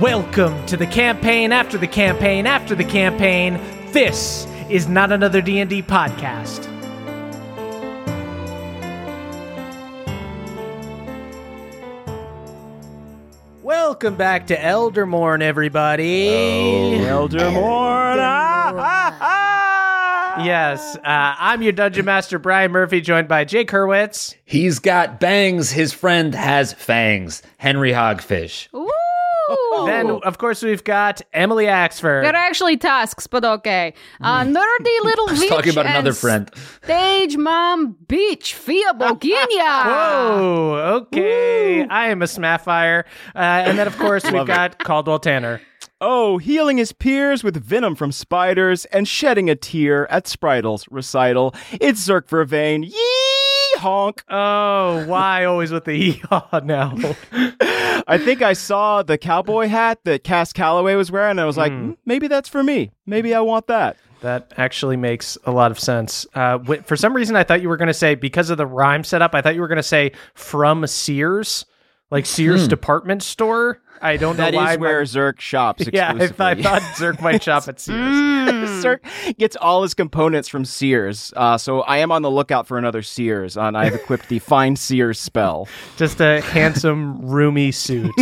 Welcome to the campaign after the campaign after the campaign. This is not another D&D podcast. Welcome back to Eldermourne, everybody. Eldermourne. ah, ah, ah. Yes, uh, I'm your Dungeon Master, Brian Murphy, joined by Jake Hurwitz. He's got bangs. His friend has fangs. Henry Hogfish. Ooh. Then, of course, we've got Emily Axford. They're actually tusks, but okay. Uh, nerdy little I was talking about another friend. Stage mom beach Fia Boginia. Whoa, okay. I am a Smaffire. Uh, and then, of course, we've got Caldwell Tanner. Oh, healing his peers with venom from spiders and shedding a tear at Spritle's recital. It's Zerk Vervain. Yee honk. Oh, why always with the hee-haw now? I think I saw the cowboy hat that Cass Calloway was wearing, and I was like, Hmm. "Mm, maybe that's for me. Maybe I want that. That actually makes a lot of sense. Uh, wh- for some reason, I thought you were going to say, because of the rhyme setup, I thought you were going to say from Sears, like Sears department store. I don't know why. is where my- Zerk shops yeah, I, I thought Zerk might shop at Sears. Zerk gets all his components from Sears, uh, so I am on the lookout for another Sears, and I've equipped the Find Sears spell. Just a handsome, roomy suit.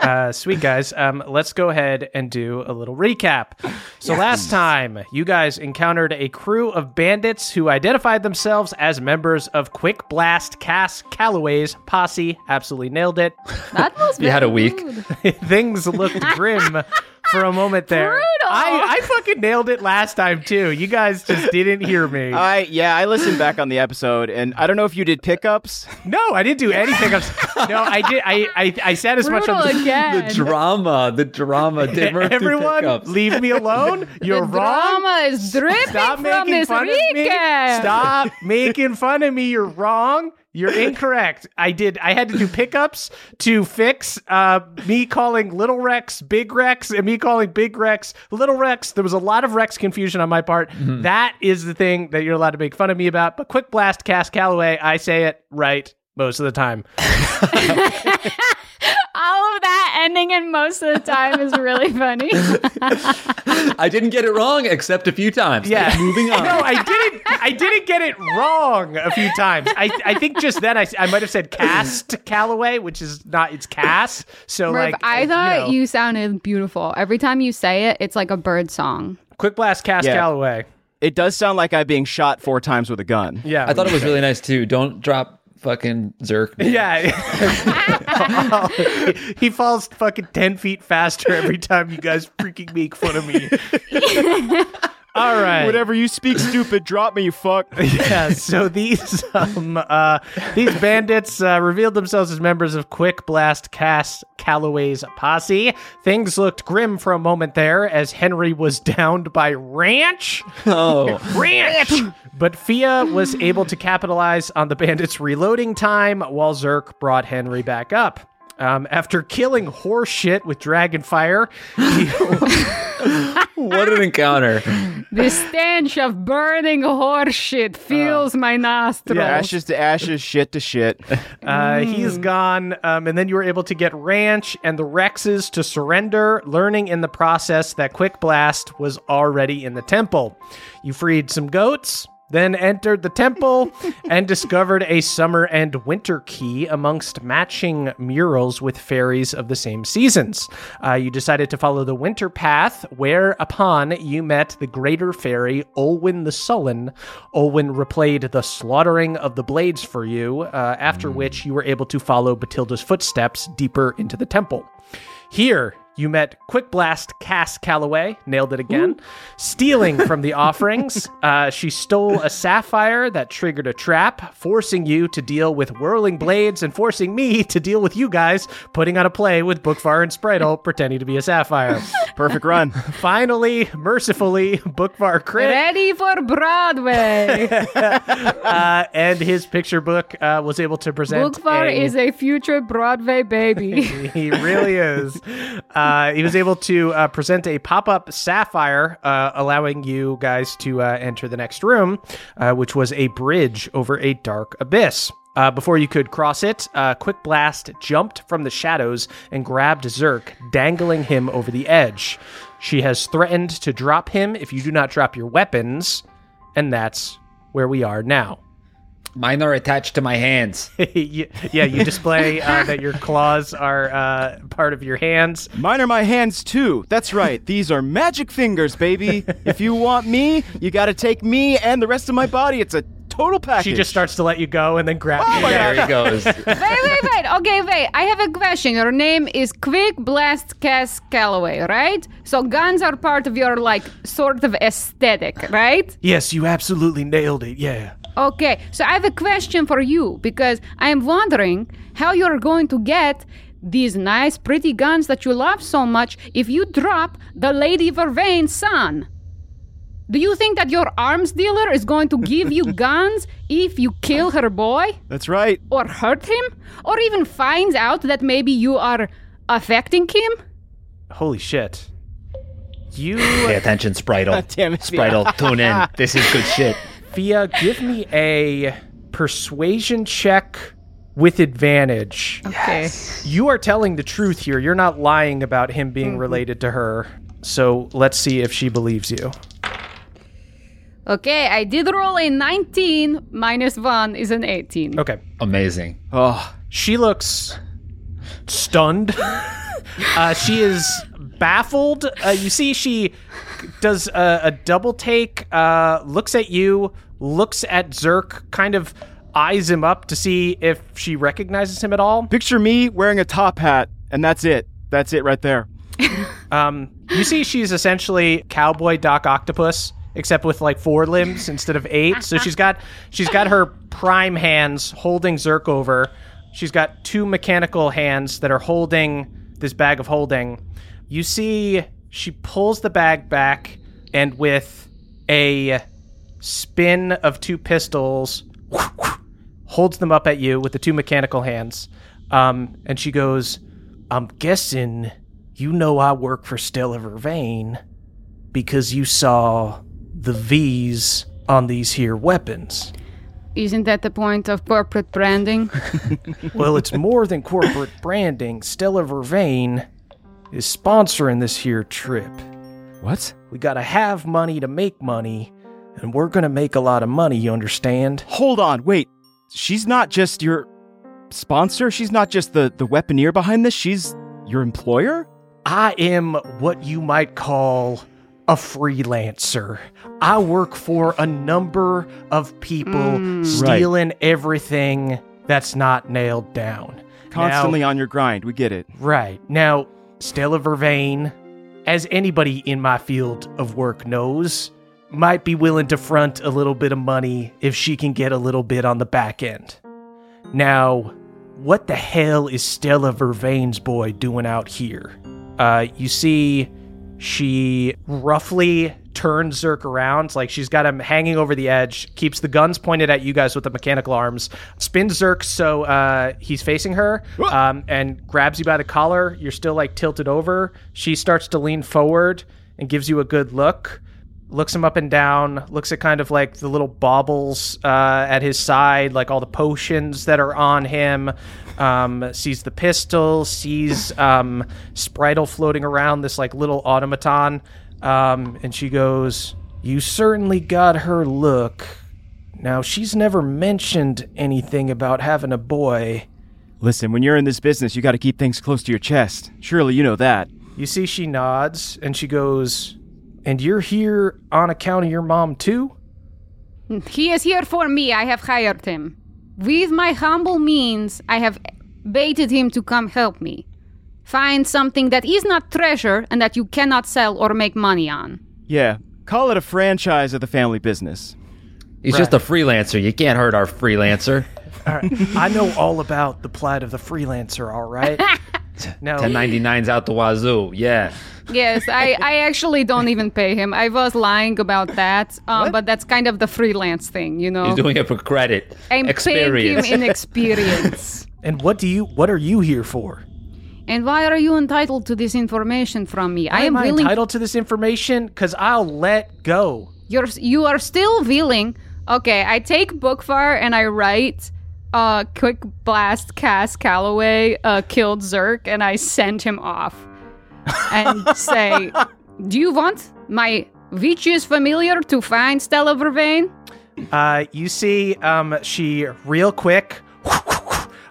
uh, sweet guys. Um, let's go ahead and do a little recap. So last time, you guys encountered a crew of bandits who identified themselves as members of Quick Blast Cass Calloway's posse. Absolutely nailed it. That was You had a week. rude. Things looked grim for a moment there. Brutal. I, I fucking nailed it last time too. You guys just didn't hear me. I yeah, I listened back on the episode, and I don't know if you did pickups. no, I didn't do any pickups. No, I did. I I, I said as much on the again. The drama. The drama. Dave Everyone, leave me alone. You're the wrong. drama is dripping Stop from making this fun of me. Stop making fun of me. You're wrong. You're incorrect. I did. I had to do pickups to fix uh, me calling Little Rex Big Rex and me calling Big Rex Little Rex. There was a lot of Rex confusion on my part. That is the thing that you're allowed to make fun of me about. But Quick Blast Cass Calloway, I say it right most of the time. All of that ending in most of the time is really funny. I didn't get it wrong except a few times. Yeah. Moving on. No, I didn't. I didn't get it wrong a few times. I, I think just then I, I might have said cast Callaway, which is not. It's Cass. So Murph, like I uh, thought know. you, sounded beautiful. Every time you say it, it's like a bird song. quick blast cast Yeah. Callaway. It does sound like I'm being shot four times with a gun. Yeah, I thought it was really nice too. Don't drop fucking Zerk. Yeah. he falls fucking 10 feet faster every time you guys freaking make fun of me. All right. Whatever you speak stupid, drop me, you fuck. yeah, so these um, uh, these bandits uh, revealed themselves as members of Quick Blast Cass Calloway's posse. Things looked grim for a moment there as Henry was downed by Ranch. Oh. Ranch! But Fia was able to capitalize on the bandits' reloading time while Zerk brought Henry back up. Um, after killing horse shit with dragon fire, he, What an encounter. The stench of burning horse shit fills my nostrils. Yeah, ashes to ashes, shit to shit. uh, he's gone. Um, and then you were able to get Ranch and the Rexes to surrender, learning in the process that Quick Blast was already in the temple. You freed some goats. Then entered the temple and discovered a summer and winter key amongst matching murals with fairies of the same seasons. Uh, you decided to follow the winter path, whereupon you met the greater fairy Olwyn the Sullen. Olwyn replayed the slaughtering of the blades for you, uh, after which you were able to follow Batilda's footsteps deeper into the temple. Here, you met Quick Blast Cass Calloway, nailed it again, stealing from the offerings. Uh, she stole a sapphire that triggered a trap, forcing you to deal with whirling blades and forcing me to deal with you guys putting on a play with Bookvar and Spritle pretending to be a sapphire. Perfect run. Finally, mercifully, Bookvar crit Ready for Broadway. uh, and his picture book uh, was able to present. Bookvar a- is a future Broadway baby. he really is. Uh, he was able to uh, present a pop up sapphire, uh, allowing you guys to uh, enter the next room, uh, which was a bridge over a dark abyss. Uh, before you could cross it, uh, Quick Blast jumped from the shadows and grabbed Zerk, dangling him over the edge. She has threatened to drop him if you do not drop your weapons, and that's where we are now. Mine are attached to my hands. Y- yeah, you display uh, that your claws are uh, part of your hands. Mine are my hands too. That's right. These are magic fingers, baby. If you want me, you gotta take me and the rest of my body. It's a total package. She just starts to let you go and then grab Oh you. my There he goes. wait, wait, wait. Okay, wait. I have a question. Your name is Quick Blast Cass Calloway, right? So guns are part of your like sort of aesthetic, right? Yes, you absolutely nailed it. Yeah. Okay, so I have a question for you because I am wondering how you're going to get these nice, pretty guns that you love so much if you drop the Lady Vervain's son. Do you think that your arms dealer is going to give you guns if you kill her boy? That's right. Or hurt him? Or even finds out that maybe you are affecting him? Holy shit. You, Pay attention, Spritle. Damn it. Spritle, tune in. This is good shit. Fia, give me a persuasion check with advantage. Okay. You are telling the truth here. You're not lying about him being related to her. So let's see if she believes you. Okay, I did roll a 19 minus 1 is an 18. Okay. Amazing. Oh, She looks stunned. uh, she is baffled. Uh, you see, she does a, a double take, uh, looks at you, looks at Zerk, kind of eyes him up to see if she recognizes him at all. picture me wearing a top hat, and that's it. That's it right there. Um, you see, she's essentially cowboy Doc Octopus, except with like four limbs instead of eight. So she's got she's got her prime hands holding Zerk over. She's got two mechanical hands that are holding this bag of holding. You see, she pulls the bag back, and with a spin of two pistols, holds them up at you with the two mechanical hands. Um, and she goes, I'm guessing you know I work for Stella Vervain because you saw the V's on these here weapons. Isn't that the point of corporate branding? Well, it's more than corporate branding. Stella Vervain is sponsoring this here trip. What? We gotta have money to make money, and we're gonna make a lot of money, you understand? Hold on. Wait. She's not just your sponsor. She's not just the the weaponeer behind this. She's your employer. I am what you might call a freelancer. I work for a number of people hmm, stealing everything that's not nailed down. Constantly Now- on your grind. We get it. right. Now, Stella Vervain, as anybody in my field of work knows, might be willing to front a little bit of money if she can get a little bit on the back end. Now, what the hell is Stella Vervain's boy doing out here? Uh, you see, she roughly turns Zerk around, like she's got him hanging over the edge, keeps the guns pointed at you guys with the mechanical arms, spins Zerk so uh, he's facing her, um, and grabs you by the collar. You're still like tilted over. She starts to lean forward and gives you a good look. Looks him up and down. Looks at kind of like the little baubles uh, at his side, like all the potions that are on him. Um, sees the pistol. Sees um, Spritle floating around this like little automaton. Um, and she goes, "You certainly got her look. Now she's never mentioned anything about having a boy." Listen, when you're in this business, you got to keep things close to your chest. Surely you know that. You see, she nods and she goes, "And you're here on account of your mom too." He is here for me. I have hired him. With my humble means, I have baited him to come help me. Find something that is not treasure and that you cannot sell or make money on. Yeah, call it a franchise of the family business. He's just a freelancer. You can't hurt our freelancer. All right. I know all about the plight of the freelancer, all right? no. 1099's out the wazoo. Yeah. Yes, I, I actually don't even pay him. I was lying about that, um, but that's kind of the freelance thing, you know. He's doing it for credit. I'm Experience. paying him in experience. And what do you what are you here for? And why are you entitled to this information from me? I Why am I willing. entitled to this information cuz I'll let go. You're you are still willing. Okay, I take Bookvar and I write uh quick blast cast Calloway uh killed Zerk and I send him off and say, "Do you want my Vicious familiar to find Stella Vervain?" Uh you see um she real quick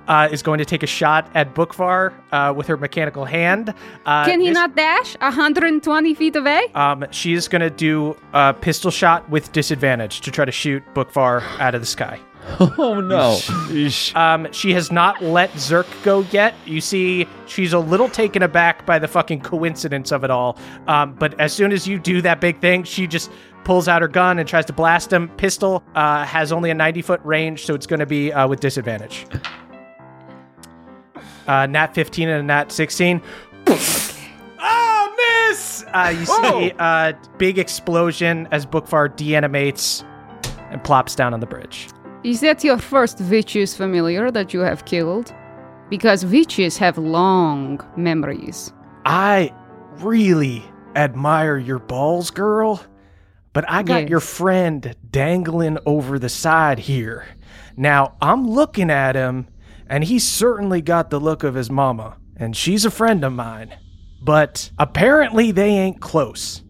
uh, is going to take a shot at Bookvar uh, with her mechanical hand. Uh, Can he this- not dash 120 feet away? Um, she is going to do a pistol shot with disadvantage to try to shoot Bookvar out of the sky. Oh no. Um, she has not let Zerk go yet. You see, she's a little taken aback by the fucking coincidence of it all. Um, but as soon as you do that big thing, she just pulls out her gun and tries to blast him. Pistol uh, has only a 90 foot range, so it's going to be uh, with disadvantage. Uh, nat 15 and a nat 16. oh, miss! Uh, you see uh, big explosion as Bookvar de-animates and plops down on the bridge. Is that your first Vicious familiar that you have killed? Because Vicious have long memories. I really admire your balls, girl, but I got Yes. your friend dangling over the side here. Now, I'm looking at him, and he certainly got the look of his mama, and she's a friend of mine. But apparently, they ain't close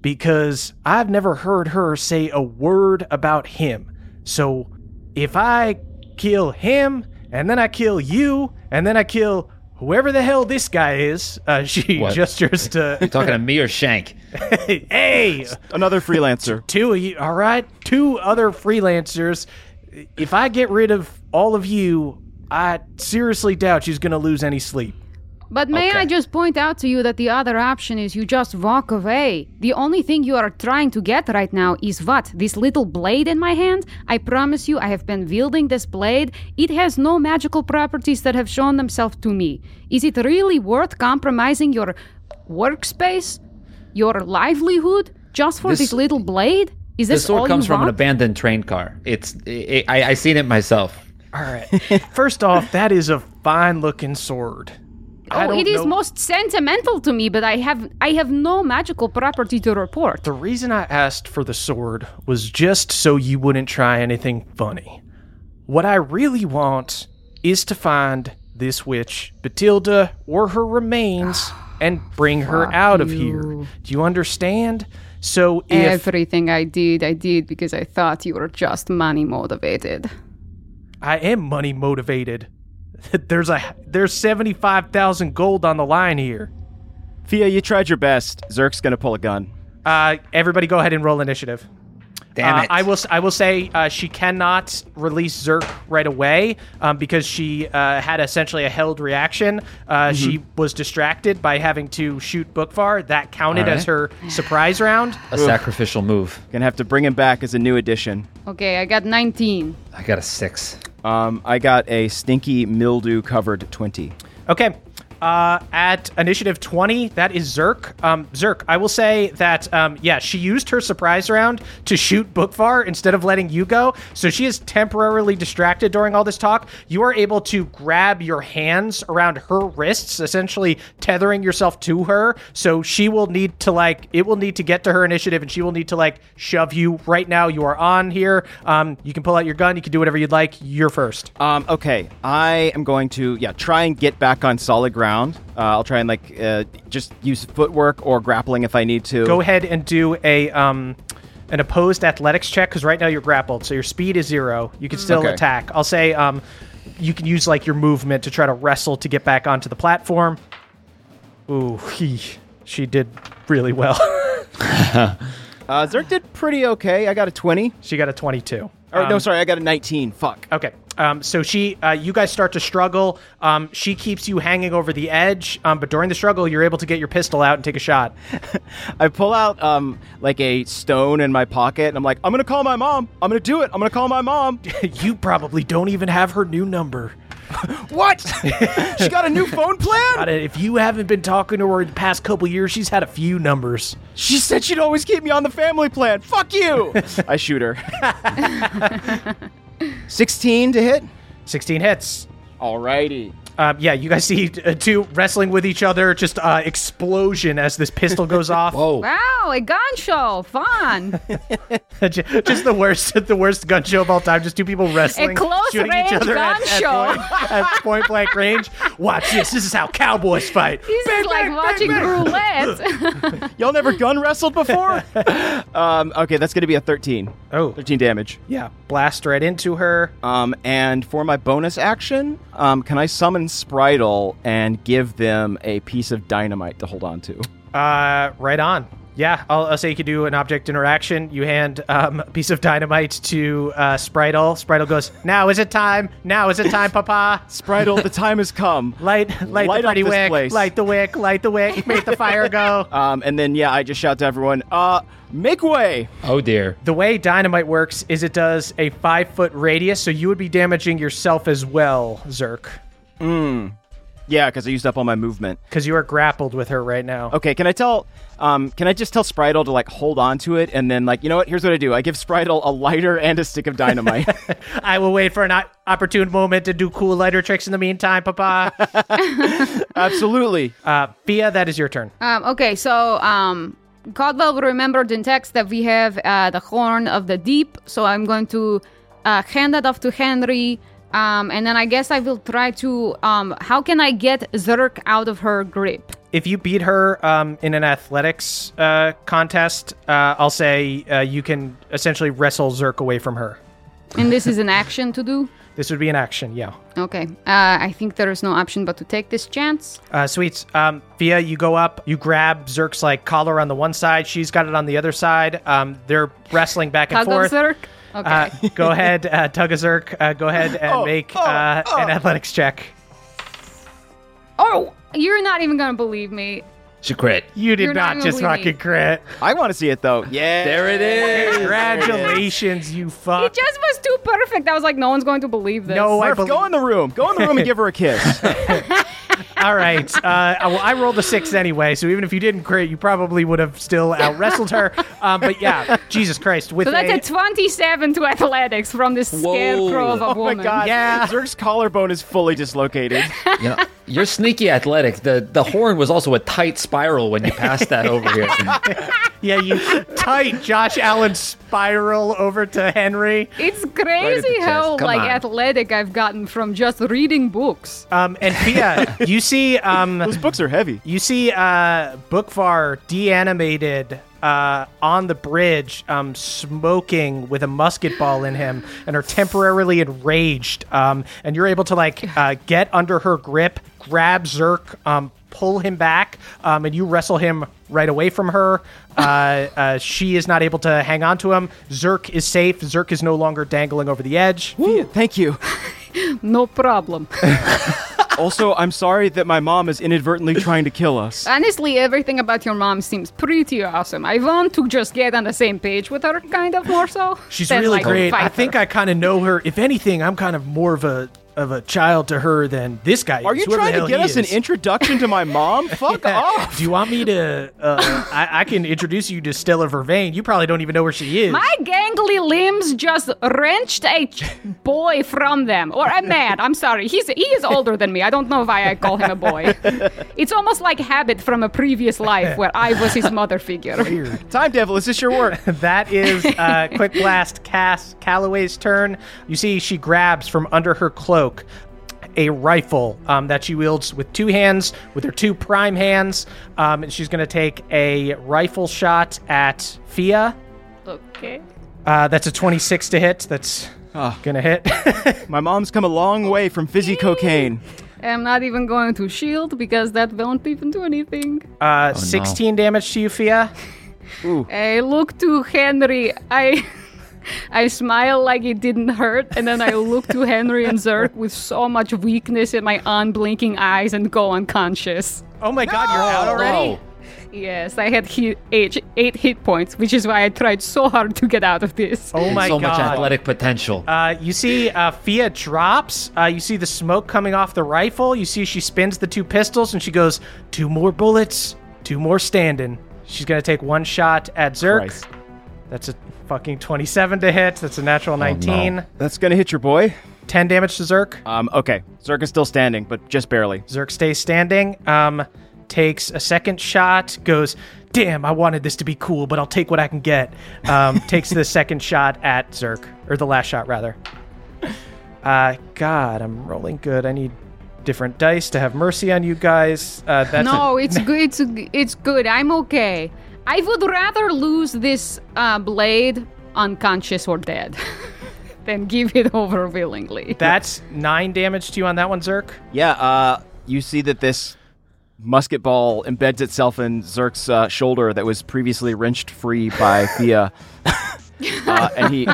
because I've never heard her say a word about him. So, if I kill him, and then I kill you, and then I kill whoever the hell this guy is, uh, she What? gestures to, you Talking to me or Shank? hey, Another freelancer. two of you, all right? Two other freelancers. If I get rid of all of you, I seriously doubt she's going to lose any sleep. But may I just point out to you that the other option is you just walk away. The only thing you are trying to get right now is what? This little blade in my hand? I promise you, I have been wielding this blade. It has no magical properties that have shown themselves to me. Is it really worth compromising your workspace, your livelihood, just for this, This- little blade? Is The this all sword comes you from an abandoned train car. It's i I, I seen it myself. All right. First off, that is a fine looking sword. Oh, it is know- most sentimental to me, but I have I have no magical property to report. The reason I asked for the sword was just so you wouldn't try anything funny. What I really want is to find this witch, Batilda, or her remains, ah, and bring her out of here. Do you understand? So if Everything I did, I did because I thought you were just money motivated. I am money motivated, there's a there's seventy five thousand gold on the line here. Fia, you tried your best. Zerk's gonna pull a gun. Uh, everybody, go ahead and roll initiative. Damn Uh, it. I will. I will say uh, she cannot release Zerk right away um, because she uh, had essentially a held reaction. Uh, Mm-hmm. She was distracted by having to shoot Bookvar. That counted All as her surprise round. a sacrificial move. Gonna have to bring him back as a new addition. Okay, I got 19. I got a six. Um, I got a stinky mildew covered 20. Okay. Uh, at initiative 20, that is Zerk. Um, Zerk, I will say that, um, yeah, she used her surprise round to shoot Bookvar instead of letting you go. So she is temporarily distracted during all this talk. You are able to grab your hands around her wrists, essentially tethering yourself to her. So she will need to, like, it will need to get to her initiative and she will need to, like, shove you. Right now, you are on here. Um, you can pull out your gun. You can do whatever you'd like. You're first. Um, okay, I am going to yeah try and get back on solid ground. Uh, I'll try and like uh, just use footwork or grappling if I need to. go ahead and do a um an opposed athletics check because right now you're grappled, so your speed is zero. You can still Okay. attack. I'll say um you can use like your movement to try to wrestle to get back onto the platform. Ooh, he, she did really well. Uh, Zerk did pretty okay. I got a twenty. she got a 22. Or no, Um, sorry, I got a nineteen. Fuck. Okay. Um, so she, uh, you guys start to struggle. Um, she keeps you hanging over the edge, um, but during the struggle, you're able to get your pistol out and take a shot. I pull out um like a stone in my pocket, and I'm like, I'm gonna call my mom. I'm gonna do it. I'm gonna call my mom. you probably don't even have her new number. what? she got a new phone plan. If you haven't been talking to her in the past couple years, she's had a few numbers. She said she'd always keep me on the family plan. Fuck you. I shoot her. 16 to hit. 16 hits. Alrighty. Um, yeah, you guys see uh, two wrestling with each other, just uh, explosion as this pistol goes off. Whoa. Wow, a gun show. Fun. Just the worst, the worst gun show of all time. Just two people wrestling, close shooting range each other gun at, at show. point, at point blank range. Watch this. This is how cowboys fight. this is like watching roulette. Y'all never gun wrestled before? um, okay, that's gonna be a 13. Oh, 13 damage. yeah. Blast right into her. Um, and for my bonus action, um, can I summon Spritle and give them a piece of dynamite to hold on to? Uh, right on. Yeah, I'll, I'll say you could do an object interaction. You hand um, a piece of dynamite to uh, Spritle. Spritle goes, "Now is it time? Now is it time, Papa? Spritle, the time has come. Light, light, Light the pretty wick. place." Light the wick. Light the wick. Make the fire go." Um, and then yeah, I just shout to everyone, uh, make way. Oh dear. The way dynamite works is it does a five foot radius, so you would be damaging yourself as well, Zerk, Yeah, because I used up all my movement. because you are grappled with her right now. Okay, can I tell? Um, can I just tell Spritle to like hold on to it and then like you know what? Here's what I do. I give Spritle a lighter and a stick of dynamite. I will wait for an o- opportune moment to do cool lighter tricks in the meantime, Papa. Absolutely. uh, Fia, that is your turn. um, okay, so um, Caldwell remembered in text that we have uh, the Horn of the Deep, so I'm going to uh, hand that off to Henry. Um, and then I guess I will try to. Um, how can I get Zerk out of her grip? If you beat her um, in an athletics uh, contest, uh, I'll say uh, you can essentially wrestle Zerk away from her. And this is an action to do. This would be an action, yeah. Okay. Uh, I think there is no option but to take this chance. Uh, sweets. Um, Fia, you go up, you grab Zerk's like collar on the one side, she's got it on the other side. Um, they're wrestling back and forth. Zerk. Okay. Uh, go ahead, uh, tug a Zerk. Uh, go ahead and Oh, make oh, uh, oh. an athletics check. oh, you're not even gonna believe me. She crit. You did You're not not, just believe me. fucking crit. I want to see it though. Yeah. There it is. Congratulations, you fuck. It just was too perfect. I was like, no one's going to believe this. No, I Murph, believe. go in the room. Go in the room and give her a kiss. All right. Uh, well, I rolled a six anyway, so even if you didn't crit, you probably would have still out wrestled her. Um, but yeah, Jesus Christ. With So that's a, a 27 to athletics from this scarecrow of a oh my woman. god. Yeah. Zerk's collarbone is fully dislocated. You know, you're sneaky athletic. The the horn was also a tight spiral when you passed that over here. yeah, you tight Josh Allen spiral over to Henry. It's crazy chest. how like on. athletic I've gotten from just reading books. Um, and Fia, you see, um, Those books are heavy. you see, uh, Bookvar de-animated uh, on the bridge, um, smoking with a musket ball in him, and are temporarily enraged. Um, and you're able to like uh, get under her grip, grab Zerk, um, pull him back, um, and you wrestle him right away from her. Uh, uh, she is not able to hang on to him. Zerk is safe. Zerk is no longer dangling over the edge. Fia, thank you. No problem. Also, I'm sorry that my mom is inadvertently trying to kill us. Honestly, everything about your mom seems pretty awesome. I want to just get on the same page with her, kind of more so. She's than, really like, great. I fight think. I kind of know her. If anything, I'm kind of more of a of a child to her than this guy Are is, you trying to hell get he us an introduction to my mom? Fuck off. Do you want me to? Uh, I, I can introduce you to Stella Vervain. You probably don't even know where she is. My gangly limbs just wrenched a boy from them, or a man. I'm sorry, he's he is older than me. I don't know why I call him a boy. It's almost like habit from a previous life where I was his mother figure. Time Devil, is this your work? that is uh, Quick Blast Cass Calloway's turn. You see, she grabs from under her cloak a rifle um, that she wields with two hands, with her two prime hands. Um, and she's going to take a rifle shot at Fia. Okay. Uh, that's a 26 to hit. That's going to hit. My mom's come a long way from fizzy cocaine. I'm not even going to shield because that won't even do anything. Uh, 16 damage to you, Fia. I look to Henry. I I smile like it didn't hurt, and then I look to Henry and Zerk with so much weakness in my unblinking eyes and go unconscious. Oh my god, you're out already? Yes, I had hit eight, eight hit points, which is why I tried so hard to get out of this. Oh my so god. So much athletic potential. Uh, you see uh, Fia drops. Uh, you see the smoke coming off the rifle. You see she spins the two pistols and she goes, two more bullets, two more standing. She's going to take one shot at Zerk. Christ. That's a fucking 27 to hit. That's a natural 19. That's gonna hit your boy. 10 damage to Zerk. Um, okay. Zerk is still standing, but just barely. Zerk stays standing. Um, takes a second shot. Goes, damn, I wanted this to be cool, but I'll take what I can get. Um, takes the second shot at Zerk, or the last shot rather. Uh, God, I'm rolling good. I need different dice to have mercy on you guys. Uh, that's a- no, it's good. It's it's good. I'm okay. I would rather lose this uh, blade unconscious or dead than give it over willingly. that's nine damage to you on that one, Zerk. Yeah, uh, you see that this musket ball embeds itself in Zerk's uh, shoulder that was previously wrenched free by Fia. uh, and he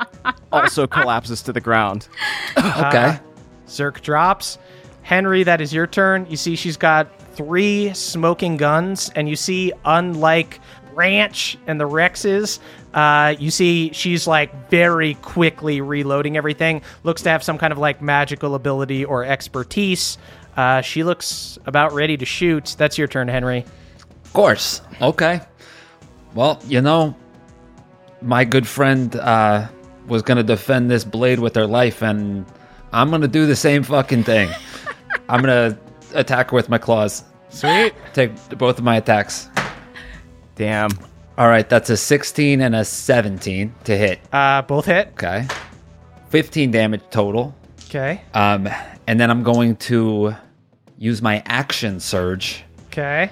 also collapses to the ground. okay. Zerk drops. Henry, that is your turn. You see, she's got three smoking guns, and you see, unlike Ranch and the Rexes, uh, you see she's like very quickly reloading everything. Looks to have some kind of like magical ability or expertise. Uh, she looks about ready to shoot. That's your turn, Henry. Of course. Okay. Well, you know, my good friend uh, was going to defend this blade with her life, and I'm going to do the same fucking thing. I'm going to attack with my claws. Sweet. Take both of my attacks. Damn. All right, that's a 16 and a 17 to hit. Uh, both hit. Okay. 15 damage total. Okay. Um, and then I'm going to use my action surge, Okay.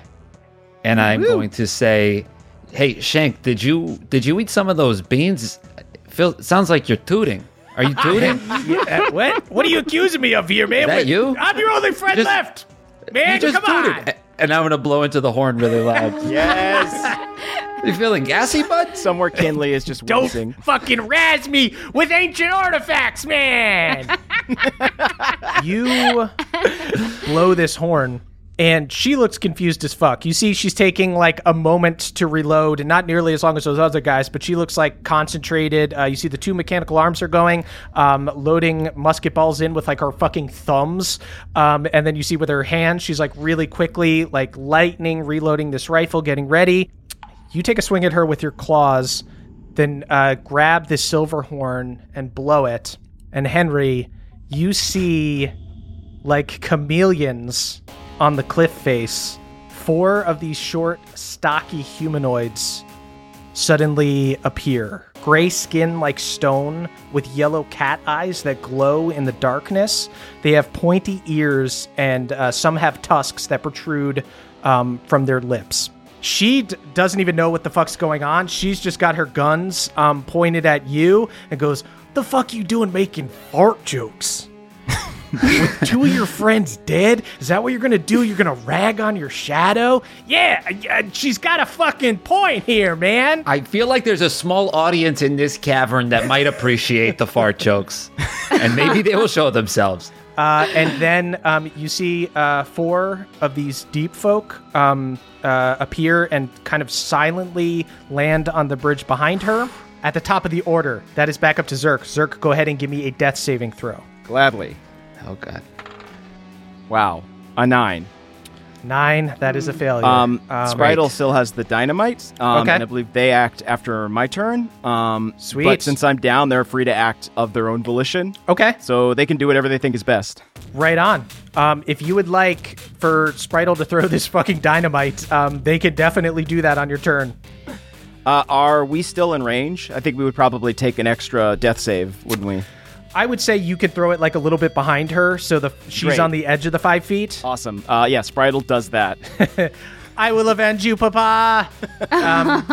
and I'm going to say, "Hey, Shank, did you did you eat some of those beans? Phil, sounds like you're tooting. Are you tooting? Uh, what? What are you accusing me of here, man? that What- you? I'm your only friend Just- left. Man, you just come on. tooted." And I'm gonna blow into the horn really loud. Yes! you feeling gassy, bud? Somewhere Kinley is just Don't wheezing. fucking razz me with ancient artifacts, man. you blow this horn, and she looks confused as fuck. You see, she's taking like a moment to reload, and not nearly as long as those other guys, but she looks like concentrated. Uh, you see, the two mechanical arms are going, um, loading musket balls in with like her fucking thumbs, um, and then you see with her hands, she's like really quickly, like lightning, reloading this rifle, getting ready. You take a swing at her with your claws, then uh, grab this silver horn and blow it. And Henry, you see like chameleons on the cliff face. Four of these short, stocky humanoids suddenly appear. Gray skin like stone with yellow cat eyes that glow in the darkness. They have pointy ears and uh, some have tusks that protrude um, from their lips. She d- doesn't even know what the fuck's going on. She's just got her guns um, pointed at you and goes, "The fuck you doing making fart jokes?" with two of your friends dead? Is that what you're gonna do? You're gonna rag on your shadow? Yeah, yeah, she's got a fucking point here, man. I feel like there's a small audience in this cavern that might appreciate the fart jokes, and maybe they will show themselves. Uh, and then um, you see uh, four of these deep folk um, uh, appear and kind of silently land on the bridge behind her. At the top of the order, that is back up to Zerk. Zerk, go ahead and give me a death saving throw. Gladly. Oh god. Wow, a nine. Nine. That is a failure. Um, Um, Spritle still has the dynamite. Um, Okay. And I believe they act after my turn. Um, Sweet. But since I'm down, they're free to act of their own volition. Okay. So they can do whatever they think is best. Right on. Um, if you would like for Spritle to throw this fucking dynamite, um, they could definitely do that on your turn. Uh, are we still in range? I think we would probably take an extra death save, wouldn't we? I would say you could throw it like a little bit behind her, so the she's Great. on the edge of the five feet. Awesome. Uh, yeah, Spritle does that. I will avenge you, Papa. um,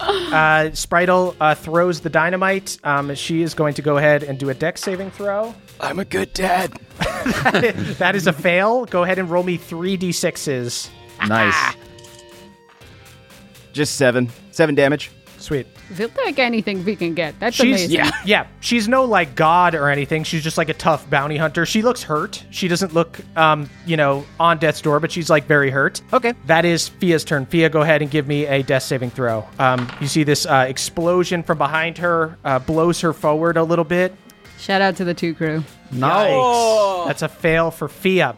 uh, Spritle uh, throws the dynamite. Um, she is going to go ahead and do a dex saving throw. I'm a good dad. that is a fail. Go ahead and roll me three d6s. Nice. Just seven. Seven damage. Sweet. We'll take anything we can get. That's She's amazing. yeah, yeah. She's no like god or anything. She's just like a tough bounty hunter. She looks hurt. She doesn't look, um, you know, on death's door, but she's like very hurt. Okay. That is Fia's turn. Fia, go ahead and give me a death saving throw. Um, you see this uh, explosion from behind her uh, blows her forward a little bit. Shout out to the two crew. Yikes. That's a fail for Fia.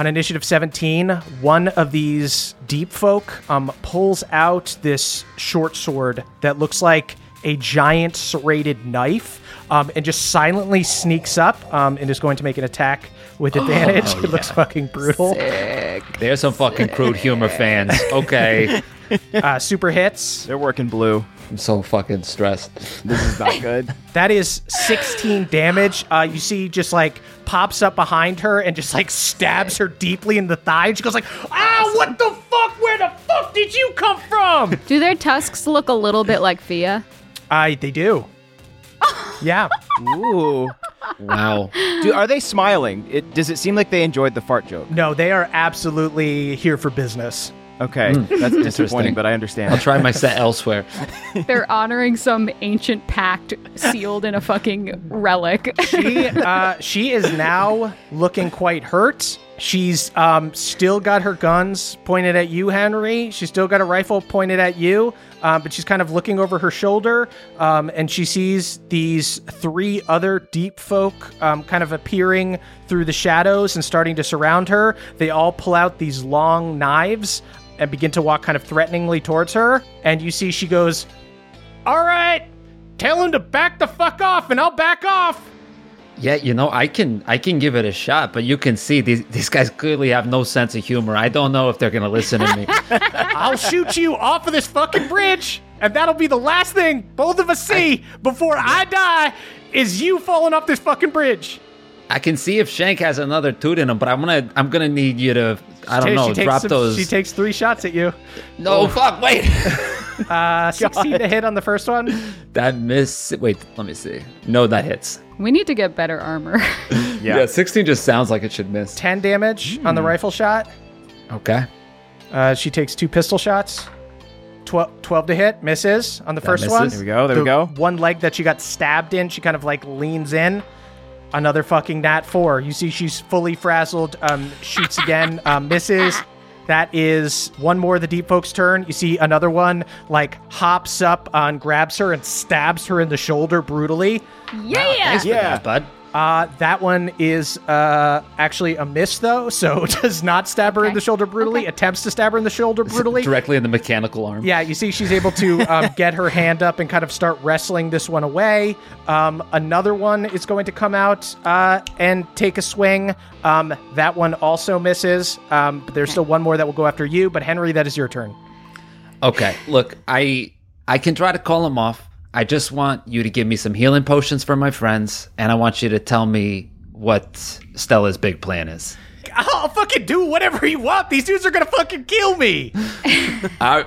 On initiative 17, one of these deep folk um, pulls out this short sword that looks like a giant serrated knife um, and just silently sneaks up um, and is going to make an attack with advantage. it looks fucking brutal. Sick. There's some fucking crude humor fans. Okay. Uh, super hits. They're working blue. I'm so fucking stressed. This is not good. That is 16 damage. Uh, you see, just like pops up behind her and just like stabs her deeply in the thigh. And she goes like, "Ah, what the fuck? Where the fuck did you come from?" Do their tusks look a little bit like Fia? I they do. yeah. Ooh. Wow. Do, are they smiling? It, does it seem like they enjoyed the fart joke? No, they are absolutely here for business. Okay, that's disappointing, but I understand. I'll try my set elsewhere. They're honoring some ancient pact sealed in a fucking relic. She uh, she is now looking quite hurt. She's um, still got her guns pointed at you, Henry. She's still got a rifle pointed at you, um, but she's kind of looking over her shoulder, um, and she sees these three other deep folk um, kind of appearing through the shadows and starting to surround her. They all pull out these long knives and begin to walk kind of threateningly towards her. And you see she goes, "All right, tell him to back the fuck off, and I'll back off." Yeah, you know, I can I can give it a shot, but you can see these these guys clearly have no sense of humor. I don't know if they're gonna listen to me. I'll shoot you off of this fucking bridge, and that'll be the last thing both of us see before I die. Is you falling off this fucking bridge? I can see if Shank has another toot in him, but I'm gonna I'm gonna need you to I don't She- know she takes drop some- those. She takes three shots at you. no, fuck, wait. Uh, 16 to hit on the first one. that miss. Wait, let me see. No, that hits. we need to get better armor. Yeah. 16 just sounds like it should miss. 10 damage on the rifle shot. Okay. Uh, she takes two pistol shots. Twelve, 12 to hit, misses on the first misses. one. There we go, there The we go. One leg that she got stabbed in, she kind of like leans in. Another fucking nat four. You see, she's fully frazzled. Um, shoots again, um, misses. That is one more of the deep folks' turn. You see another one like hops up on, grabs her, and stabs her in the shoulder brutally. yeah. Yeah. bud. Uh, that one is uh, actually a miss, though, so does not stab her in the shoulder brutally. Okay. Attempts to stab her in the shoulder brutally. Directly in the mechanical arm. Yeah, you see, she's able to um, get her hand up and kind of start wrestling this one away. Um, another one is going to come out uh, and take a swing. Um, that one also misses, um, but there's still one more that will go after you. But Henry, that is your turn. Okay, look, I I can try to call him off. I just want you to give me some healing potions for my friends, and I want you to tell me what Stella's big plan is. I'll fucking do whatever you want. These dudes are gonna fucking kill me. Uh,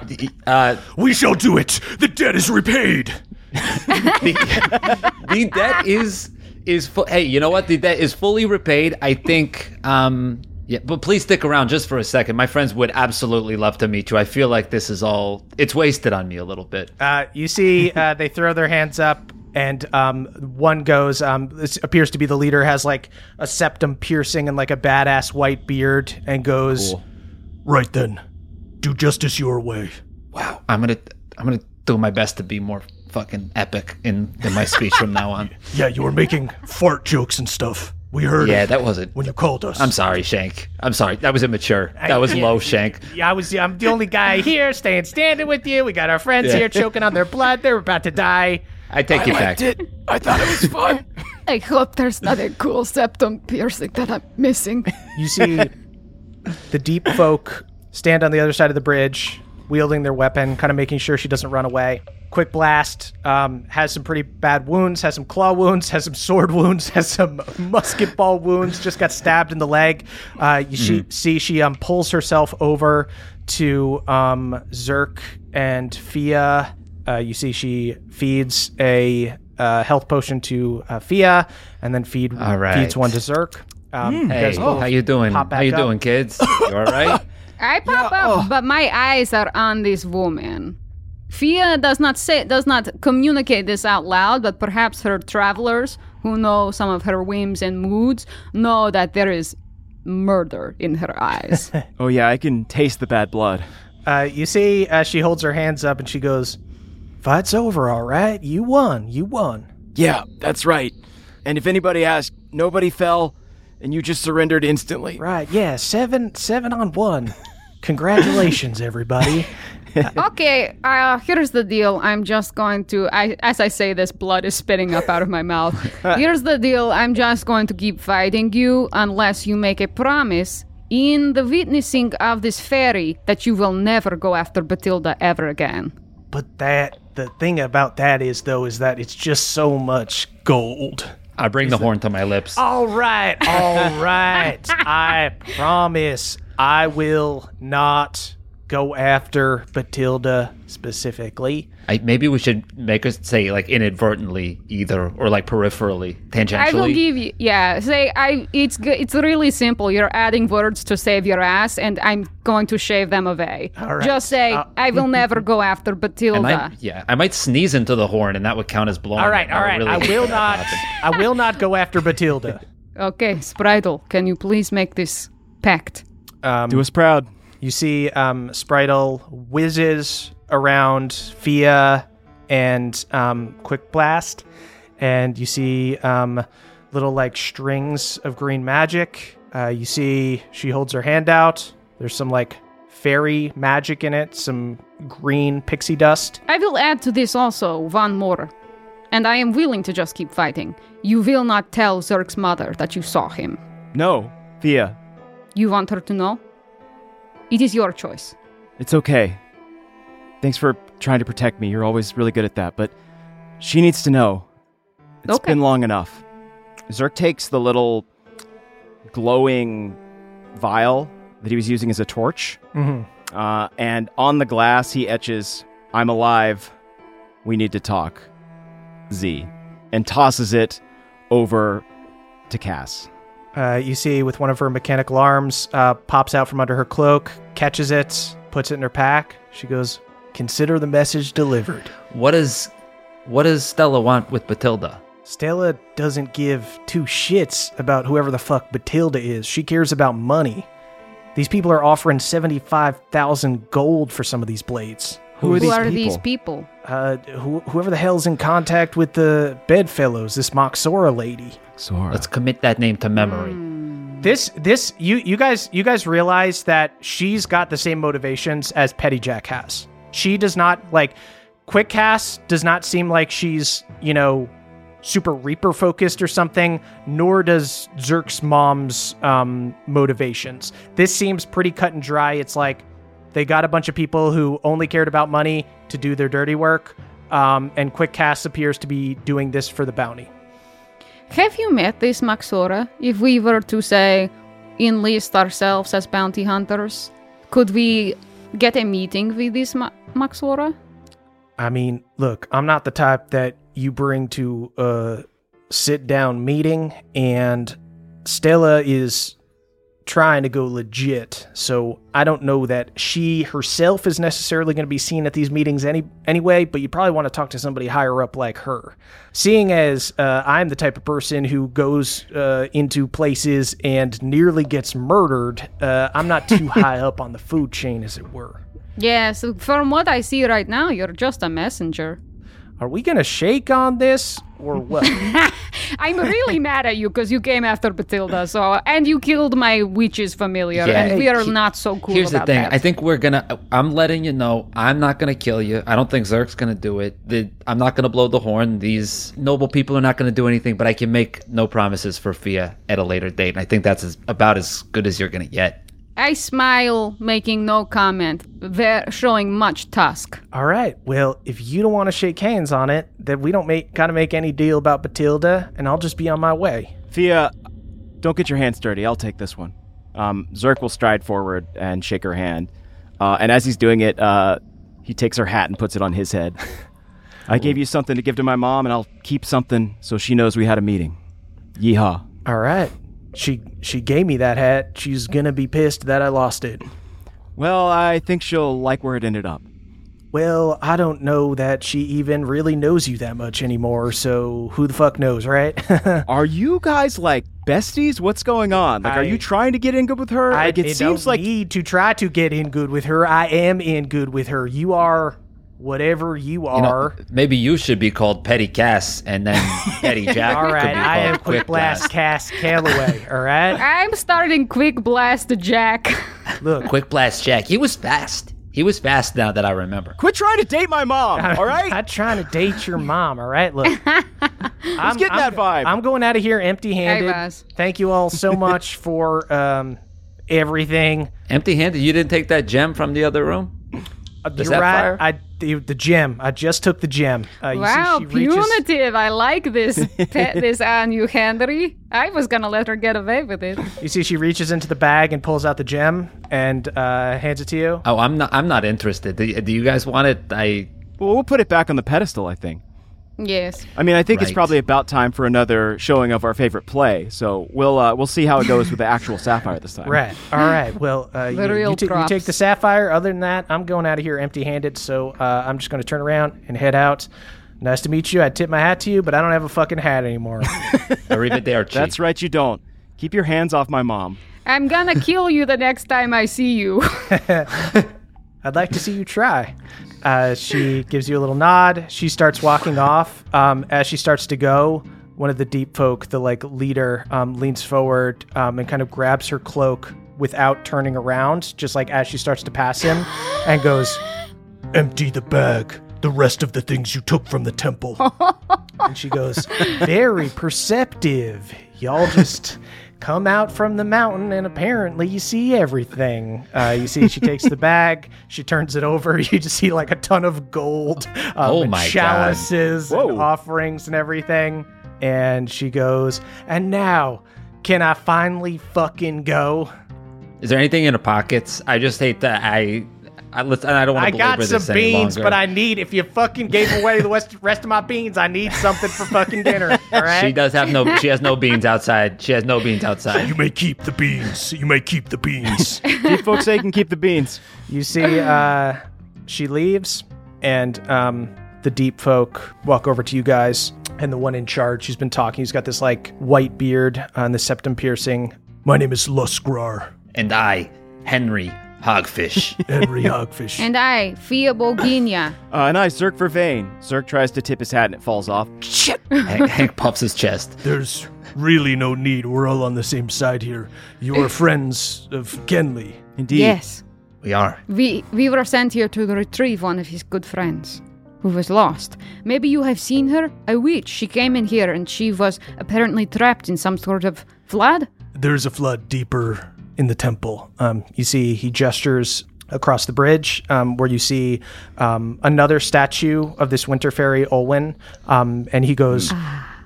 uh, We shall do it. The debt is repaid. the debt is is fu- hey, you know what? The debt is fully repaid. I think. Um, yeah, but please stick around just for a second. My friends would absolutely love to meet you. I feel like this is all it's wasted on me a little bit. Uh, you see, uh, they throw their hands up, and um, one goes. Um, this appears to be the leader. Has like a septum piercing and like a badass white beard, and goes. Right then, do justice your way. Wow, I'm gonna I'm gonna do my best to be more fucking epic in in my speech from now on. Yeah, you were making fart jokes and stuff. We heard Yeah, it that wasn't. when you called us. I'm sorry, Shank. I'm sorry. That was immature. That was yeah. low, Shank. Yeah, I was. I'm the only guy here, staying standing with you. We got our friends here choking on their blood. They're about to die. I take you back. I thought it was fun. I hope there's not a cool septum piercing that I'm missing. You see the deep folk stand on the other side of the bridge, wielding their weapon, kind of making sure she doesn't run away. Quick blast um, has some pretty bad wounds, has some claw wounds, has some sword wounds, has some musket ball wounds. Just got stabbed in the leg. Uh, you she, see she um, pulls herself over to um, Zerk and Fia. Uh, you see she feeds a uh, health potion to uh, Fia, and then feed All right. feeds one to Zerk. Um, Hey, guys both how you doing? How you up. doing, kids? You all right? I pop up, but my eyes are on this woman. Fia does not say does not communicate this out loud, but perhaps her travelers who know some of her whims and moods know that there is murder in her eyes. Oh yeah, I can taste the bad blood. Uh, you see, as she holds her hands up and she goes, "Fight's over, all right. You won. You won." Yeah, that's right. And if anybody asks, nobody fell, and you just surrendered instantly. Right? Yeah, seven, seven on one. Congratulations, everybody. okay, uh, here's the deal. I'm just going to, I, as I say this, blood is spitting up out of my mouth. here's the deal. I'm just going to keep fighting you unless you make a promise in the witnessing of this ferry that you will never go after Batilda ever again. But that, the thing about that is, though, is that it's just so much gold. I bring the horn to my lips. All right, all right. I promise I will not go after Batilda specifically. I, maybe we should make us say like inadvertently either or like peripherally, tangentially. I will give you, yeah. Say, I. It's it's really simple. You're adding words to save your ass, and I'm going to shave them away. All right. Just say, Uh, I will never go after Batilda. might, yeah, I might sneeze into the horn, and that would count as blowing. All right, it. all right. really I will not. I will not go after Batilda. Okay, Spritle, can you please make this pact? Um, Do us proud. You see um, Spritle whizzes around Fia and um, Quick Blast, and you see um, little like strings of green magic. Uh, you see she holds her hand out. There's some like fairy magic in it, some green pixie dust. I will add to this also one more. And I am willing to just keep fighting. You will not tell Zerk's mother that you saw him. No, Fia, You want her to know? It is your choice. it's okay. Thanks for trying to protect me. You're always really good at that, but she needs to know. It's Okay. been long enough. Zerk takes the little glowing vial that he was using as a torch, Mhm. uh, and on the glass he etches, I'm alive. We need to talk. Z. And tosses it over to Cass. Uh, you see, with one of her mechanical arms, uh, pops out from under her cloak, catches it, puts it in her pack. She goes, "Consider the message delivered." What does what does Stella want with Batilda? Stella doesn't give two shits about whoever the fuck Batilda is. She cares about money. These people are offering 75,000 gold for some of these blades. Who are Who these are people? these people? Uh, who, whoever the hell's in contact with the bedfellows, this Moxora lady. Sora. Let's commit that name to memory. This, this, you, you guys, you guys realize that she's got the same motivations as Petty Jack has. She does not like. Quick Cass does not seem like she's, you know, super Reaper focused or something, nor does Zerk's mom's um, motivations. This seems pretty cut and dry. It's like they got a bunch of people who only cared about money to do their dirty work, um, and Quick Cass appears to be doing this for the bounty. Have you met this Maxora? If we were to say, enlist ourselves as bounty hunters, could we get a meeting with this Ma- Maxora? I mean, look, I'm not the type that you bring to a sit down meeting, and Stella is trying to go legit. So I don't know that she herself is necessarily going to be seen at these meetings any anyway. But you probably want to talk to somebody higher up like her. Seeing as uh, I'm the type of person who goes uh, into places and nearly gets murdered, uh, I'm not too high up on the food chain, as it were. Yes, from what I see right now, you're just a messenger. Are we going to shake on this or what? I'm really mad at you because you came after Batilda, so and you killed my witch's familiar, Yeah. and we are He- not so cool Here's the thing. that. I think we're gonna. I'm letting you know. I'm not gonna kill you. I don't think Zerk's gonna do it. The, I'm not gonna blow the horn. These noble people are not gonna do anything. But I can make no promises for Fia at a later date. And I think that's as, about as good as you're gonna get. I smile, making no comment, They're showing much tusk. All right. Well, if you don't want to shake hands on it, then we don't make gotta make any deal about Batilda, and I'll just be on my way. Fia, don't get your hands dirty. I'll take this one. Um, Zerk will stride forward and shake her hand. Uh, and as he's doing it, uh, he takes her hat and puts it on his head. I gave you something to give to my mom, and I'll keep something so she knows we had a meeting. Yeehaw. All right. She she gave me that hat. She's gonna be pissed that I lost it. Well, I think she'll like where it ended up. Well, I don't know that she even really knows you that much anymore, so who the fuck knows, right? Are you guys like besties? What's going on? Like, are you trying to get in good with her? I like, it I seems don't like need to try to get in good with her. I am in good with her. You are whatever you You know, are. maybe you should be called Petty Cass, and then Petty Jack. all could right, be I am called Quick Blast Cass Calloway. All right, I'm starting quick blast Jack. look, Quick Blast Jack. He was fast. He was fast. Now that I remember. quit trying to date my mom. All right. I'm trying to date your mom. All right, look. I'm getting I'm- that vibe. I'm going out of here empty-handed. Hey, Buzz. Thank you all so much for um, everything. Empty-handed. You didn't take that gem from the other room. Uh, Does You're that right. fire? I the, the gem. I just took the gem. Uh, you see Wow, she reaches- punitive. I like this pet this on you, Henry. I was gonna let her get away with it. You see, she reaches into the bag and pulls out the gem and uh, hands it to you. Oh, I'm not. I'm not interested. Do, do you guys want it? I. Well, we'll put it back on the pedestal. I think. Yes. I mean, I think it's probably about time for another showing of our favorite play. So we'll uh, we'll see how it goes with the actual sapphire this time. Right. All right. Well, uh, you, real you, ta- you take the sapphire. Other than that, I'm going out of here empty-handed. So uh, I'm just going to turn around and head out. Nice to meet you. I tip my hat to you, but I don't have a fucking hat anymore. or even Arrivederci. That's right. You don't. Keep your hands off my mom. I'm gonna kill you the next time I see you. I'd like to see you try. Uh, she gives you a little nod. She starts walking off. Um, as she starts to go, one of the deep folk, the like leader, um, leans forward um, and kind of grabs her cloak without turning around, just like as she starts to pass him, and goes, "Empty the bag. The rest of the things you took from the temple." and she goes, "Very perceptive. Y'all just." Come out from the mountain, and apparently you see everything. Uh, you see, she takes the bag, she turns it over. You just see like a ton of gold, um, Oh and chalices, and offerings, and everything. And she goes, "And now, can I finally fucking go?" Is there anything in the pockets? I just hate that. I. I, let's, I don't want I to got belabor some this any beans, but I need. If you fucking gave away the rest, rest of my beans, I need something for fucking dinner. All right. She does have no. She has no beans outside. She has no beans outside. You may keep the beans. You may keep the beans. Keep folks say you can keep the beans. You see, uh, she leaves, and um, the deep folk walk over to you guys, and the one in charge who's been talking, he's got this like white beard and the septum piercing. My name is Luskrar, And I, Henry Hogfish. Henry Hogfish. and I, Fia Boginia. Uh, and I, Zerk for Vane. Zerk tries to tip his hat and it falls off. Shit. Hank, Hank puffs his chest. There's really no need. We're all on the same side here. You are friends of Kenley. Indeed. Yes. We are. We we were sent here to retrieve one of his good friends who was lost. Maybe you have seen her? A witch. She came in here and she was apparently trapped in some sort of flood. There's a flood deeper in the temple. Um, you see, he gestures across the bridge, um, where you see um, another statue of this winter fairy Olwen, um, and he goes,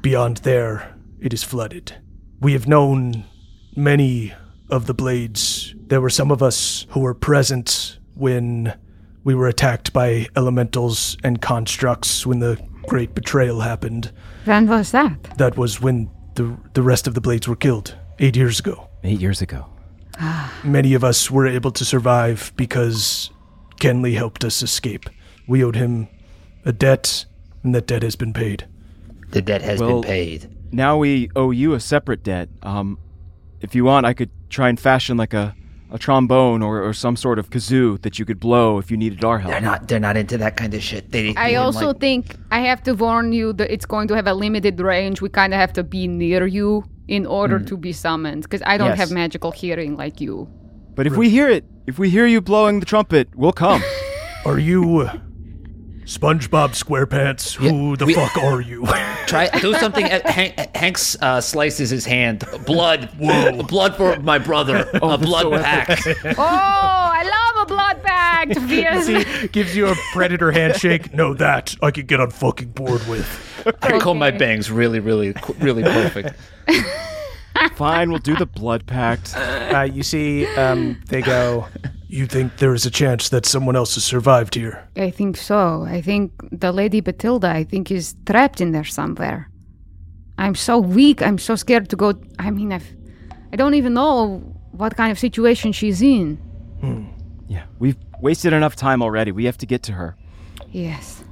"Beyond there, it is flooded. We have known many of the blades. There were some of us who were present when we were attacked by elementals and constructs when the great betrayal happened. When was that? That was when the the rest of the blades were killed eight years ago." Eight years ago. Many of us were able to survive because Kenley helped us escape. We owed him a debt, and that debt has been paid. The debt has Well- been paid. Now we owe you a separate debt. Um, if you want, I could try and fashion like a, a trombone or, or some sort of kazoo that you could blow if you needed our help. They're not. They're not into that kind of shit. They. they I also like- think I have to warn you that it's going to have a limited range. We kind of have to be near you in order to be summoned because I don't Yes. have magical hearing like you. But if we hear it, if we hear you blowing the trumpet, we'll come. Are you uh, SpongeBob SquarePants? Who the we- fuck are you? Try do something. At Hank, Hanks uh, slices his hand. Blood. Whoa. Blood for my brother. a blood pact. Oh, I love a blood pact. via- he gives you a predator handshake. No, that I could get on fucking board with. I comb my bangs really, really, really perfect. Fine, we'll do the blood pact. Uh, you see, um, they go. You think there is a chance that someone else has survived here? I think so. I think the Lady Batilda, I think, is trapped in there somewhere. I'm so weak. I'm so scared to go. I mean, I've, I don't even know what kind of situation she's in. Yeah, we've wasted enough time already. We have to get to her. Yes.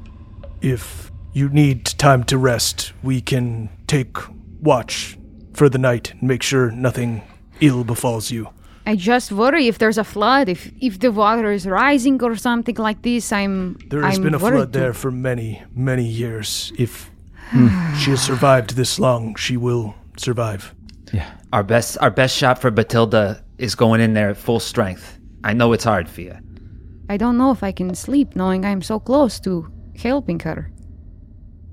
If you need time to rest, we can take watch for the night and make sure nothing ill befalls you. I just worry if there's a flood, if if the water is rising or something like this. I'm. There has I'm been a flood too. there for many, many years. If she has survived this long, she will survive. Yeah, our best, our best shot for Batilda is going in there at full strength. I know it's hard, Fia. I don't know if I can sleep knowing I'm so close to helping her,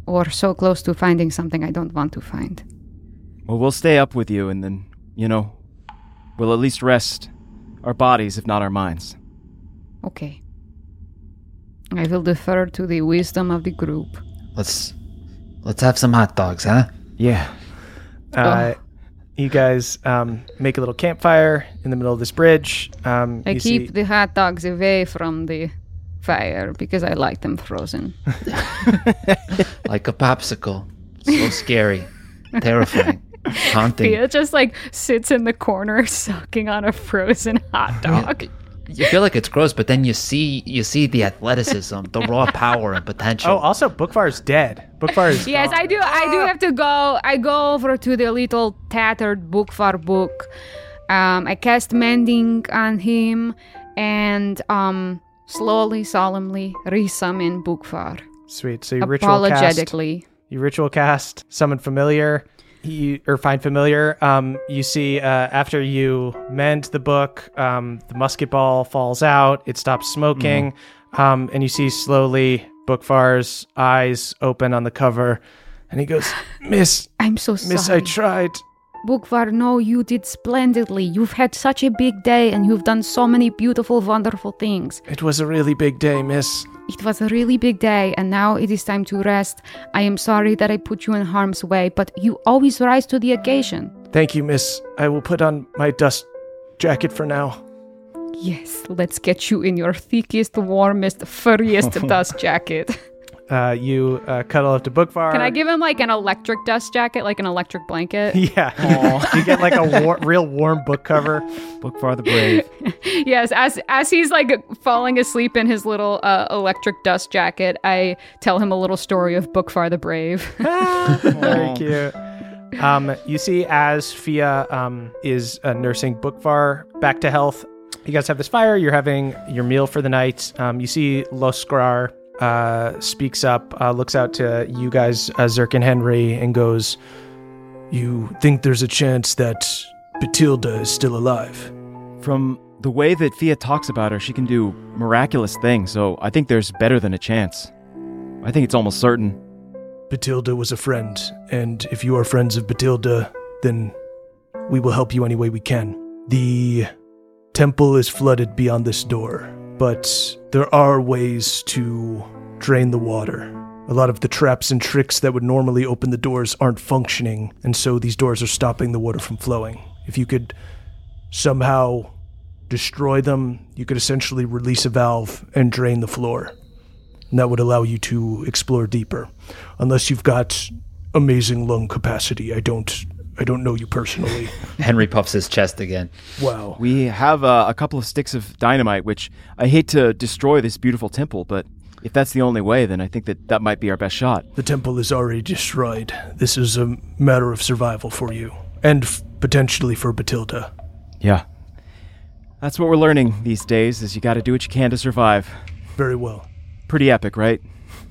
or so close to finding something I don't want to find. Well, we'll stay up with you, and then, you know, we'll at least rest our bodies, if not our minds. Okay. I will defer to the wisdom of the group. Let's, let's have some hot dogs, huh? Yeah. Uh, You guys um, make a little campfire in the middle of this bridge. Um, I you keep see- the hot dogs away from the fire because I like them frozen. Like a popsicle. So scary, terrifying, haunting. Fia just like sits in the corner sucking on a frozen hot dog. You feel like it's gross, but then you see, you see the athleticism, the raw power and potential. Oh, also, Bookvar's dead. Bookvar is. Yes, I do. I do have to go. I go over to the little tattered Bookvar book. Um, I cast mending on him, and um, slowly, solemnly resummon Bookvar. Sweet. So you ritual cast. Apologetically. You ritual cast, summon familiar, you, or find familiar. Um, you see uh, after you mend the book, um, the musket ball falls out. It stops smoking, um, and you see slowly Bookvar's eyes open on the cover, and he goes, "Miss, I'm so sorry. Miss, sorry. I tried." Bookvar, no, you did splendidly. You've had such a big day, and you've done so many beautiful, wonderful things. It was a really big day, Miss. It was a really big day, and now it is time to rest. I am sorry that I put you in harm's way, but you always rise to the occasion. Thank you, Miss. I will put on my dust jacket for now. Yes, let's get you in your thickest, warmest, furriest dust jacket. Uh, you uh, cuddle up to Bookvar. Can I give him like an electric dust jacket, like an electric blanket? Yeah. you get like a war- real warm book cover. Bookvar the Brave. yes, as as he's like falling asleep in his little uh, electric dust jacket, I tell him a little story of Bookvar the Brave. Very cute. Um, you see, as Fia um, is uh, nursing Bookvar back to health, you guys have this fire. You're having your meal for the night. Um, you see Loskrar uh, speaks up, uh, looks out to you guys, uh, Zerk and Henry, and goes, You think there's a chance that Batilda is still alive? From the way that Fia talks about her, she can do miraculous things, so I think there's better than a chance. I think it's almost certain. Batilda was a friend, and if you are friends of Batilda, then we will help you any way we can. The temple is flooded beyond this door, but there are ways to drain the water. A lot of the traps and tricks that would normally open the doors aren't functioning, and so these doors are stopping the water from flowing. If you could somehow destroy them, you could essentially release a valve and drain the floor and that would allow you to explore deeper. Unless you've got amazing lung capacity, I don't. I don't know you personally. Henry puffs his chest again. wow. We have uh, a couple of sticks of dynamite, which I hate to destroy this beautiful temple, but if that's the only way, then I think that that might be our best shot. The temple is already destroyed. This is a matter of survival for you, and f- potentially for Batilda. Yeah. That's what we're learning these days is you got to do what you can to survive. Very well. Pretty epic, right?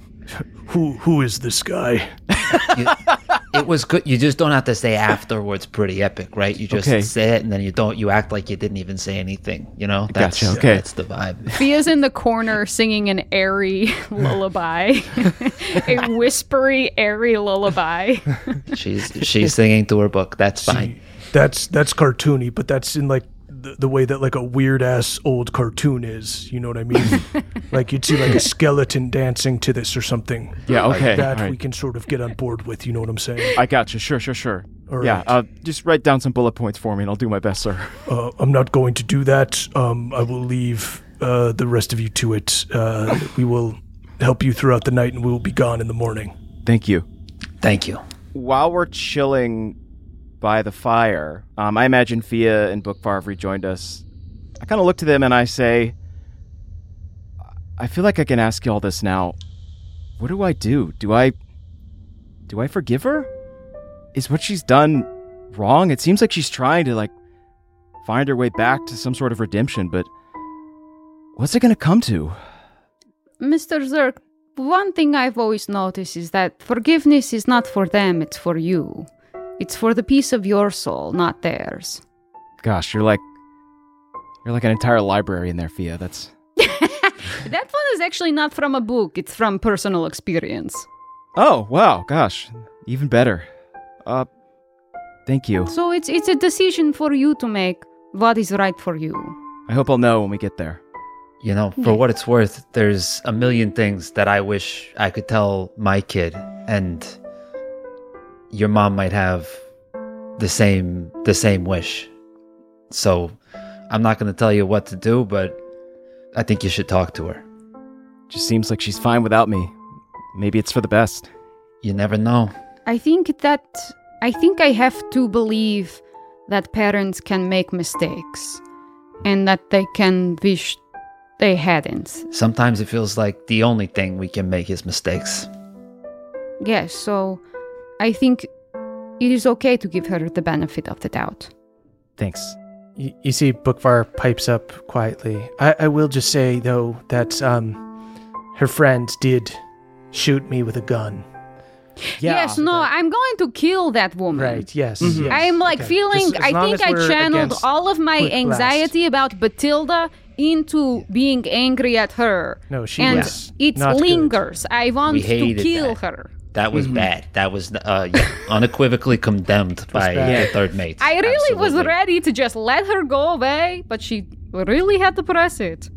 Who who is this guy? You- it was good. You just don't have to say afterwards. Pretty epic, right? You just Okay. say it, and then you don't. You act like you didn't even say anything. You know. That's Gotcha, okay. That's the vibe. Fia's in the corner singing an airy lullaby, a whispery, airy lullaby. She's she's singing to her book. That's fine. That's that's cartoony, but that's in like the, the way that like a weird ass old cartoon is. You know what I mean? like you'd see like a skeleton dancing to this or something. Yeah, okay. That all right. we can sort of get on board with. You know what I'm saying? I got you. Sure, sure, sure. All yeah, right. uh, just write down some bullet points for me and I'll do my best, sir. Uh, I'm not going to do that. Um, I will leave uh, the rest of you to it. Uh, we will help you throughout the night, and we will be gone in the morning. Thank you. Thank you. While we're chilling by the fire, um, I imagine Fia and Bookvar have rejoined us. I kind of look to them and I say, I feel like I can ask you all this now. What do I do? Do I. Do I forgive her? Is what she's done wrong? It seems like she's trying to, like, find her way back to some sort of redemption, but. What's it gonna come to? Mr. Zerk, one thing I've always noticed is that forgiveness is not for them, it's for you. It's for the peace of your soul, not theirs. Gosh, you're like. You're like an entire library in there, Fia. That's. That one is actually not from a book, it's from personal experience. Oh, wow, gosh. Even better. Uh, thank you. So it's it's a decision for you to make what is right for you. I hope I'll know when we get there. You know, for what it's worth, there's a million things that I wish I could tell my kid, and your mom might have the same the same wish. So, I'm not going to tell you what to do, but I think you should talk to her. Just seems like she's fine without me. Maybe it's for the best. You never know. I think that I think I have to believe that parents can make mistakes and that they can wish they hadn't. Sometimes it feels like the only thing we can make is mistakes. Yes, so I think it is okay to give her the benefit of the doubt. Thanks. You, you see, Bookvar pipes up quietly. I, I will just say though that um, her friend did shoot me with a gun. yes, no, I'm going to kill that woman. Right? Yes. Mhm. yes. I'm like Okay. feeling, Just I think I channeled all of my quick blast. anxiety about Batilda into being angry at her. No, she and was it not good. lingers. I want We to hated kill that. her. That was bad. That was uh, yeah, unequivocally condemned by bad. the third mate. I really was ready to just let her go away, but she really had to press it.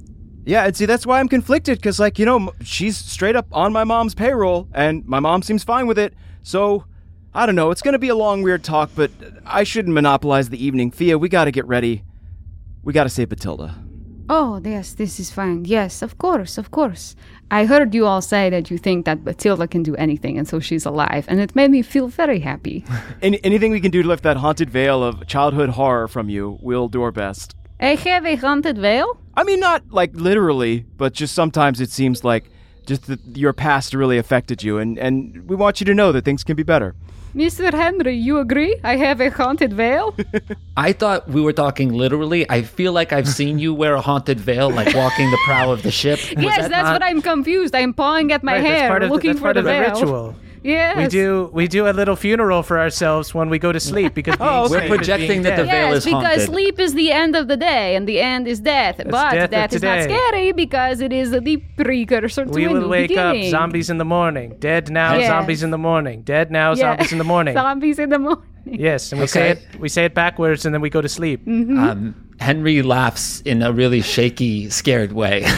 Yeah, and see, that's why I'm conflicted, because, like, you know, she's straight up on my mom's payroll, and my mom seems fine with it. So, I don't know. It's going to be a long, weird talk, but I shouldn't monopolize the evening. Fia, we got to get ready. We got to save Batilda. Oh, yes, this is fine. Yes, of course, of course. I heard you all say that you think that Batilda can do anything, and so she's alive, and it made me feel very happy. Any- anything we can do to lift that haunted veil of childhood horror from you, we'll do our best. I have a haunted veil? I mean, not like literally, but just sometimes it seems like just that your past really affected you, and, and we want you to know that things can be better. Mr. Henry, you agree? I have a haunted veil? I thought we were talking literally. I feel like I've seen you wear a haunted veil, like walking the prow of the ship. Was yes, that that's not- what I'm confused. I'm pawing at my Right, hair, part of the- looking that's for part the of the veil. ritual. Yes. We do we do a little funeral for ourselves when we go to sleep because Oh, okay. We're projecting that the dead. veil Yes, is because haunted. sleep is the end of the day, and the end is death. but death of that is not scary because it is the precursor to We a will new wake beginning. up zombies in the morning. Dead now, Yes. zombies in the morning. Dead now, Yeah. zombies in the morning. Zombies in the morning. yes, and we say it we say it backwards and then we go to sleep. Mm. Um, Henry laughs in a really shaky, scared way.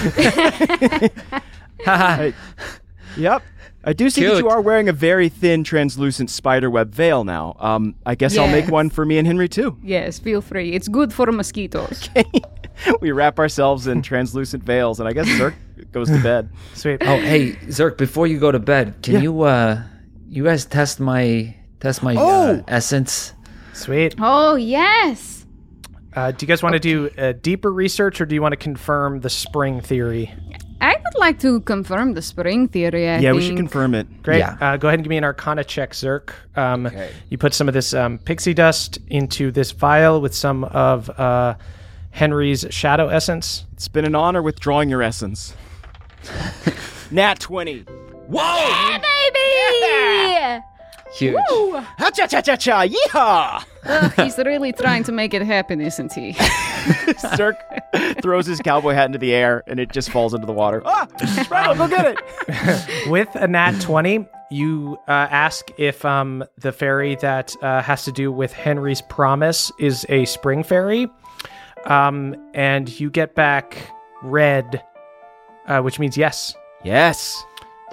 Yep. I do see that you are wearing a very thin, translucent spiderweb veil now. Um, I guess I'll make one for me and Henry too. Yes, feel free. It's good for mosquitoes. Okay. we wrap ourselves in translucent veils, and I guess Zerk goes to bed. Sweet. oh, hey, Zerk, before you go to bed, can Yeah. you uh, you guys test my test my Oh! uh, essence? Sweet. oh, yes. Uh, do you guys want to do uh, deeper research or do you want to confirm the spring theory? I would like to confirm the spring theory. I yeah, we should confirm it. Great. Yeah. Uh, go ahead and give me an Arcana check, Zerk. Um, You put some of this um, pixie dust into this vial with some of uh, Henry's shadow essence. It's been an honor withdrawing your essence. Nat 20. Whoa! Baby! Huge. Ha cha cha cha cha! Yeehaw! Ugh, he's really trying to make it happen, isn't he? Zerk throws his cowboy hat into the air and it just falls into the water. Ah! Sprite, go get it! With a nat 20, you uh, ask if um, the fairy that uh, has to do with Henry's promise is a spring fairy. Um, and you get back red, uh, which means yes. Yes.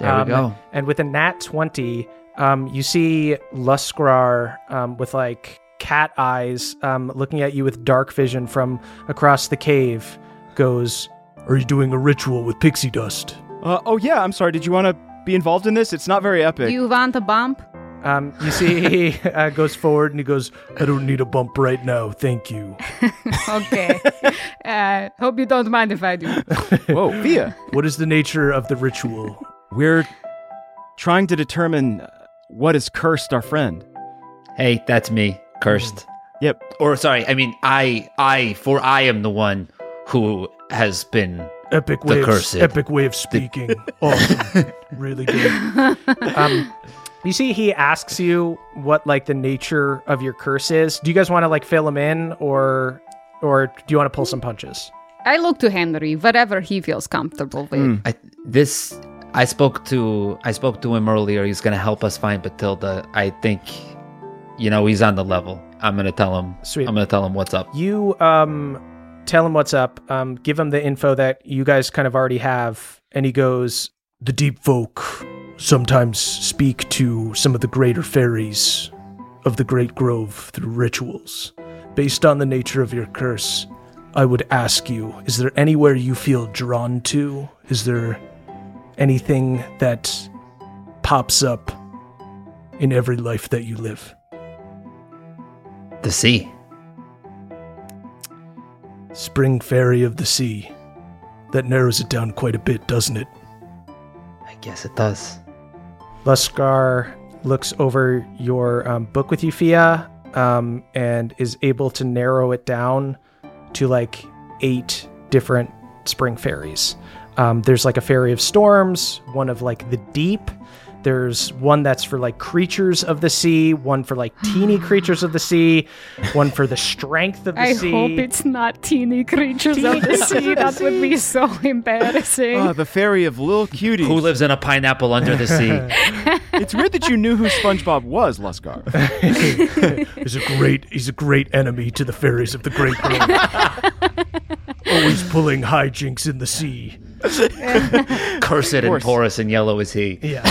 There Um, we go. And with a nat 20, um, you see Luskrar um, with like cat eyes um, looking at you with dark vision from across the cave goes, Are you doing a ritual with pixie dust? Uh, oh, yeah, I'm sorry. Did you want to be involved in this? It's not very epic. you want a bump? um, you see he uh, goes forward and he goes, I don't need a bump right now, thank you. Okay. uh, hope you don't mind if I do. Whoa, Fia. What is the nature of the ritual? We're trying to determine what has cursed our friend. Hey, that's me. Cursed. Yep. Or sorry, I mean I I for I am the one who has been Epic The way, of, cursed. epic way of speaking. awesome. Really good. um, you see he asks you what like the nature of your curse is. Do you guys want to like fill him in or or do you want to pull some punches? I look to Henry, whatever he feels comfortable with. I this I spoke to I spoke to him earlier. He's gonna help us find Batilda. I think you know, he's on the level. I'm gonna tell him Sweet. I'm gonna tell him what's up. You um tell him what's up. Um, give him the info that you guys kind of already have, and he goes, The deep folk sometimes speak to some of the greater fairies of the Great Grove through rituals. Based on the nature of your curse, I would ask you is there anywhere you feel drawn to? Is there anything that pops up in every life that you live? The sea. Spring Fairy of the Sea. That narrows it down quite a bit, doesn't it? I guess it does. Luskar looks over your um, book with you, Fia, um, and is able to narrow it down to like eight different spring fairies. Um, there's like a fairy of storms, one of like the deep. There's one that's for like creatures of the sea, one for like teeny creatures of the sea, one for the strength of the sea. I sea. hope it's not teeny creatures of the sea. That would be so embarrassing. Oh, the fairy of Lil Cutie. Who lives in a pineapple under the sea? It's weird that you knew who SpongeBob was, Luskar. He's a great he's a great enemy to the fairies of the Great Grove. Always pulling hijinks in the sea. Cursed and porous and yellow is he. Yeah.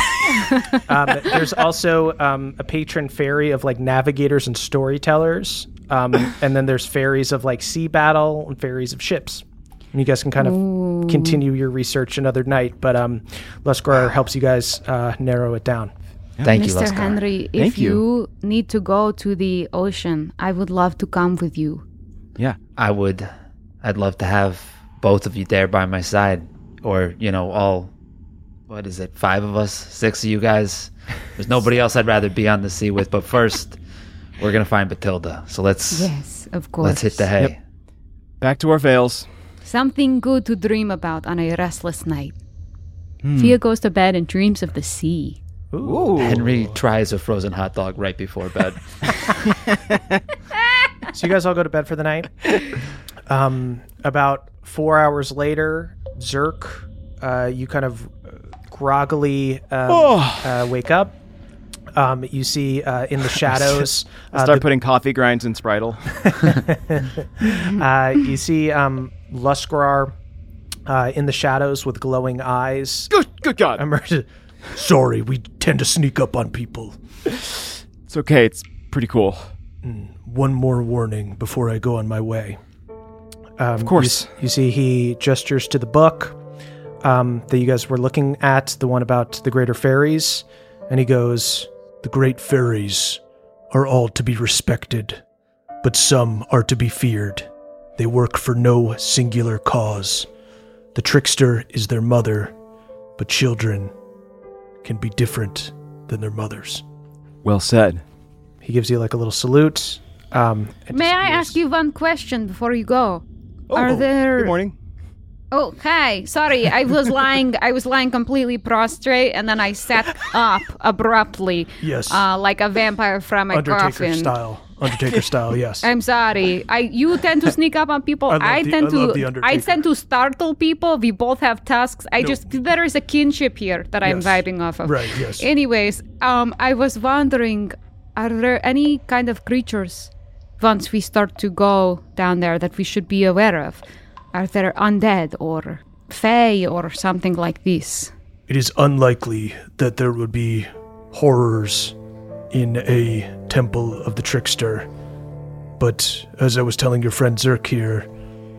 um, there's also um, a patron fairy of like navigators and storytellers. Um, and then there's fairies of like sea battle and fairies of ships. And you guys can kind of continue your research another night, but um, Luskar helps you guys uh, narrow it down. Thank you, Mr. Henry, if Thank you. you need to go to the ocean, I would love to come with you. yeah. I would I'd love to have both of you there by my side. Or, you know, all what is it, five of us, six of you guys. There's nobody else I'd rather be on the sea with, but first we're gonna find Batilda. So let's Yes, of course. let's hit the hay. Back to our veils. Something good to dream about on a restless night. Fia goes to bed and dreams of the sea. Ooh. Henry tries a frozen hot dog right before bed. So you guys all go to bed for the night. Um, about four hours later, Zerk, uh, you kind of groggily um, uh, wake up. Um, you see uh, in the shadows. uh, Start the- putting coffee grinds in Spritle. uh, you see um, Luskrar uh, in the shadows with glowing eyes. Good, good God. Emerge- Sorry, we tend to sneak up on people. It's okay. It's pretty cool. One more warning before I go on my way. Um, of course. You, you see, he gestures to the book um, that you guys were looking at, the one about the greater fairies, and he goes, The great fairies are all to be respected, but some are to be feared. They work for no singular cause. The trickster is their mother, but children can be different than their mothers. Well said. He gives you like a little salute. Um, and May I ask you one question before you go? Are there? Good morning. Oh, hi. Sorry, I was lying. I was lying completely prostrate, and then I sat up abruptly, Yes. uh, like a vampire from a Undertaker coffin. style. Undertaker style, yes. I'm sorry. I you tend to sneak up on people. I I, the- tend I to I tend to startle people. We both have tusks. I just there is a kinship here that I'm vibing off of. Right, yes. Anyways, um, I was wondering, are there any kind of creatures once we start to go down there that we should be aware of? Are there undead or fae or something like this? It is unlikely that there would be horrors in a temple of the trickster. But as I was telling your friend Zerk here,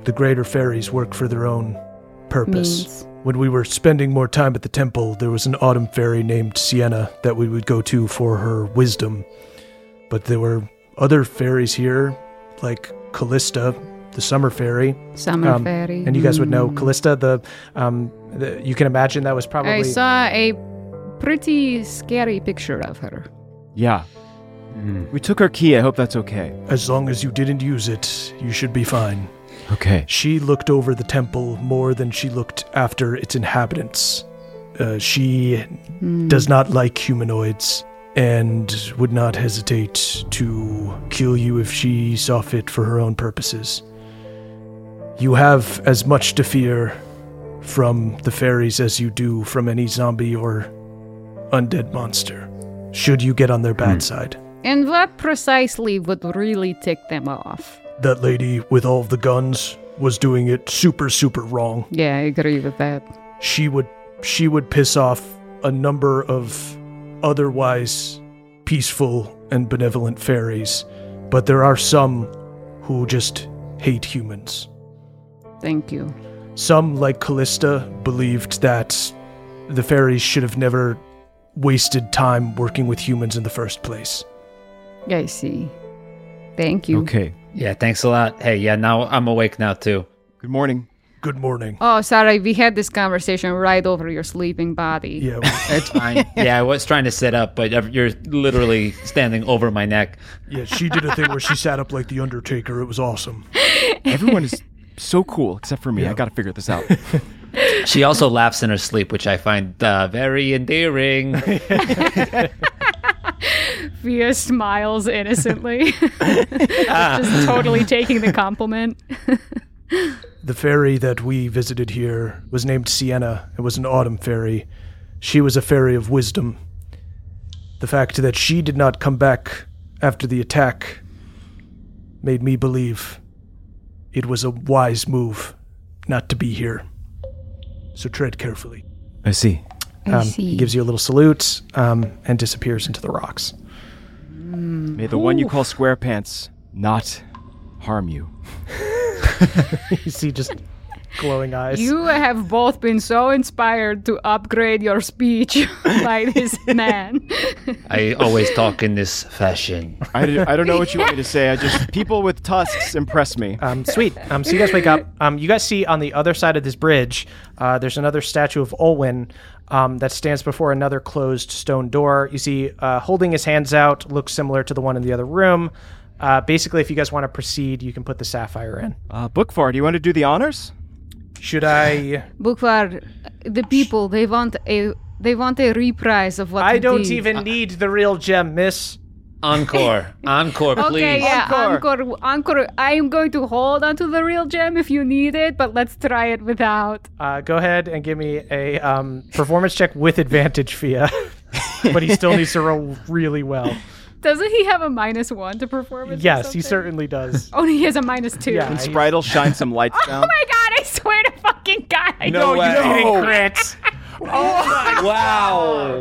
the greater fairies work for their own purpose. Means. When we were spending more time at the temple, there was an autumn fairy named Sienna that we would go to for her wisdom. But there were other fairies here, like Callista, the summer fairy. Summer Um, fairy. and you guys would know Hmm. Callista. The, um, the you can imagine that was probably I saw a pretty scary picture of her. Yeah. We took her key. I hope that's okay. As long as you didn't use it, you should be fine. Okay. She looked over the temple more than she looked after its inhabitants. Uh, she does not like humanoids and would not hesitate to kill you if she saw fit for her own purposes. You have as much to fear from the fairies as you do from any zombie or undead monster, should you get on their bad hmm. side. And what precisely would really tick them off? That lady with all of the guns was doing it super, super wrong. Yeah, I agree with that. she would she would piss off a number of otherwise peaceful and benevolent fairies, but there are some who just hate humans. Thank you. Some, like Callista, believed that the fairies should have never wasted time working with humans in the first place. I see. Thank you. Okay. Yeah, thanks a lot. Hey, yeah, now I'm awake now too. Good morning. Good morning. Oh, sorry, we had this conversation right over your sleeping body. Yeah, It's fine. yeah, I was trying to sit up, but you're literally standing over my neck. yeah, she did a thing where she sat up like the Undertaker. It was awesome. Everyone is so cool except for me. I got to figure this out. She also laughs in her sleep, which I find uh, very endearing. Fia smiles innocently, just totally taking the compliment. The fairy that we visited here was named Sienna. It was an autumn fairy. She was a fairy of wisdom. The fact that she did not come back after the attack made me believe it was a wise move not to be here. So tread carefully. I see. I um, see. he gives you a little salute um, and disappears into the rocks. May the one you call SquarePants not harm you. You see just glowing eyes. You have both been so inspired to upgrade your speech by this man. I always talk in this fashion. I, don't know what you want me to say. I just people with tusks impress me. Um, sweet. Um, so you guys wake up. Um, you guys see on the other side of this bridge, uh, there's another statue of Olwyn um, that stands before another closed stone door. You see, uh, holding his hands out, looks similar to the one in the other room. Uh, basically, if you guys want to proceed, you can put the sapphire in. Uh, Bookvar, do you want to do the honors? Should I? Bookvar, the people they want a they want a reprise of what I don't did. even need the real gem, Miss. Encore. Encore, please. Okay, yeah, Encore. encore. encore, I am going to hold onto the real gem if you need it, but let's try it without. Uh, go ahead and give me a um, performance check with advantage, Fia. but he still needs to roll really well. Doesn't he have a minus one to performance? or Yes, he certainly does. Oh, he has a minus two. Yeah. Can Spritle shine some lights down? Oh down? my god! I swear to fucking god! I No don't way. Hitting crits. Wow. Wow.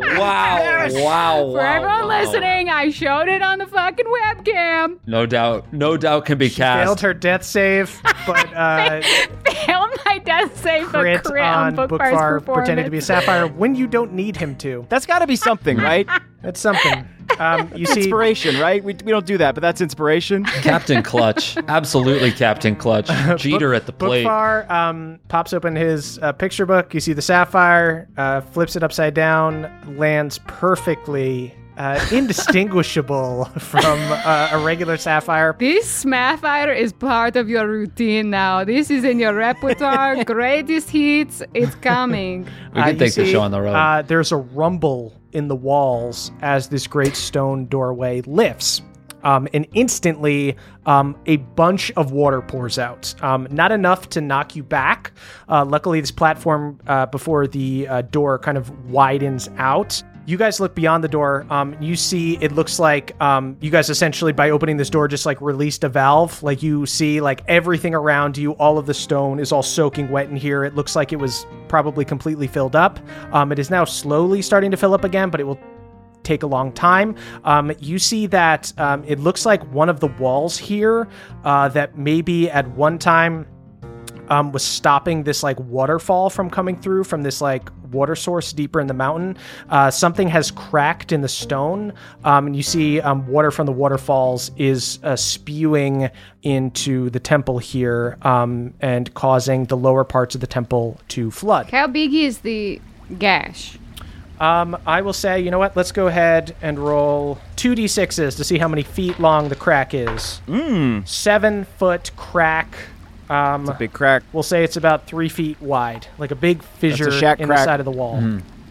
Wow. For everyone wow. listening, I showed it on the fucking webcam. No doubt. No doubt can be cast. Failed her death save, but uh, Failed my death save, but crit, crit on on Bookvar's Bookvar performance. pretending to be a sapphire when you don't need him to. That's got to be something, right? That's something. Um, you see, inspiration, right? We, we don't do that, but that's inspiration. Captain Clutch. Absolutely Captain Clutch. Jeter at the plate. Bookvar um, pops open his uh, picture book. You see the sapphire, uh, flips it upside down, lands perfectly uh, indistinguishable from uh, a regular sapphire. This sapphire is part of your routine now. This is in your repertoire. Greatest hits. It's coming. We Uh, can you take the show on the road. Uh, there's a rumble in the walls as this great stone doorway lifts. Um, and instantly, um, a bunch of water pours out. Um, not enough to knock you back. Uh, luckily, this platform uh, before the uh, door kind of widens out. You guys look beyond the door. Um, you see, it looks like um, you guys essentially, by opening this door, just like released a valve. Like you see, like everything around you, all of the stone is all soaking wet in here. It looks like it was probably completely filled up. Um, it is now slowly starting to fill up again, but it will take a long time. Um, you see that um, it looks like one of the walls here uh, that maybe at one time um, was stopping this like waterfall from coming through from this like water source deeper in the mountain. Uh, something has cracked in the stone, um, and you see um, water from the waterfalls is uh, spewing into the temple here um, and causing the lower parts of the temple to flood. How big is the gash? Um, I will say, you know what? Let's go ahead and roll two d6s to see how many feet long the crack is. Mm. Seven foot crack. Um, Big crack. we'll say it's about three feet wide, like a big fissure shack in the side of the wall.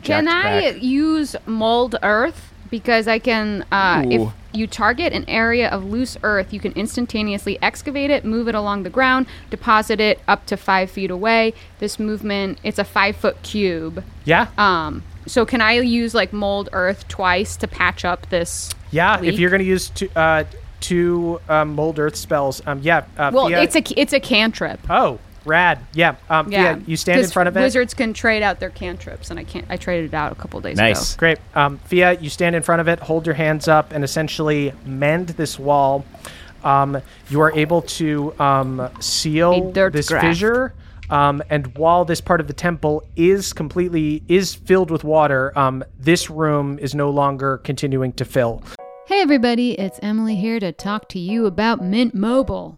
Can I crack. use mold earth? Because I can, uh, if you target an area of loose earth, you can instantaneously excavate it, move it along the ground, deposit it up to five feet away. This movement, it's a five foot cube. Yeah, Um, so can I use like mold earth twice to patch up this? yeah. If you're going to use two, uh, two um, mold earth spells, um, yeah. Uh, Well, Fia- it's a it's a cantrip. oh rad. Yeah, um, Yeah, Fia, you stand in front of it. Wizards can trade out their cantrips, and I can't. I traded it out a couple days Nice. ago. Great. Um, Fia, you stand in front of it, hold your hands up, and essentially mend this wall. Um, you are able to um, seal this graft. fissure. Um, and while this part of the temple is completely is filled with water, um, this room is no longer continuing to fill. Hey everybody, it's Emily here to talk to you about Mint Mobile.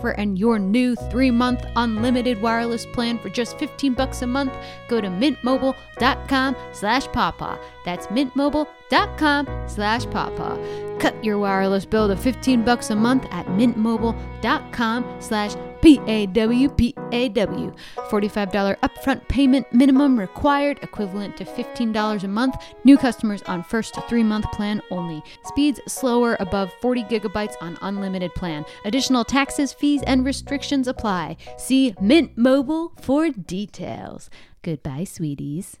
and your new 3-month unlimited wireless plan for just 15 bucks a month, go to mintmobile.com slash pawpaw. That's mintmobile.com slash pawpaw. Cut your wireless bill to 15 bucks a month at mintmobile.com slash P-A-W-P-A-W. $45 upfront payment minimum required, equivalent to $15 a month. New customers on first three-month plan only. Speeds slower above 40 gigabytes on unlimited plan. Additional taxes, fees, and restrictions apply. See Mint Mobile for details. Goodbye, sweeties.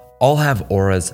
all have auras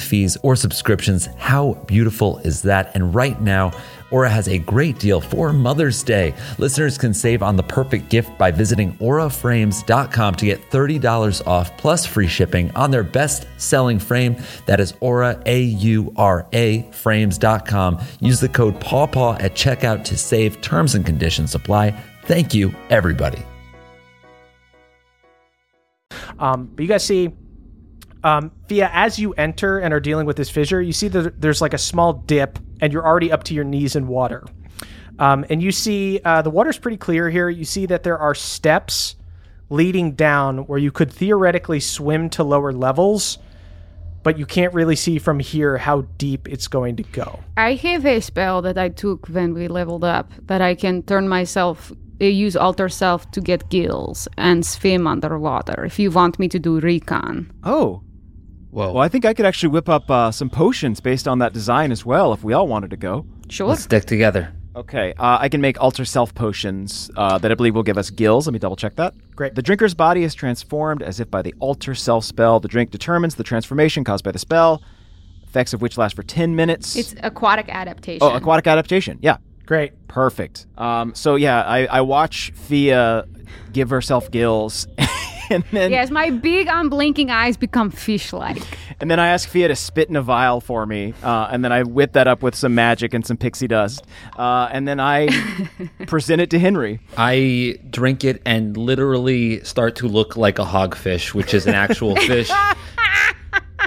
fees or subscriptions. How beautiful is that? And right now, Aura has a great deal for Mother's Day. Listeners can save on the perfect gift by visiting auraframes.com to get $30 off plus free shipping on their best selling frame. That is Aura, A U R A, frames.com. Use the code PAWPAW at checkout to save. Terms and conditions apply. Thank you, everybody. Um, but you guys see Um, Fia, as you enter and are dealing with this fissure, you see that there's like a small dip, and you're already up to your knees in water. Um, and you see uh, the water's pretty clear here. You see that there are steps leading down where you could theoretically swim to lower levels, but you can't really see from here how deep it's going to go. I have a spell that I took when we leveled up that I can turn myself, uh, use alter self to get gills and swim underwater if you want me to do recon. Oh, Whoa. well, I think I could actually whip up uh, some potions based on that design as well if we all wanted to go. Sure. Let's stick together. Okay, uh, I can make alter self potions uh, that I believe will give us gills. Let me double check that. Great. The drinker's body is transformed as if by the alter self spell. The drink determines the transformation caused by the spell, effects of which last for 10 minutes. It's aquatic adaptation. oh, aquatic adaptation. Yeah, Great. perfect. Um, so, yeah, I, I watch Fia give herself gills. And then, Yes, my big unblinking eyes become fish-like. and then I ask Fia to spit in a vial for me, uh, and then I whip that up with some magic and some pixie dust, uh, and then I present it to Henry. I drink it and literally start to look like a hogfish, which is an actual fish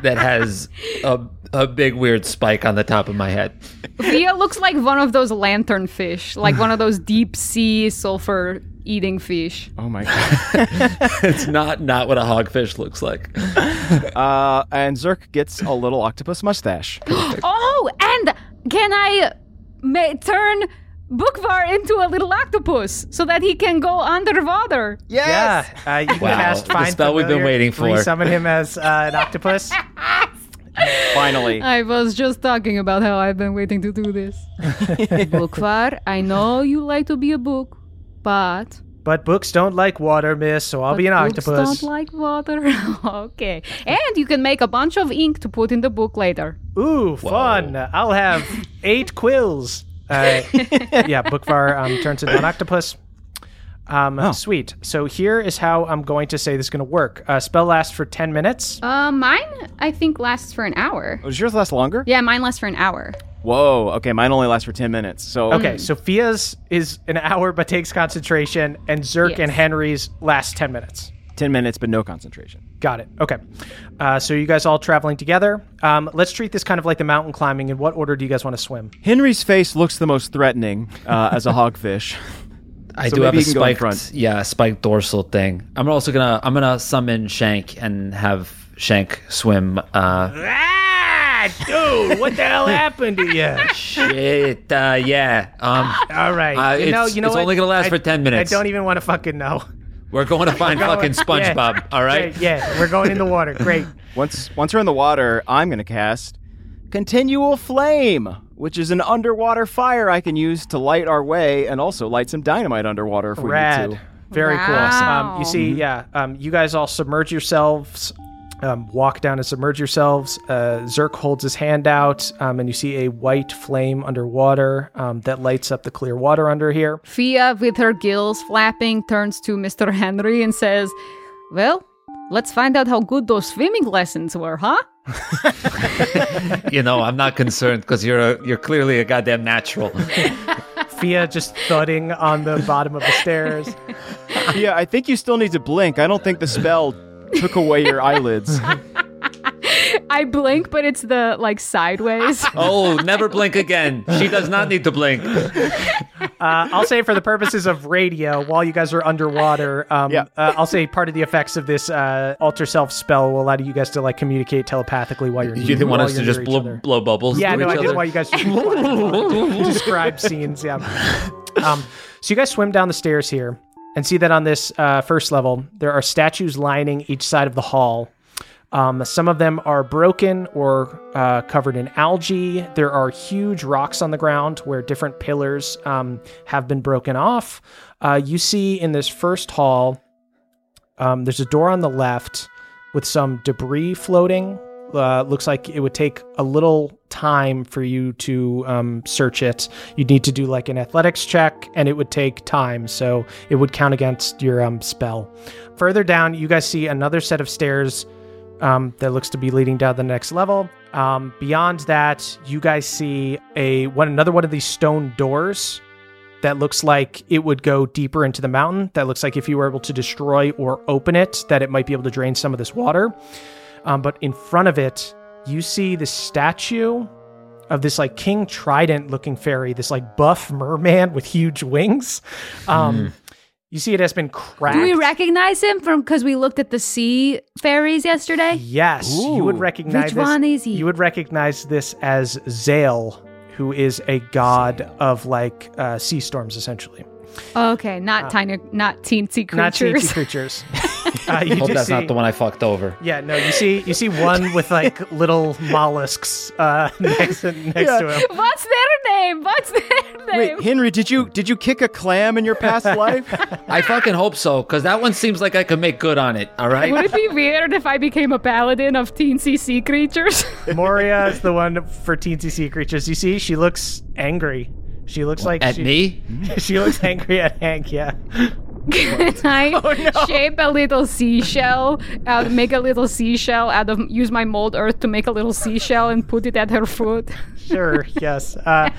that has a, a big weird spike on the top of my head. Fia looks like one of those lantern fish, like one of those deep sea sulfur eating fish. Oh my god. It's not not what a hogfish looks like. Uh, and Zerk gets a little octopus mustache. Oh, and can I ma- turn Bookvar into a little octopus so that he can go underwater? Yeah. Uh, you can Wow, cast the Find spell we've been waiting for. We summon him as uh, an octopus. Finally. I was just talking about how I've been waiting to do this. Bookvar, I know you like to be a book, but But books don't like water, miss, so I'll but be an books octopus. don't like water. okay, and you can make a bunch of ink to put in the book later. Ooh, fun. I'll have eight quills. Uh, yeah, Bookvar um, turns into an octopus. Um, Oh. Sweet. So here is how I'm going to say this is going to work. Uh, spell lasts for 10 minutes. Uh, mine I think lasts for an hour. Does yours last longer? Yeah, mine lasts for an hour. Whoa. Okay, mine only lasts for 10 minutes. So Okay, Sophia's is an hour but takes concentration, and Zerk Yes. and Henry's last 10 minutes. 10 minutes, but no concentration. Got it. Okay. Uh, so you guys all traveling together. Um, let's treat this kind of like the mountain climbing. In what order do you guys want to swim? Henry's face looks the most threatening uh, as a hogfish. I So do have a you can spiked, front. yeah, spiked dorsal thing. I'm also gonna I'm gonna summon Shank and have Shank swim. Uh, Ah, dude, what the hell happened to you? shit, uh, yeah. Um, All right. Uh, you know, it's- you know it's what? only gonna last I- for 10 minutes. I don't even want to fucking know. we're going to find fucking Yeah. SpongeBob. All right. Great, Yeah, we're going in the water. Great. Once once we're in the water, I'm going to cast Continual Flame, which is an underwater fire I can use to light our way and also light some dynamite underwater if we need Rad. to. Very cool. Um, you see, yeah, um, you guys all submerge yourselves, um, walk down and submerge yourselves. Uh, Zerk holds his hand out, um, and you see a white flame underwater um, that lights up the clear water under here. Fia, with her gills flapping, turns to Mr. Henry and says, Well, let's find out how good those swimming lessons were, huh? You know, I'm not concerned because you're a, you're clearly a goddamn natural. Fia just thudding on the bottom of the stairs. Yeah, I think you still need to blink. I don't think the spell took away your eyelids. I blink, but it's the like sideways. Oh, never blink again. She does not need to blink. Uh, I'll say for the purposes of radio, while you guys are underwater, um, Yeah. uh, I'll say part of the effects of this uh, alter self spell will allow you guys to like communicate telepathically while you're. You didn't want us to just blow, other. blow bubbles Yeah, to no, each I didn't want you guys to describe scenes. Yeah. Um, so you guys swim down the stairs here and see that on this uh, first level there are statues lining each side of the hall. Um, some of them are broken or uh, covered in algae. There are huge rocks on the ground where different pillars um, have been broken off. Uh, you see in this first hall, um, there's a door on the left with some debris floating. Uh, looks like it would take a little time for you to um, search it. You'd need to do like an athletics check, and it would take time, so it would count against your um, spell. Further down, you guys see another set of stairs um, that looks to be leading down the next level. Um, beyond that, you guys see a one another one of these stone doors that looks like it would go deeper into the mountain. That looks like if you were able to destroy or open it, that it might be able to drain some of this water. Um, but in front of it, you see the statue of this like King Trident looking fairy, this like buff merman with huge wings. Um, You see, it has been cracked. Do we recognize him from because we looked at the sea fairies yesterday? Yes, you would recognize Which this. one is he? You would recognize this as Zale, who is a god of like uh, sea storms, essentially. Okay, not tiny, not teensy Uh, Not teensy creatures. uh, you Hope that's see, not the one I fucked over. Yeah, no, you see, you see one with like little mollusks uh, next, to, next to him. What's their name? What's their name? Wait, Henry, did you did you kick a clam in your past life? I fucking hope so, because that one seems like I could make good on it. All right. Would it be weird if I became a paladin of teensy sea creatures? Moria is the one for teensy sea creatures. You see, she looks angry. She looks like At she, me? She looks angry at Hank. Yeah. Can I shape a little seashell, uh, make a little seashell out of, use my mold earth to make a little seashell and put it at her foot? Sure. yes. Uh,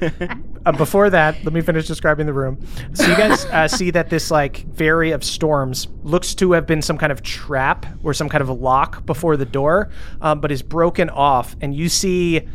uh, before that, let me finish describing the room. So you guys uh, see that this like fairy of storms looks to have been some kind of trap or some kind of lock before the door, um, but is broken off, and you see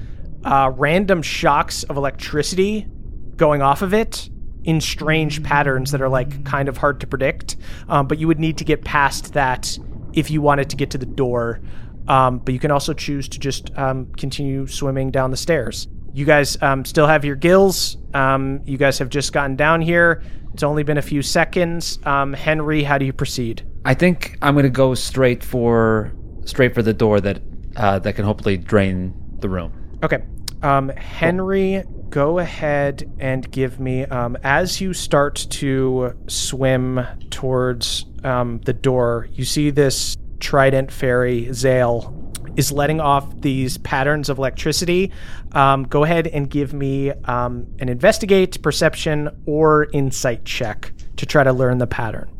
uh, random shocks of electricity going off of it in strange patterns that are like kind of hard to predict. Um, but you would need to get past that if you wanted to get to the door. Um, but you can also choose to just um, continue swimming down the stairs. You guys um, still have your gills. Um, you guys have just gotten down here. It's only been a few seconds. Um, Henry, how do you proceed? I think I'm gonna go straight for straight for the door that uh, that can hopefully drain the room. Okay. Um, Henry, go ahead and give me, um, as you start to swim towards um, the door, you see this trident fairy, Zale, is letting off these patterns of electricity. Um, go ahead and give me um, an investigate, perception, or insight check to try to learn the pattern.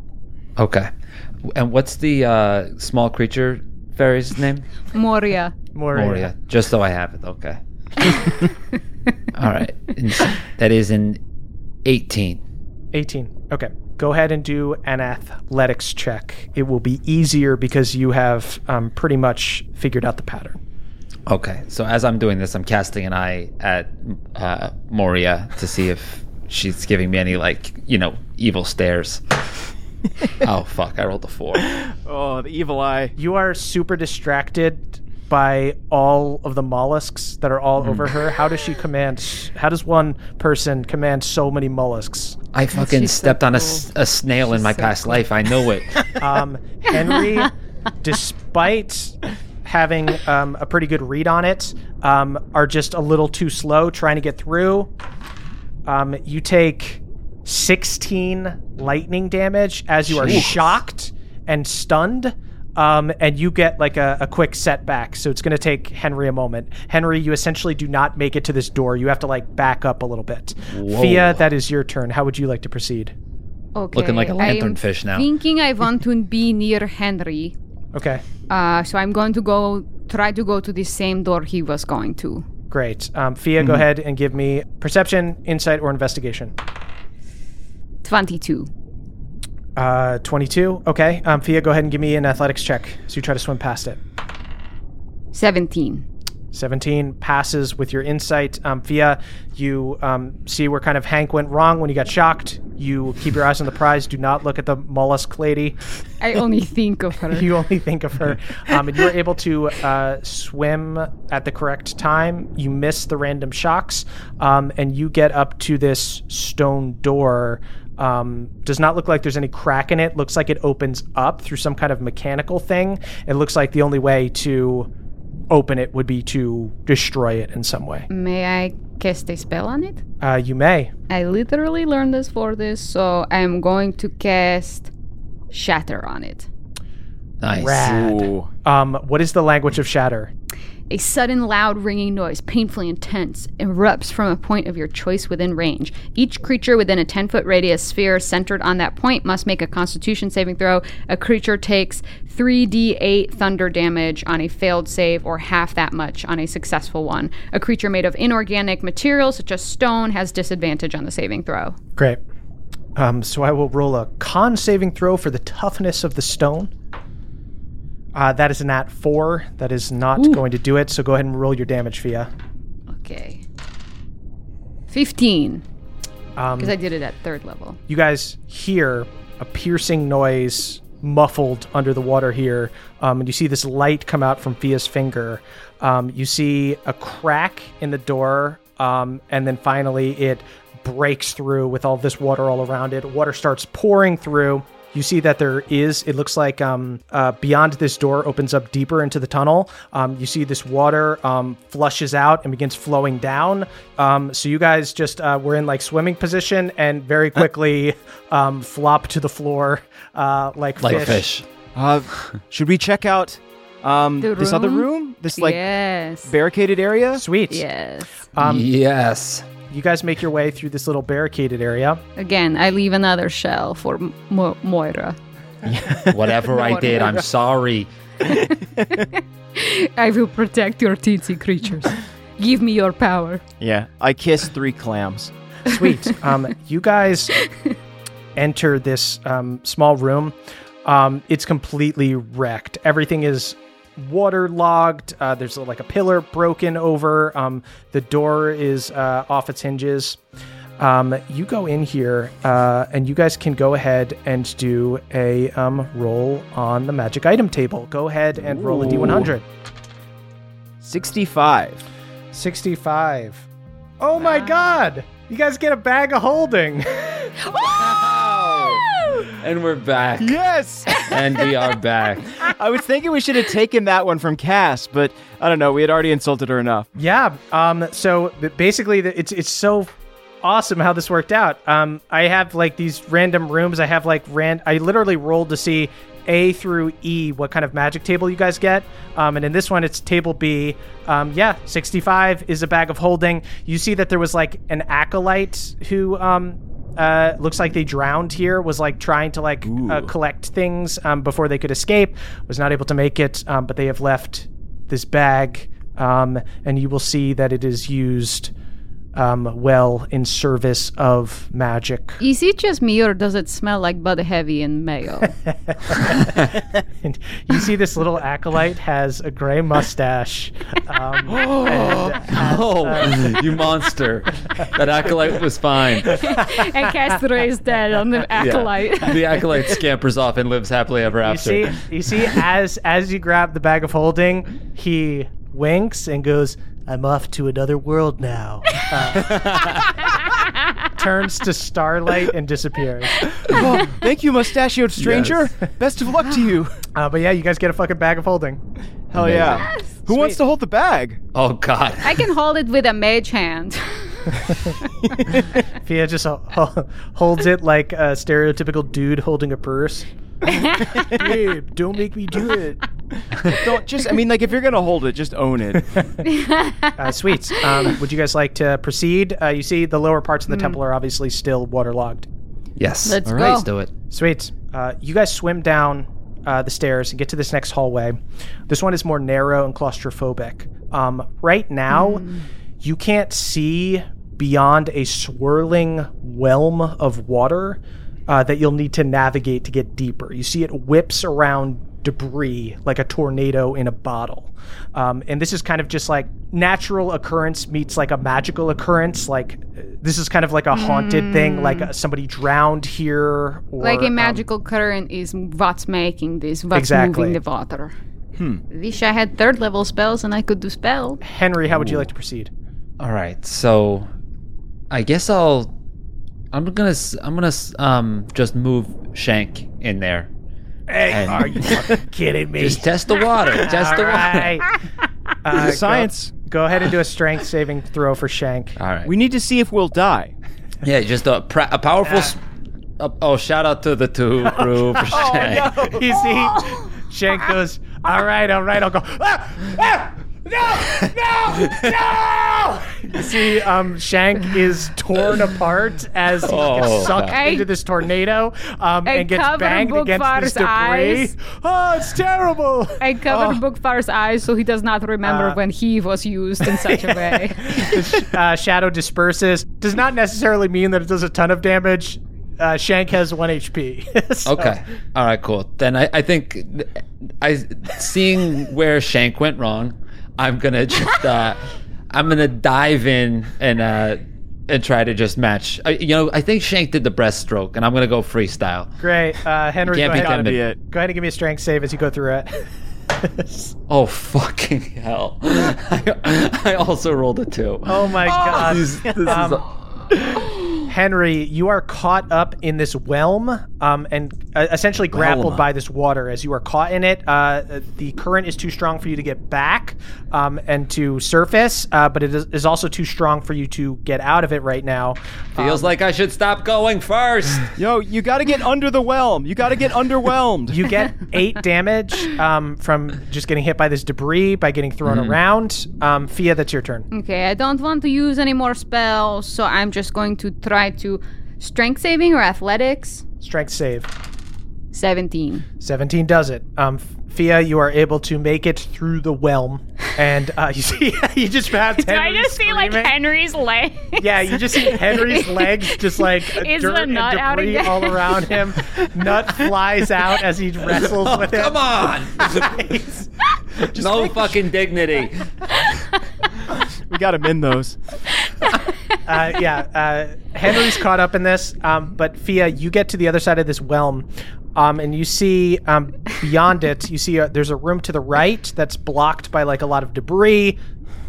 Okay. And what's the uh, small creature fairy's name? Moria. Moria. Moria. Just so I have it. Okay. All right. Ins- That is an 18. 18. Okay. Go ahead and do an athletics check. It will be easier because you have um, pretty much figured out the pattern. Okay. So as I'm doing this, I'm casting an eye at uh, Moria to see if she's giving me any like you know evil stares. oh fuck! I rolled a four. oh, the evil eye. You are super distracted by all of the mollusks that are all over her. How does she command? How does one person command so many mollusks? I fucking she's so stepped on a snail in my so past life. I know it. Um, Henry, despite having um, a pretty good read on it, um, are just a little too slow trying to get through. Um, you take 16 lightning damage as you are shocked and stunned. Um, and you get like a, a quick setback. So it's going to take Henry a moment. Henry, you essentially do not make it to this door. You have to like back up a little bit. Fia, that is your turn. How would you like to proceed? Okay. Looking like a I'm lanternfish now. Thinking I want to be near Henry. Okay, Uh, so I'm going to go try to go to the same door he was going to. great. Um, Fia, go ahead and give me perception, insight, or investigation. 22. Uh, 22. Okay. Um, Fia, go ahead and give me an athletics check as you try to swim past it. 17. 17 passes with your insight. Um, Fia, you um, see where kind of Hank went wrong when you got shocked. You keep your eyes on the prize. Do not look at the mollusk lady. I only think of her. You only think of her. Um, and you're able to uh, swim at the correct time. You miss the random shocks, um, and you get up to this stone door. Um, does not look like there's any crack in it. Looks like it opens up through some kind of mechanical thing. It looks like the only way to open it would be to destroy it in some way. May I cast a spell on it? Uh, you may. I literally learned this for this, so I'm going to cast Shatter on it. Nice. Rad. Um, what is the language of shatter? A sudden loud ringing noise, painfully intense, erupts from a point of your choice within range. Each creature within a 10 foot radius sphere centered on that point must make a constitution saving throw. A creature takes 3d8 thunder damage on a failed save, or half that much on a successful one. A creature made of inorganic material, such as stone, has disadvantage on the saving throw. Great. Um, so I will roll a con saving throw for the toughness of the stone. Uh, that is a nat four. That is not going to do it. So go ahead and roll your damage, Fia. Okay. 15. Um, Because I did it at third level. you guys hear a piercing noise muffled under the water here um, and you see this light come out from fia's finger um, you see a crack in the door um, and then finally it breaks through with all this water all around it water starts pouring through you see that there is it looks like um, uh, beyond this door opens up deeper into the tunnel um, you see this water um, flushes out and begins flowing down um, so you guys just uh, were in like swimming position and very quickly um, flop to the floor uh, like, Like fish. fish. Uh, should we check out um, this other room? room? This like yes. barricaded area? sweet yes. um, yes. You guys make your way through this little barricaded area Again, I leave another shell for Mo- Moira. Whatever I did, I'm sorry. I will protect your teensy creatures. Give me your power. Yeah. I kissed three clams. Sweet. um, you guys enter this um, small room. Um, it's completely wrecked. Everything is waterlogged. Uh, there's like a pillar broken over. Um, the door is uh, off its hinges. Um, you go in here, uh, and you guys can go ahead and do a um, roll on the magic item table. Go ahead and roll a d100. 65. 65. Oh my god! You guys get a bag of holding. And we're back. Yes! And we are back. I was thinking we should have taken that one from Cass, but I don't know. We had already insulted her enough. Yeah. Um. So basically, it's it's so awesome how this worked out. Um. I have like these random rooms. I have like ran. I literally rolled to see A through E what kind of magic table you guys get. Um. And in this one, it's table B. Um. Yeah. Sixty-five is a bag of holding. You see that there was like an acolyte who um. Uh, looks like they drowned here. Was like trying to like uh, collect things um, before they could escape. Was not able to make it. Um, but they have left this bag, um, and you will see that it is used um, well in service of magic. Is it just me or does it smell like Bud Heavy and mayo? And you see this little acolyte has a gray mustache. Um, and has, Oh, you monster. That acolyte was fine. and Castro is dead on the acolyte. The acolyte scampers off and lives happily ever after. you after. see, you see, as as you grab the bag of holding, he winks and goes, "I'm off to another world now." Uh, turns to starlight and disappears. Oh, thank you, mustachioed stranger. Best of luck to you. Uh, but yeah, you guys get a fucking bag of holding. Hell yeah. Who wants to hold the bag? Oh, God. I can hold it with a mage hand. Fia just ho- ho- holds it like a stereotypical dude holding a purse. Babe, don't make me do it. Don't just, I mean, like, if you're going to hold it, just own it. Uh, sweet. Um, would you guys like to proceed? Uh, you see, the lower parts of the temple are obviously still waterlogged. Yes. Let's All go. right, Let's do it. Sweet. Uh, you guys swim down uh, the stairs and get to this next hallway. This one is more narrow and claustrophobic. Um, right now, you can't see beyond a swirling whelm of water uh, that you'll need to navigate to get deeper. You see it whips around debris like a tornado in a bottle. Um, and this is kind of just like natural occurrence meets like a magical occurrence. Like this is kind of like a haunted thing, like uh, somebody drowned here. Or, like a um, magical current is what's making this, what's Exactly. moving the water. Hmm. Wish I had third level spells and I could do spell. Henry, how would you like to proceed? All right. So, I guess I'll. I'm gonna. s- I'm gonna. Um, just move Shank in there. Hey, And- are you fucking kidding me? Just test the water. Test All the water. right. Uh, Science. Go, go ahead and do a strength saving throw for Shank. All right. We need to see if we'll die. yeah, just a pra- a powerful. s- uh, oh, shout out to the two crew for Shank. you see, Shank goes, all right, all right, I'll go. Ah, ah, no, no, no! You see, um, Shank is torn apart as he Oh, gets sucked God. into this tornado um, I and gets cover banged against this Bookvar's debris. eyes. Oh, it's terrible! I covered Bookvar's eyes so he does not remember Uh, when he was used in such a way. The sh- uh, shadow disperses. Does not necessarily mean that it does a ton of damage. uh, Shank has one HP. So- Okay. All right. Cool. Then I, I think I seeing where Shank went wrong. I'm gonna just uh, I'm gonna dive in and uh, and try to just match. I, you know, I think Shank did the breaststroke, and I'm gonna go freestyle. Great. Uh, Henry, Can't go beat ahead, them. Gotta be it. go ahead and give me a strength save as you go through it. Oh fucking hell! I, I also rolled a two. Oh my god. This, this is Um, Henry, you are caught up in this whelm um, and uh, essentially grappled Whelm. by this water. As you are caught in it, uh, the current is too strong for you to get back um, and to surface, uh, but it is, is also too strong for you to get out of it right now. feels like I should stop going first. Yo, you got to get under the whelm. You got to get underwhelmed. You get eight damage um, from just getting hit by this debris, by getting thrown around. Um, Fia, that's your turn. Okay, I don't want to use any more spells, so I'm just going to try to strength saving or athletics. Strength save. 17. 17 does it. Um, Fia, you are able to make it through the whelm, and uh, you see, you just have Do I Henry just see like. Henry's leg? Yeah, you just see Henry's legs just like Is dirt the and nut out debris again? all around him. Nut flies out as he wrestles with it. Come on! no fucking dignity. We got to mend those. uh, yeah, uh, Henry's caught up in this, um, but Fia, you get to the other side of this whelm, um, and you see um, beyond it, you see uh there's a room to the right that's blocked by like a lot of debris.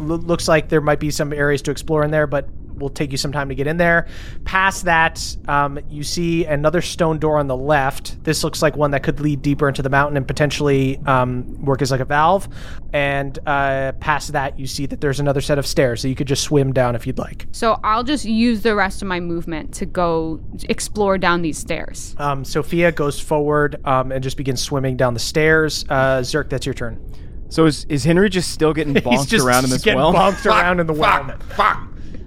Lo- looks like there might be some areas to explore in there, but will take you some time to get in there. Past that, um, you see another stone door on the left. This looks like one that could lead deeper into the mountain and potentially um, work as like a valve. And uh, past that, you see that there's another set of stairs, so you could just swim down if you'd like. So I'll just use the rest of my movement to go explore down these stairs. Um, Sophia goes forward um, and just begins swimming down the stairs. Uh, Zerk, that's your turn. So is, is Henry just still getting bonked around in this getting whelm? bonked around in the whelm.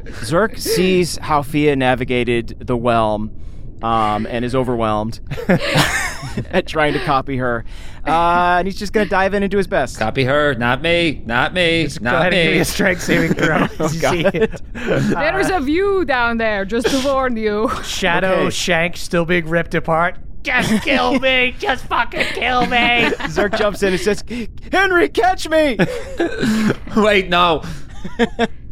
Zerk sees how Fia navigated the whelm um, and is overwhelmed at trying to copy her. Uh, and he's just going to dive in and do his best. Copy her, not me, not me, Go not ahead and give me me. a strength saving throw. as you see. There's a view down there, just to warn you. Shadow, Okay. Shank still being ripped apart. Just kill me! Just fucking kill me! Zerk jumps in and says, Henry, catch me! Wait, no.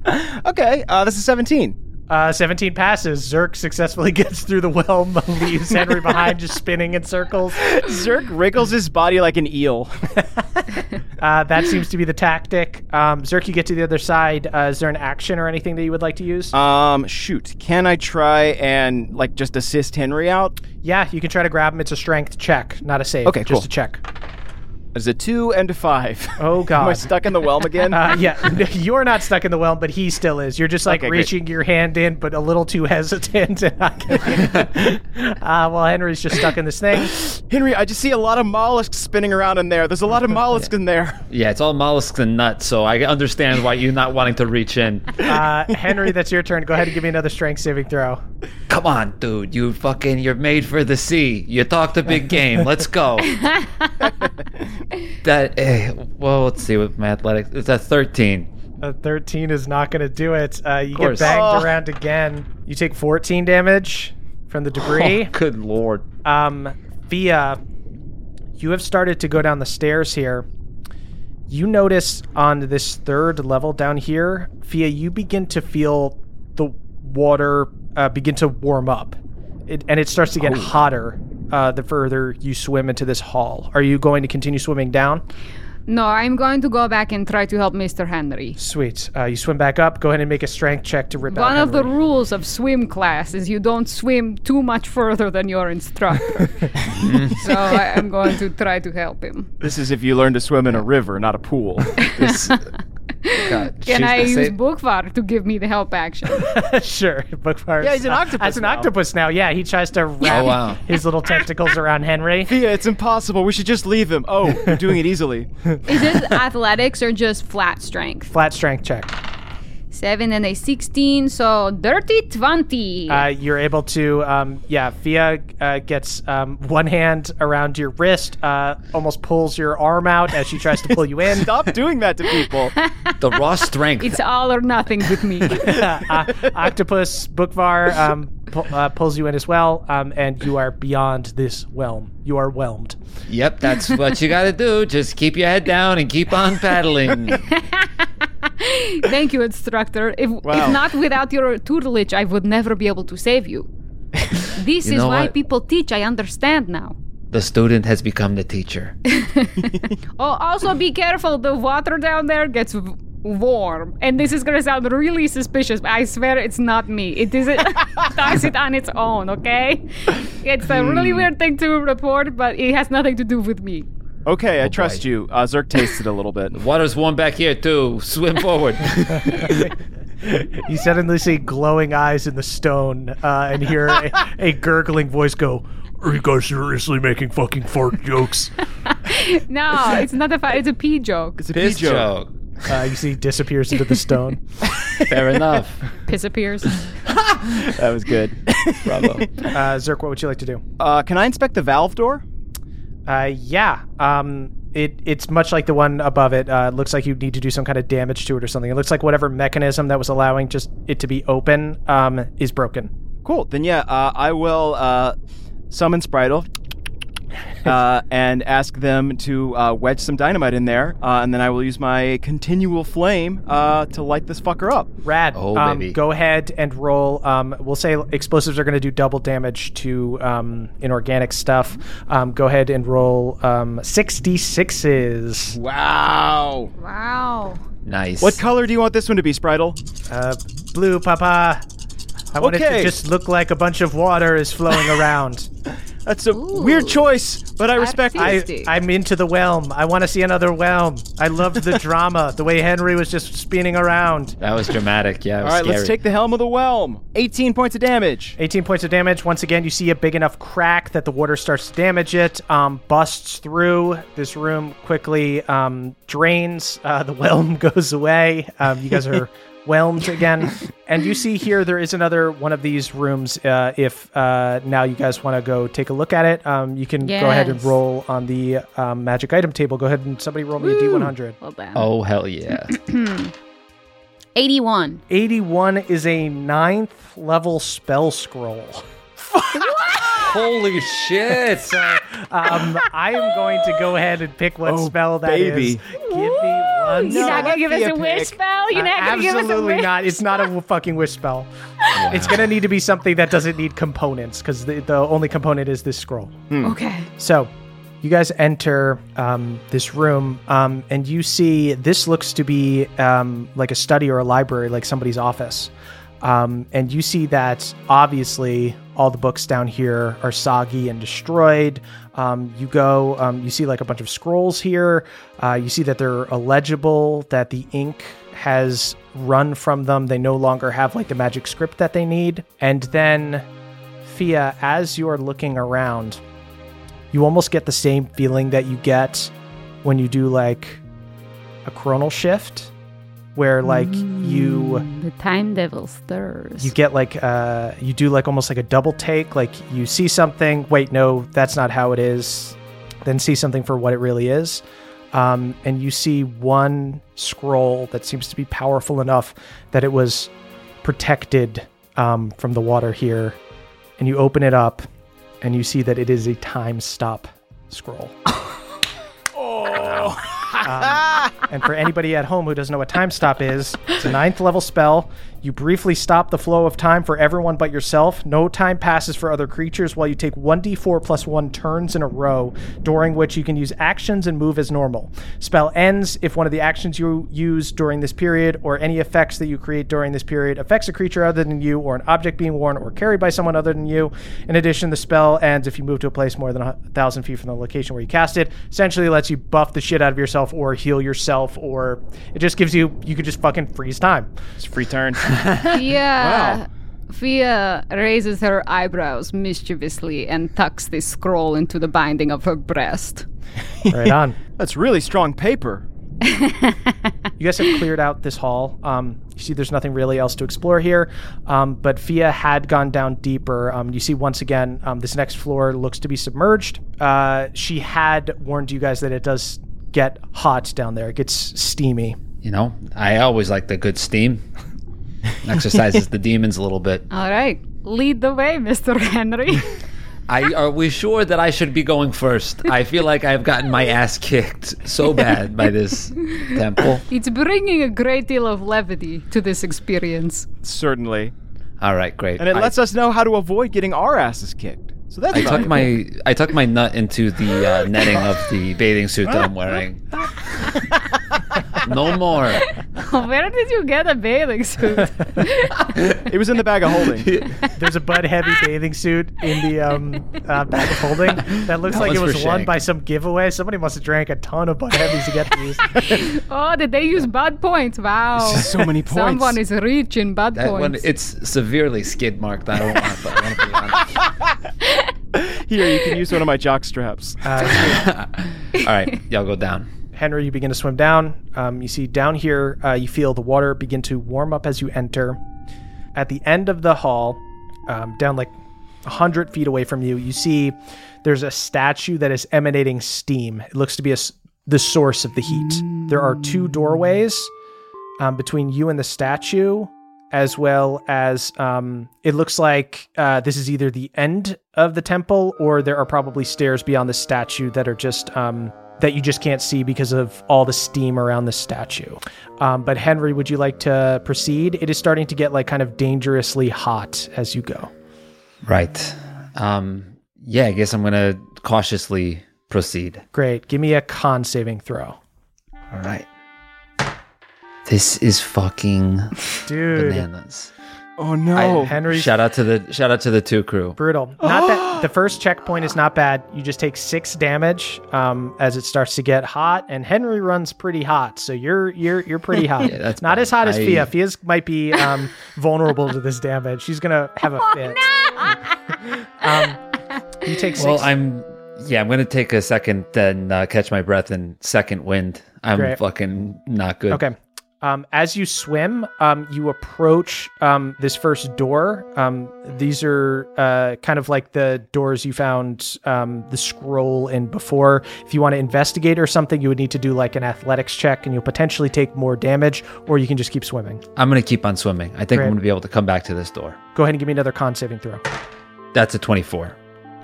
okay, uh, this is 17. Uh, 17 passes. Zerk successfully gets through the whelm, leaves Henry behind, just spinning in circles. Zerk wriggles his body like an eel. Uh, that seems to be the tactic. Um, Zerk, you get to the other side. Uh, is there an action or anything that you would like to use? Um, shoot. Can I try and, like, just assist Henry out? yeah, you can try to grab him. It's a strength check, not a save. Okay, just cool. a check. There's a two and a five. Oh, God! Am I God. stuck in the whelm again? Uh, yeah, you're not stuck in the whelm, but he still is. You're just like Okay, great. reaching your hand in, but a little too hesitant and not getting it. uh, well, Henry's just stuck in this thing. Henry, I just see a lot of mollusks spinning around in there. There's a lot of mollusks in there. Yeah, it's all mollusks and nuts, so I understand why you're not wanting to reach in. Uh, Henry, that's your turn. Go ahead and give me another strength saving throw. Come on, dude. You fucking, you're made for the sea. You talked a big game. Let's go. That, eh, well, let's see with my athletics. It's a 13. A 13 is not going to do it. Uh, you get course. banged Oh. around again. You take 14 damage from the debris. Oh, good lord. Um, Fia, you have started to go down the stairs here. You notice on this third level down here, Fia, you begin to feel the water uh, begin to warm up. It, and it starts to get hotter uh, the further you swim into this hall. Are you going to continue swimming down? No, I'm going to go back and try to help Mr. Henry. Sweet. Uh, you swim back up. Go ahead and make a strength check to rip out One of the rules of swim class is you don't swim too much further than your instructor. so I, I'm going to try to help him. This is if you learn to swim in a river, not a pool. This, God, Can I use same- Bookvar to give me the help action? sure. Bookvar. Yeah, he's an octopus As an now. octopus now. Yeah, he tries to oh, wrap Oh, wow. his little tentacles around Henry. Fia, it's impossible. We should just leave him. Oh, you're doing it easily. is this athletics or just flat strength? Flat strength check. Seven and a 16, so dirty 20. Uh, you're able to, um, yeah. Fia uh, gets um, one hand around your wrist, uh, almost pulls your arm out as she tries to pull you in. Stop doing that to people. The raw strength. it's all or nothing with me. uh, Octopus Bookvar um, pu- uh, pulls you in as well, um, and you are beyond this whelm. You are whelmed. Yep, that's what you got to do. Just keep your head down and keep on paddling. Thank you, instructor. If, Wow. if not without your tutelage, I would never be able to save you. this You is why what? people teach. I understand now. The student has become the teacher. Oh, also be careful. The water down there gets w- warm, and this is gonna sound really suspicious. But I swear it's not me. It isn't. does it on its own. Okay. It's a really weird thing to report, but it has nothing to do with me. Okay, I trust you. Uh, Zerk tasted a little bit. Water's warm back here too. Swim forward. You suddenly see glowing eyes in the stone uh, and hear a, a gurgling voice go, Are you guys seriously making fucking fart jokes? No, it's not a. Fi- it's a pee joke. It's a Piss pee joke. joke. Uh, you see disappears into the stone. Fair enough. Piss appears. That was good. Bravo. Uh, Zerk, what would you like to do? Uh, can I inspect the valve door? Uh, yeah. Um, it it's much like the one above it. Uh, it looks like you need to do some kind of damage to it or something. It looks like whatever mechanism that was allowing just it to be open um, is broken. Cool. Then yeah, uh, I will uh, summon Spritle uh, and ask them to uh, wedge some dynamite in there, uh, and then I will use my continual flame uh, to light this fucker up. Rad. Oh, um, baby. Go ahead and roll. Um, we'll say explosives are going to do double damage to um, inorganic stuff. Um, go ahead and roll um, 66s. Wow. wow. Nice. What color do you want this one to be, Spritle? Uh, blue, Papa. I want it to just look like a bunch of water is flowing around. That's a weird choice, but I respect I, I'm into the whelm. I want to see another whelm. I loved the drama, the way Henry was just spinning around. That was dramatic. Yeah. It All was right, let's take the helm of the whelm. 18 points of damage. 18 points of damage. Once again, you see a big enough crack that the water starts to damage it, um, busts through. This room quickly um, drains. Uh, the whelm goes away. Um, you guys are whelmed again. And you see here there is another one of these rooms. Uh, if uh, now you guys want to go take a look at it, um, you can go ahead and roll on the um, magic item table. Go ahead and somebody roll me a d100. Well done. Oh hell yeah. 81. 81 is a ninth level spell scroll. Holy shit. Um, I am going to go ahead and pick what Oh, spell that is. baby. Give me one. You're not gonna give us a a wish spell? You're Uh, not gonna give us a wish. absolutely not. It's not a fucking wish spell. It's gonna need to be something that doesn't need components because the, the only component is this scroll. Okay. So, you guys enter um, this room, um, and you see this looks to be um, like a study or a library, like somebody's office. Um, and you see that obviously all the books down here are soggy and destroyed. Um, you go, um, you see like a bunch of scrolls here. Uh, you see that they're illegible, that the ink has run from them. They no longer have like the magic script that they need. And then, Fia, as you are looking around, you almost get the same feeling that you get when you do like a chronal shift where like you The time devil stirs. you get like uh you do like almost like a double take. Like you see something wait no that's not how it is then see something for what it really is. Um and you see one scroll that seems to be powerful enough that it was protected um from the water here. And you open it up and you see that it is a time stop scroll Um, and for anybody at home who doesn't know what time stop is, it's a ninth level spell. You briefly stop the flow of time for everyone but yourself. No time passes for other creatures while you take 1d4 plus 1 turns in a row, during which you can use actions and move as normal. Spell ends if one of the actions you use during this period or any effects that you create during this period affects a creature other than you or an object being worn or carried by someone other than you. In addition, the spell ends if you move to a place more than a thousand feet from the location where you cast it. Essentially, lets you buff the shit out of yourself or heal yourself, or it just gives you you could just fucking freeze time. It's a free turn. Fia, Fia raises her eyebrows mischievously and tucks the scroll into the binding of her breast. Right on. That's really strong paper. You guys have cleared out this hall. Um, You see, there's nothing really else to explore here. Um, but Fia had gone down deeper. Um, you see, once again, um, this next floor looks to be submerged. Uh, she had warned you guys that it does get hot down there. It gets steamy. You know, I always like the good steam. Exercises the demons a little bit. All right. Lead the way, Mr. Henry. I are we sure that I should be going first? I feel like I've gotten my ass kicked so bad by this temple. it's bringing a great deal of levity to this experience. Certainly. All right, great. And it I, lets us know how to avoid getting our asses kicked. So that's I tuck my I tuck my nut into the uh, netting of the bathing suit that I'm wearing. No more. Where did you get a bathing suit? It was in the bag of holding. There's a Bud Heavy bathing suit in the um, uh, bag of holding that looks That like it one's was for won Shank. by some giveaway. Somebody must have drank a ton of Bud Heavies to get these. oh, did they use bad points? Wow. So many points. Someone is rich in bad That one points. it's severely skid marked. I don't want to, I want to put it on. Here, you can use one of my jock straps. Uh, All right, y'all go down. Henry, you begin to swim down. Um, you see down here, uh, you feel the water begin to warm up as you enter. At the end of the hall, um, down like 100 feet away from you, you see there's a statue that is emanating steam. It looks to be a the source of the heat. There are two doorways um, between you and the statue, as well as um, it looks like uh, this is either the end of the temple or there are probably stairs beyond the statue that are just um, that you just can't see because of all the steam around the statue. Um, but Henry, would you like to proceed? It is starting to get like kind of dangerously hot as you go. Right. Um. Yeah, I guess I'm gonna cautiously proceed. Great. Give me a con saving throw. All right. This is fucking Dude. bananas. Oh no. Henry's Shout out to the shout out to the two crew. brutal. Not that the first checkpoint is not bad. You just take six damage um, as it starts to get hot, and Henry runs pretty hot. So you're you're you're pretty hot. Yeah, that's not bad. as hot as I- Fia. Fia's might be um, vulnerable to this damage. She's gonna have a fit. um, you take six. Well, I'm yeah, I'm gonna take a second and uh, catch my breath and second wind. I'm Great. fucking not good. Okay. Um, as you swim, um, you approach um, this first door. Um, these are uh, kind of like the doors you found um, the scroll in before. If you want to investigate or something, you would need to do like an athletics check, and you'll potentially take more damage, or you can just keep swimming. I'm gonna keep on swimming. I think Great. I'm gonna be able to come back to this door. Go ahead and give me another con saving throw. That's a 24.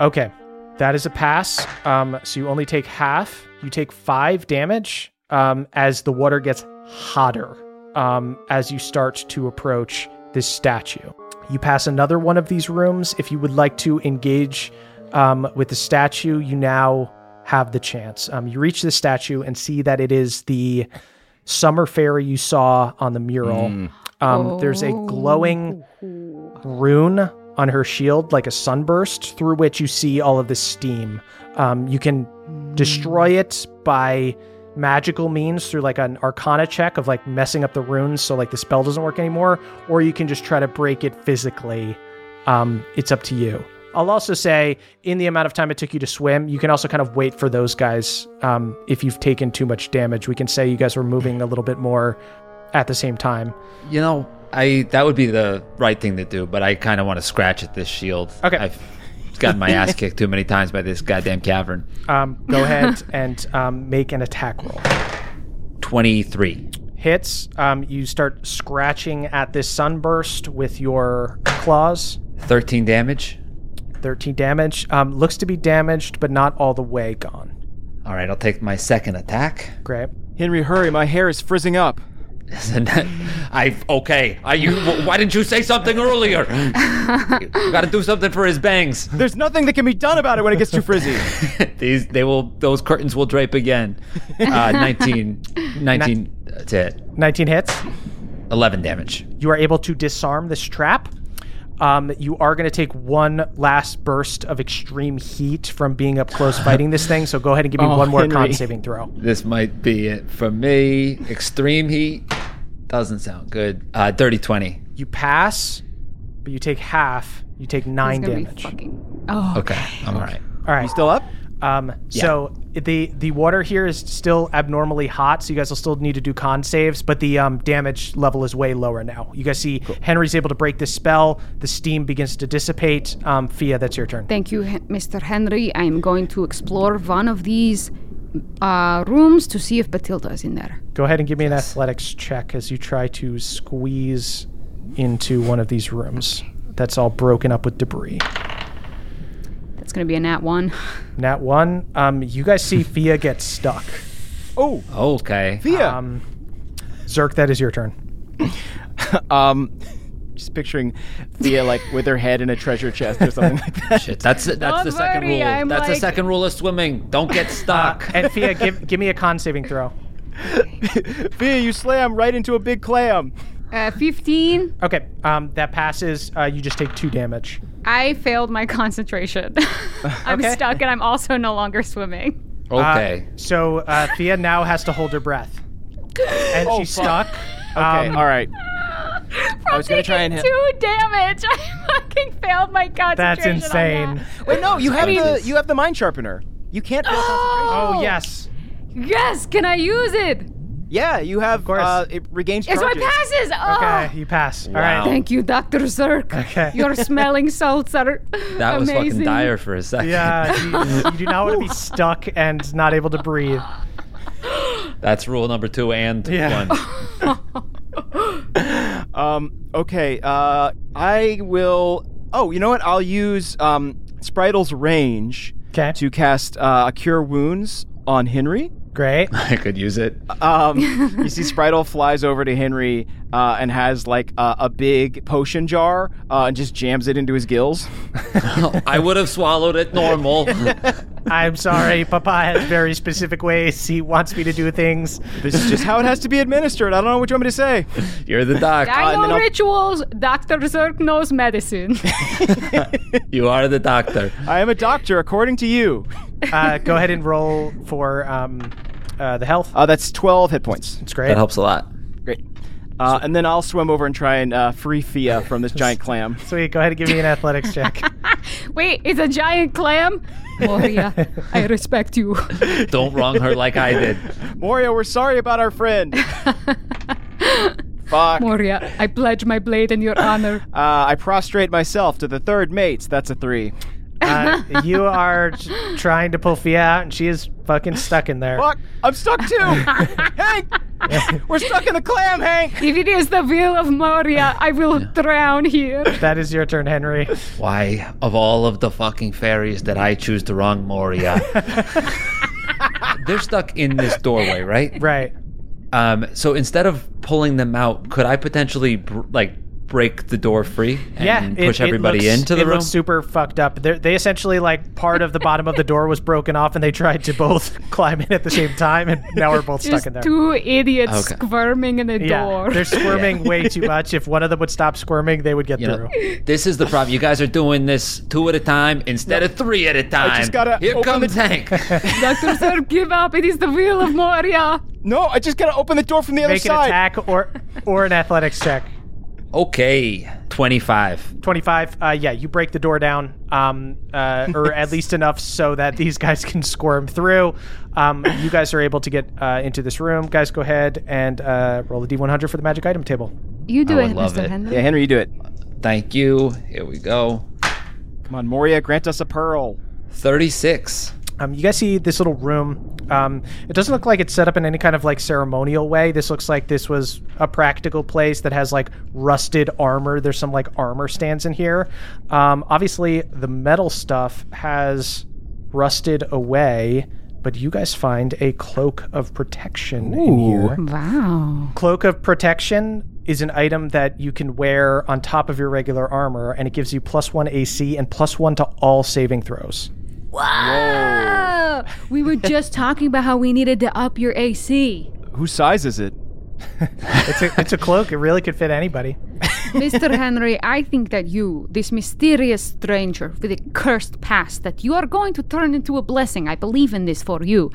Okay, that is a pass. Um, so you only take half. You take five damage um, as the water gets hotter um, as you start to approach this statue. You pass another one of these rooms. If you would like to engage um, with the statue, you now have the chance. Um, you reach the statue and see that it is the summer fairy you saw on the mural. Um, There's a glowing rune on her shield, like a sunburst, through which you see all of this steam. Um, you can destroy it by magical means through like an arcana check of like messing up the runes so like the spell doesn't work anymore, or you can just try to break it physically. Um, it's up to you. I'll also say, in the amount of time it took you to swim, you can also kind of wait for those guys. Um, if you've taken too much damage, we can say you guys were moving a little bit more at the same time. You know, I that would be the right thing to do, but I kind of want to scratch at this shield. Okay. I've gotten my ass kicked too many times by this goddamn cavern. Um, go ahead and um, make an attack roll. 23. Hits. Um, you start scratching at this sunburst with your claws. 13 damage. 13 damage. Um, looks to be damaged, but not all the way gone. All right, I'll take my second attack. Great. Henry, hurry! My hair is frizzing up. And I okay. I you why didn't you say something earlier? you got to do something for his bangs. There's nothing that can be done about it when it gets too frizzy. These they will those curtains will drape again. Uh, 19 19 that's it. 19 hits. 11 damage. You are able to disarm this trap. Um, you are going to take one last burst of extreme heat from being up close fighting this thing. So go ahead and give me Oh, one more con saving throw. This might be it for me. Extreme heat doesn't sound good. Uh dirty 20. You pass, but you take half. You take nine It's gonna damage. be fucking. Oh, Okay. I'm all right. All right. You still up? Um, So the the water here is still abnormally hot, so you guys will still need to do con saves. But the um, damage level is way lower now. You guys see Henry's able to break this spell. The steam begins to dissipate. Um, Fia, that's your turn. Thank you, Mr. Henry. I'm going to explore one of these uh, rooms to see if Batilda is in there. Go ahead and give me an athletics check as you try to squeeze into one of these rooms. That's all broken up with debris. That's going to be a nat one. Nat one. Um, you guys see Fia get stuck. Oh, Okay. Fia. Um, Zerk, that is your turn. Um, just picturing Fia like with her head in a treasure chest or something like that. Shit, that's that's Don't the second worry, rule. I'm that's the second rule of swimming. Don't get stuck. And Fia, give give me a con saving throw. Fia, you slam right into a big clam. Uh, 15. Okay, um, that passes. Uh, you just take two damage. I failed my concentration. I'm Okay. stuck and I'm also no longer swimming. okay. Uh, so uh, Fia now has to hold her breath, and Oh, she's fuck. stuck. Okay, Um, all right. From was gonna try and taking hit- two damage. I fucking failed my concentration. That's on insane. that. Wait, no, you have the you have the mind sharpener. You can't fail concentration. Oh yes. Yes, can I use it? Yeah, you have. course. Uh, it regains Yes, my passes. Oh. Okay, you pass. All right. Wow. Thank you, Dr. Zerk. Okay. Your smelling salts are That was amazing. fucking dire for a second. Yeah, you, you do not want to be stuck and not able to breathe. That's rule number two and Yeah. one. Um. Okay. Uh. I will. Oh, you know what? I'll use um range to cast uh, cure wounds on Henry. Great. I could use it. Um, you see, Spritle flies over to Henry uh, and has like uh, a big potion jar uh, and just jams it into his gills. I would have swallowed it normal. I'm sorry. Papa has very specific ways he wants me to do things. This is just how it has to be administered. I don't know what you want me to say. You're the doc. I know then I'll- rituals. Dr. Zerk knows medicine. You are the doctor. I am a doctor, according to you. Uh, go ahead and roll for um, uh, the health. Uh, that's 12 hit points. It's great. That helps a lot. Great. Uh, and then I'll swim over and try and uh, free Fia from this giant clam. Sweet. Go ahead and give me an athletics check. Wait, it's a giant clam? Moria, I respect you. Don't wrong her like I did. Moria, we're sorry about our friend. Fuck. Moria, I pledge my blade in your honor. Uh, I prostrate myself to the third mates. That's a three. Uh, you are t- trying to pull Fia out, and she is fucking stuck in there. Fuck, I'm stuck too. Hank, we're stuck in the clam, Hank. If it is the will of Moria, I will drown here. That is your turn, Henry. Why, of all of the fucking fairies, that I choose the wrong Moria? They're stuck in this doorway, right? Right. Um, so instead of pulling them out, could I potentially br- like break the door free and Yeah, it- push it everybody looks- into the it room? looks super fucked up. They're, they essentially like part of the bottom of the door was broken off, and they tried to both climb in at the same time, and now we're both stuck in there. two idiots Okay. squirming in the yeah, door. they're squirming way too much. If one of them would stop squirming, they would get you through. know, this is the problem. You guys are doing this two at a time instead of three at a time. just gotta Here open comes the- Hank. Dr. Zerk, give up. It is the will of Moria. No, I just gotta open the door from the other side. Make an side. attack or or an athletics check. Okay, twenty-five. 25 uh, yeah you break the door down um, uh, or at least enough so that these guys can squirm through um, you guys are able to get uh, into this room guys go ahead and uh, roll a d100 for the magic item table You do I it, love Mr. it. Henry. Yeah, Henry, you do it. Thank you. Here we go. Come on, Moria, grant us a pearl. Thirty-six. Um, you guys see this little room? Um, it doesn't look like it's set up in any kind of like ceremonial way. This looks like this was a practical place that has like rusted armor. There's some like armor stands in here. Um, obviously the metal stuff has rusted away but you guys find a cloak of protection in here. Wow. Cloak of Protection is an item that you can wear on top of your regular armor, and it gives you plus one AC and plus one to all saving throws. Whoa. We were just talking about how we needed to up your AC. Whose size is it? It's a, it's a cloak. It really could fit anybody. Mr. Henry, I think that you, this mysterious stranger with a cursed past, that you are going to turn into a blessing. I believe in this for you.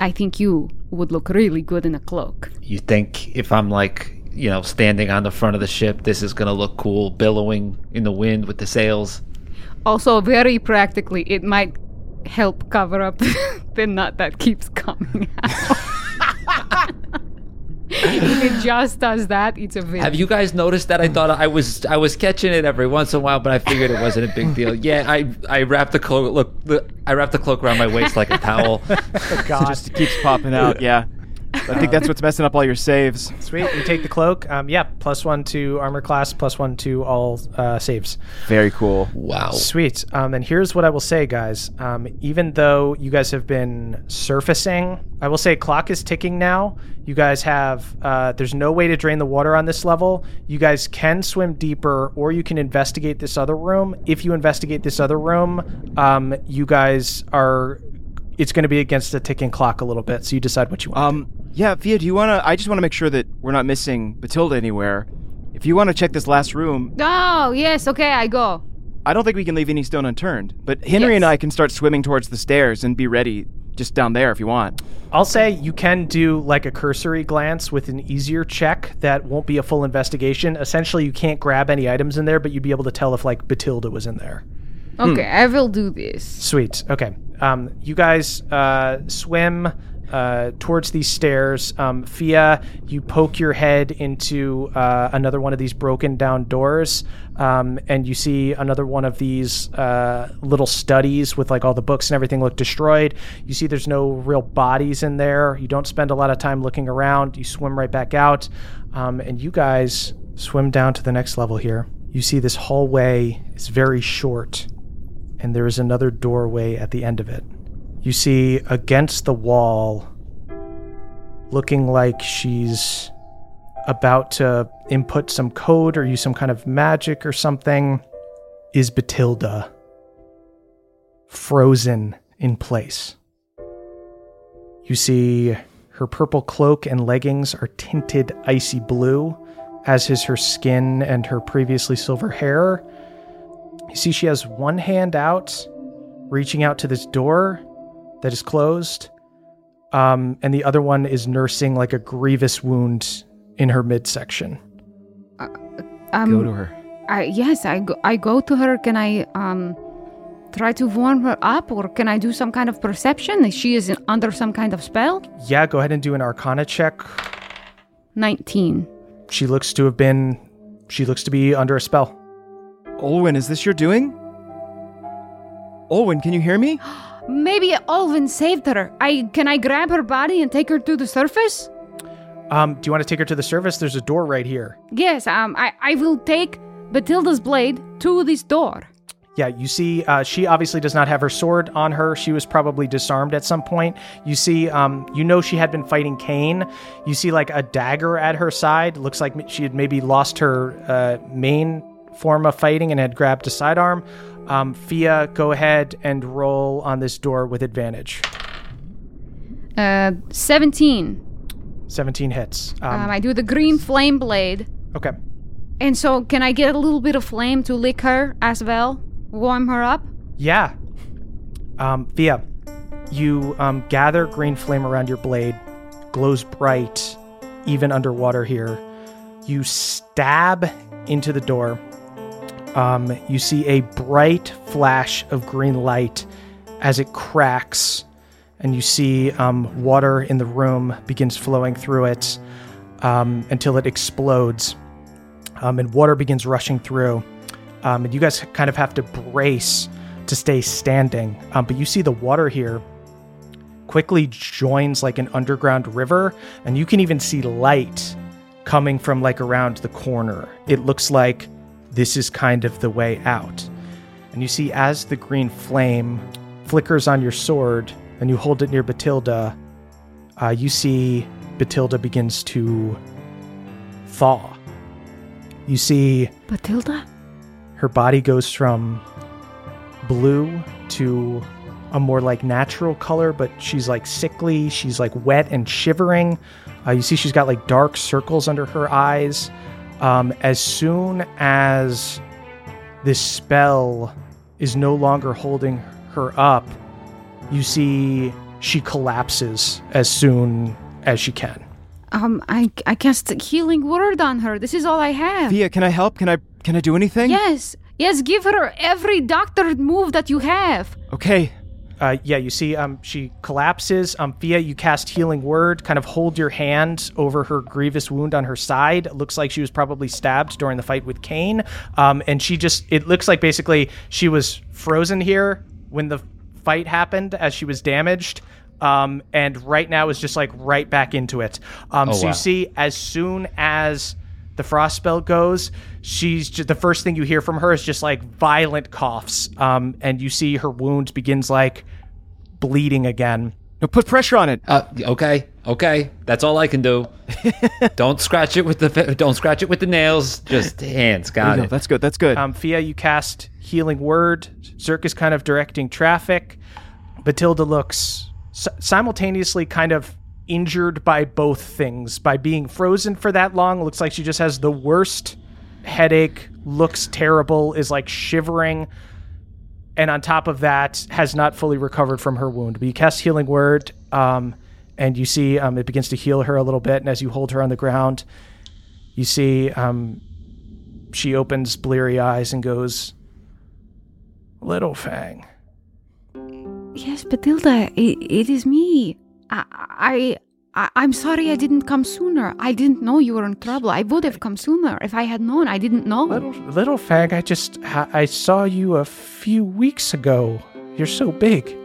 I think you would look really good in a cloak. You think if I'm like, you know, standing on the front of the ship, this is gonna look cool, billowing in the wind with the sails? Also, very practically, it might help cover up the nut that keeps coming out. if it just does that, it's a win. Have you guys noticed that? I thought I was I was catching it every once in a while, but I figured it wasn't a big deal. Yeah, I I wrapped the cloak. Look, the, I wrapped the cloak around my waist like a towel. God. Just keeps popping out. Yeah. I think that's what's messing up all your saves. Sweet. You take the cloak. Um, yeah, plus one to armor class, plus one to all uh, saves. Very cool. Wow. Sweet. Um, and here's what I will say, guys. Um, even though you guys have been surfacing, I will say clock is ticking now. You guys have, uh, there's no way to drain the water on this level. You guys can swim deeper or you can investigate this other room. If you investigate this other room, um, you guys are, it's going to be against the ticking clock a little bit. So you decide what you want. Um, yeah, Fia, do you want to? I just want to make sure that we're not missing Batilda anywhere. If you want to check this last room, Oh, yes, okay, I go. I don't think we can leave any stone unturned. But Henry and I can start swimming towards the stairs and be ready just down there if you want. I'll say you can do like a cursory glance with an easier check that won't be a full investigation. Essentially, you can't grab any items in there, but you'd be able to tell if like Batilda was in there. Okay, I will do this. Sweet. Okay. Um, you guys uh, swim uh, towards these stairs. Um, Fia, you poke your head into uh, another one of these broken down doors, um, and you see another one of these uh, little studies with like all the books and everything look destroyed. You see there's no real bodies in there. You don't spend a lot of time looking around. You swim right back out, um, and you guys swim down to the next level here. You see this hallway is very short and there is another doorway at the end of it. You see against the wall, looking like she's about to input some code or use some kind of magic or something, is Batilda, frozen in place. You see her purple cloak and leggings are tinted icy blue, as is her skin and her previously silver hair. You see, she has one hand out, reaching out to this door that is closed, um, and the other one is nursing like a grievous wound in her midsection. Um, Go to her. I, yes, I go, I go to her. Can I um try to warm her up, or can I do some kind of perception? That she is in, under some kind of spell. Yeah, go ahead and do an Arcana check. Nineteen. She looks to have been. She looks to be under a spell. Olwyn, is this your doing? Olwen, can you hear me? Maybe Olwen saved her. I can I grab her body and take her to the surface? Um, do you want to take her to the surface? There's a door right here. Yes. Um, I I will take Batilda's blade to this door. Yeah, you see, uh, she obviously does not have her sword on her. She was probably disarmed at some point. You see, um, you know, she had been fighting Kane. You see, like a dagger at her side. Looks like she had maybe lost her uh, main form of fighting and had grabbed a sidearm. Um, Fia, go ahead and roll on this door with advantage. Uh, seventeen. 17 hits. Um, Um, I do the green flame blade. okay. And so, can I get a little bit of flame to lick her as well? Warm her up? Yeah. Um, Fia, you um, gather green flame around your blade, glows bright, even underwater here. You stab into the door. Um, you see a bright flash of green light as it cracks, and you see um, water in the room begins flowing through it um, until it explodes, um, and water begins rushing through. Um, and you guys kind of have to brace to stay standing. Um, but you see the water here quickly joins like an underground river, and you can even see light coming from like around the corner. It looks like this is kind of the way out. And you see as the green flame flickers on your sword and you hold it near Batilda, uh, you see Batilda begins to thaw. You see Batilda? her body goes from blue to a more like natural color, but she's like sickly. She's like wet and shivering. Uh, you see, she's got like dark circles under her eyes. Um, as soon as this spell is no longer holding her up, you see she collapses as soon as she can. Um, I I cast healing word on her. This is all I have. Fia, can I help? Can I can I do anything? Yes, yes. Give her every doctor move that you have. Okay. Uh, yeah, you see, um, she collapses. Um, Fia, you cast Healing Word. Kind of hold your hand over her grievous wound on her side. It looks like she was probably stabbed during the fight with Kane. Um, and she just, it looks like basically she was frozen here when the fight happened as she was damaged. Um, and right now is just like right back into it. Um, so wow. you see, as soon as the frost spell goes, she's just the first thing you hear from her is just like violent coughs. Um, and you see her wound begins like bleeding again. No, put pressure on it. Uh, okay, okay, that's all I can do. don't scratch it with the don't scratch it with the nails. Just hands. Got No, it. that's good. That's good. Um, Fia, you cast Healing Word. Zerk is kind of directing traffic. Batilda looks simultaneously kind of injured by both things. By being frozen for that long, looks like she just has the worst headache, looks terrible, is like shivering. And on top of that, has not fully recovered from her wound. But you cast Healing Word, um, and you see um, it begins to heal her a little bit. And as you hold her on the ground, you see um, she opens bleary eyes and goes, Little Fang. Yes, Batilda, it, it is me. I, I, I'm sorry I didn't come sooner. I didn't know you were in trouble. I would have come sooner if I had known. I didn't know. Little, little Fang, I just, I I saw you a few weeks ago. You're so big.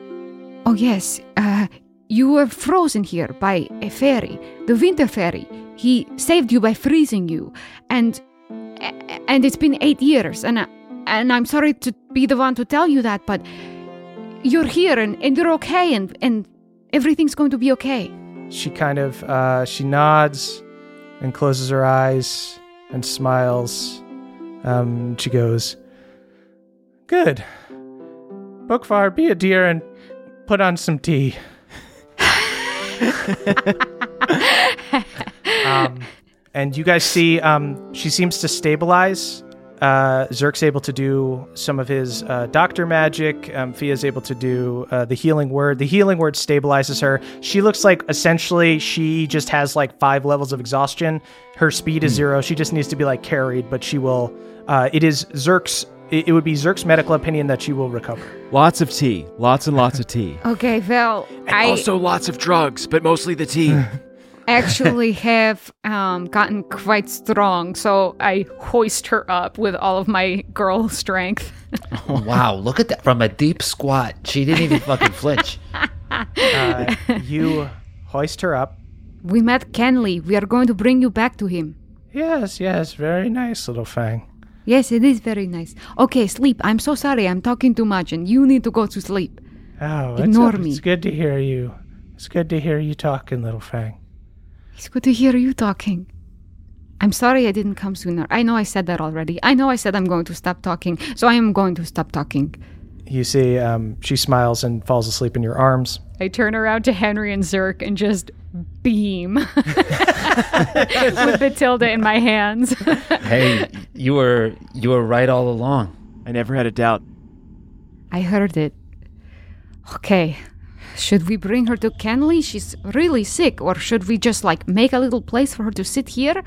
Oh, yes. Uh, you were frozen here by a fairy, the winter fairy. He saved you by freezing you. And and it's been eight years. And, I, and I'm sorry to be the one to tell you that, but you're here and, and you're okay and, and everything's going to be okay. She kind of, uh, she nods and closes her eyes and smiles. Um, she goes, Good. Bookvar, be a dear and put on some tea. um, and you guys see, um, she seems to stabilize. Uh, Zerk's able to do some of his uh, doctor magic. Um, Fia's able to do uh, the healing word. The healing word stabilizes her. She looks like essentially she just has like five levels of exhaustion. Her speed is zero. She just needs to be like carried, but she will. Uh, it is Zerk's. It, it would be Zerk's medical opinion that she will recover. lots of tea. Lots and lots of tea. Okay, well, I also lots of drugs, but mostly the tea. actually have um, gotten quite strong, so I hoist her up with all of my girl strength. wow, look at that from a deep squat. She didn't even fucking flinch. Uh, you hoist her up. we met Kenley. We are going to bring you back to him. Yes, yes, very nice, little Fang. Yes, it is very nice. Okay, sleep. I'm so sorry. I'm talking too much, and you need to go to sleep. Oh, Ignore it's, me. It's good to hear you. It's good to hear you talking, little Fang. It's good to hear you talking. I'm sorry I didn't come sooner. I know I said that already. I know I said I'm going to stop talking, so I am going to stop talking. You see, um, she smiles and falls asleep in your arms. I turn around to Henry and Zerk and just beam with Batilda in my hands. hey, you were you were right all along. I never had a doubt. I heard it. Okay. Should we bring her to Kenley? She's really sick. Or should we just like make a little place for her to sit here?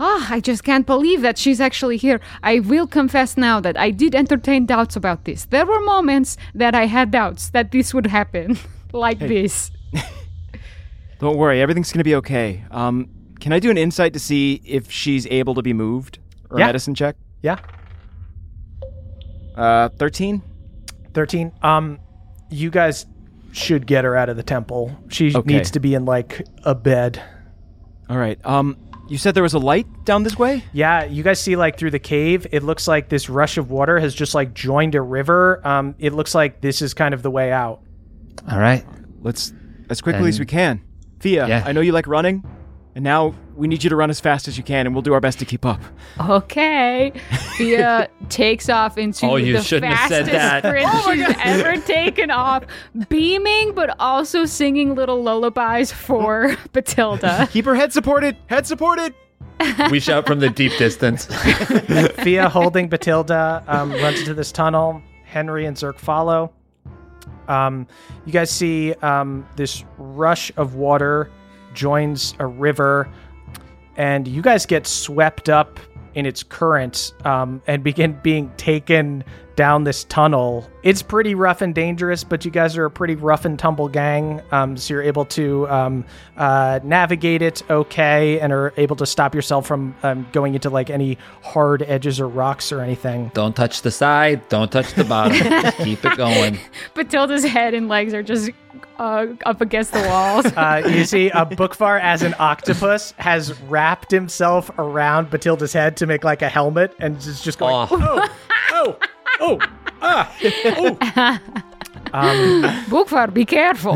Ah, I just can't believe that she's actually here. I will confess now that I did entertain doubts about this. There were moments that I had doubts that this would happen like this. Don't worry, everything's gonna be okay. Um, can I do an insight to see if she's able to be moved or Yeah. medicine check? Yeah, Uh, thirteen. thirteen. Um, you guys should get her out of the temple. She Okay. needs to be in like a bed. All right. Um, you said there was a light down this way. Yeah, you guys see like through the cave, it looks like this rush of water has just like joined a river. Um, it looks like this is kind of the way out. All right. Let's as quickly as we can. Fia, Yeah. I know you like running, and now we need you to run as fast as you can, and we'll do our best to keep up. Okay. Fia takes off into Oh, you the shouldn't have said fastest that. sprint she's ever taken off, beaming but also singing little lullabies for Batilda. Keep her head supported. Head supported. We shout from the deep distance. Fia holding Batilda um, runs into this tunnel. Henry and Zerk follow. Um, you guys see um, this rush of water joins a river, and you guys get swept up in its current um, and begin being taken down this tunnel. It's pretty rough and dangerous, but you guys are a pretty rough and tumble gang, um, so you're able to um, uh, navigate it okay and are able to stop yourself from um, going into like any hard edges or rocks or anything. Don't touch the side. Don't touch the bottom. Just keep it going. Batilda's head and legs are just uh, up against the walls. Uh, you see, uh, Bookvar as an octopus has wrapped himself around Batilda's head to make like a helmet and is just going, Oh. oh, oh, ah, oh. Bookvar, be careful.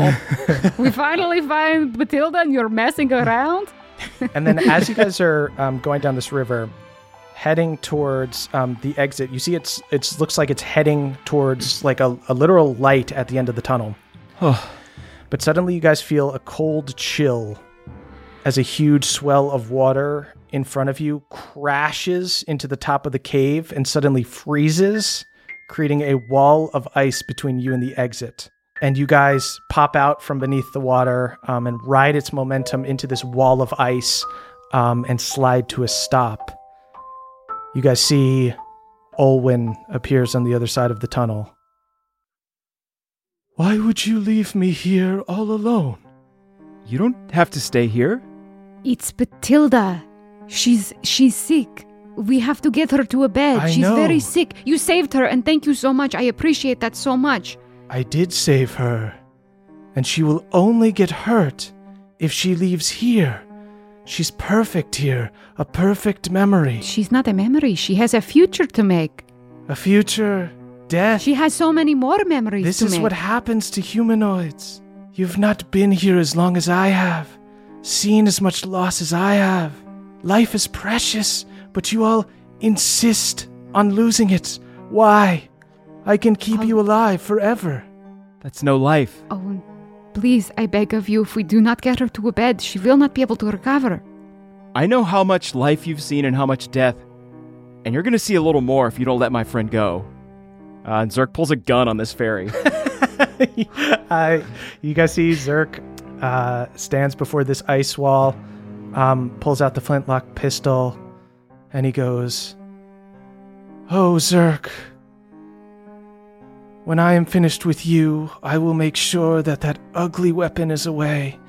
we finally find Matilda and you're messing around. And then as you guys are um, going down this river, heading towards um, the exit, you see it's it looks like it's heading towards like a, a literal light at the end of the tunnel. but suddenly you guys feel a cold chill as a huge swell of water in front of you crashes into the top of the cave and suddenly freezes, creating a wall of ice between you and the exit. And you guys pop out from beneath the water um, and ride its momentum into this wall of ice um, and slide to a stop. You guys see Olwyn appears on the other side of the tunnel. Why would you leave me here all alone? You don't have to stay here. It's Batilda. She's she's sick. We have to get her to a bed. I she's know. very sick. You saved her and thank you so much. I appreciate that so much. I did save her, and she will only get hurt if she leaves here. She's perfect here, a perfect memory. She's not a memory. She has a future to make. A future, death. She has so many more memories This is make. what happens to humanoids. You've not been here as long as I have, seen as much loss as I have. Life is precious, but you all insist on losing it. Why? I can keep you alive forever. That's no life. Oh, please, I beg of you, if we do not get her to a bed, she will not be able to recover. I know how much life you've seen and how much death, and you're gonna see a little more if you don't let my friend go. Uh, and Zerk pulls a gun on this fairy. uh, you guys see Zerk uh, stands before this ice wall, um, pulls out the flintlock pistol, and he goes, Oh, Zerk. When I am finished with you, I will make sure that that ugly weapon is away,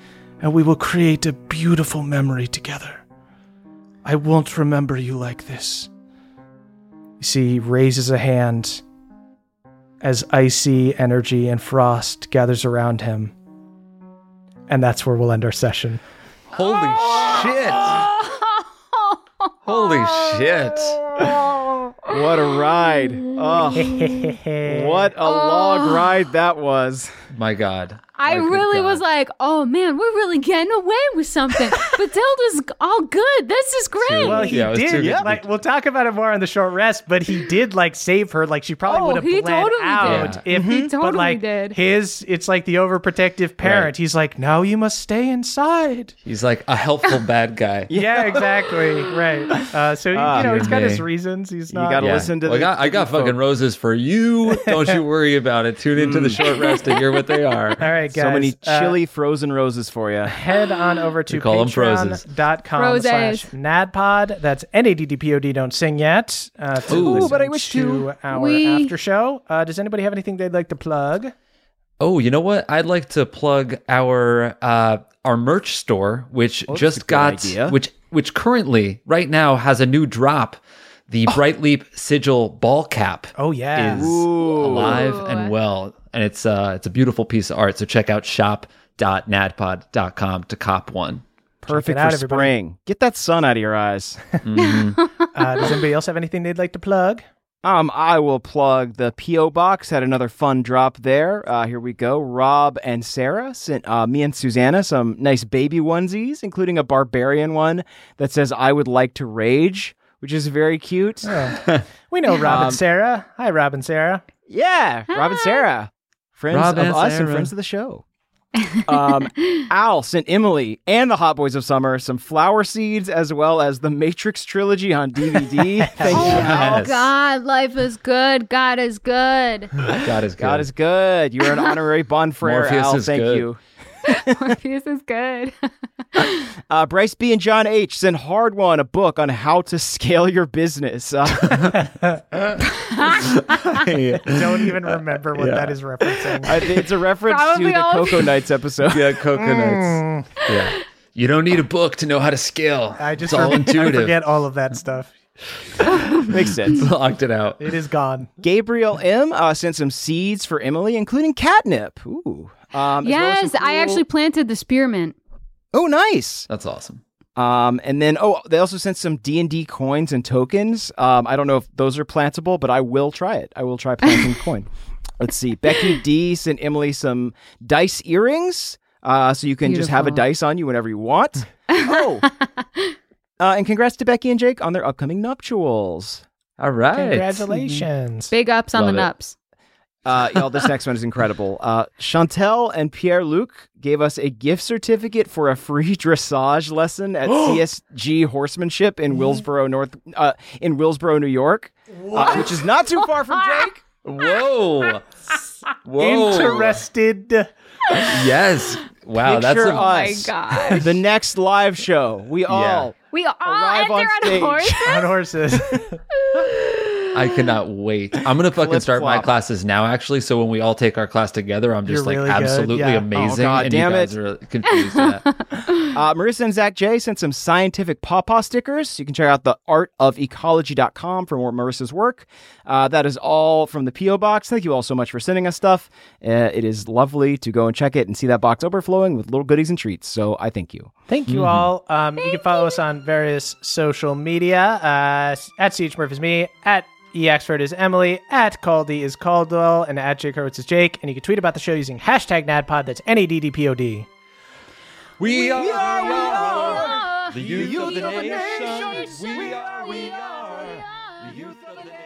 and we will create a beautiful memory together. I won't remember you like this. You see, he raises a hand as icy energy and frost gathers around him. And that's where we'll end our session. Holy oh. shit. Holy shit. Oh. what a ride! Oh, what a long ride that was. My God. I My really was like, oh man, we're really getting away with something. Batilda's all good. This is great. Well, he Yeah, it was did. good. Like, we'll talk about it more on the short rest, but he did like save her. Like she probably Oh, would have he bled totally out did. if He but totally like did. his. It's like the overprotective parent. Right. He's like, now you must stay inside. He's like a helpful bad guy. Yeah, exactly. Right. Uh, so Ah, you know he's got dear his reasons. He's not. You not. gotta Yeah. listen to Well, the. I got, I got the fucking folk. roses for you. Don't you worry about it. Tune into the short rest to hear what they are. All right, guys. So many uh, chilly frozen roses for you. head on over to We call 'em frozes. patreon.com slash nadpod. That's N-A-D-D-P-O-D, don't sing yet. Uh, to Ooh, but I wish to our We- after show. Uh, does anybody have anything they'd like to plug? Oh, you know what? I'd like to plug our uh, our merch store, which Oh, just got idea. which which currently right now has a new drop. The Bright Leap Sigil ball cap Oh, yeah. is alive and well, and it's uh it's a beautiful piece of art. So check out shop.nadpod.com to cop one. Perfect out, for everybody. spring. Get that sun out of your eyes. Uh, does anybody else have anything they'd like to plug? Um, I will plug the PO box. Had another fun drop there. Uh, here we go. Rob and Sarah sent uh, me and Susanna some nice baby onesies, including a barbarian one that says "I would like to rage," which is very cute. We know Rob Um, and Sarah. Hi, Rob and Sarah. Yeah, Rob and Sarah, friends Rob of and us and friends of the show. um, Al sent Emily and the Hot Boys of Summer some flower seeds as well as the Matrix trilogy on DVD. Thank oh you, my Yes. God, life is good. God is good. God is good. God is good. You are an honorary Bond Frere, Morpheus Al. Thank good. you. Morpheus is good. Uh, Bryce B and John H sent Hard One a book on how to scale your business. Uh, Don't even remember what that is referencing. I- it's a reference Probably to the all of Cocoa Nights episode. Yeah, coconuts. Yeah. You don't need a book to know how to scale. I just it's all for- I intuitive. forget all of that stuff. Makes sense. Locked it out. It is gone. Gabriel M uh, sent some seeds for Emily, including catnip. Ooh. Um, as well as yes, I actually planted the spearmint. Oh, nice. That's awesome. Um, and then oh, they also sent some D and D coins and tokens. Um, I don't know if those are plantable, but I will try it. I will try planting a coin. Let's see. Becky D sent Emily some dice earrings, uh, so you can just have a dice on you whenever you want. oh, uh, and congrats to Becky and Jake on their upcoming nuptials. All right. Congratulations. Big ups on Love the it. nups. Uh, y'all, this next one is incredible. Uh, Chantel and Pierre Luc gave us a gift certificate for a free dressage lesson at CSG Horsemanship in Willsboro, North, uh, in Willsboro, New York, uh, which is not too far from Jake. Whoa. Whoa. Interested. Yes. Wow. that's Picture a, Oh my us, god. the next live show. We all We all Arrive on enter on stage. horses. on horses. I cannot wait. I'm gonna fucking Flip start my classes now. Actually, so when we all take our class together, I'm just You're like really good, absolutely yeah. amazing, Oh, God and damn you guys it. are confused. Yeah. Uh, Marissa and Zach J sent some scientific pawpaw stickers. You can check out the artofecology.com for more Marissa's work. Uh, that is all from the P.O. Box. Thank you all so much for sending us stuff. Uh, it is lovely to go and check it and see that box overflowing with little goodies and treats. So I thank you. Thank you all. Um, you can follow us on various social media. Uh, at CH Murph is me. At EXford is Emily. At Caldy is Caldwell. And at Jake Hurwitz is Jake. And you can tweet about the show using hashtag NADPOD. That's N A D D P O D. we are, Oh, the youth, of the nation. We are, we are the youth of the nation.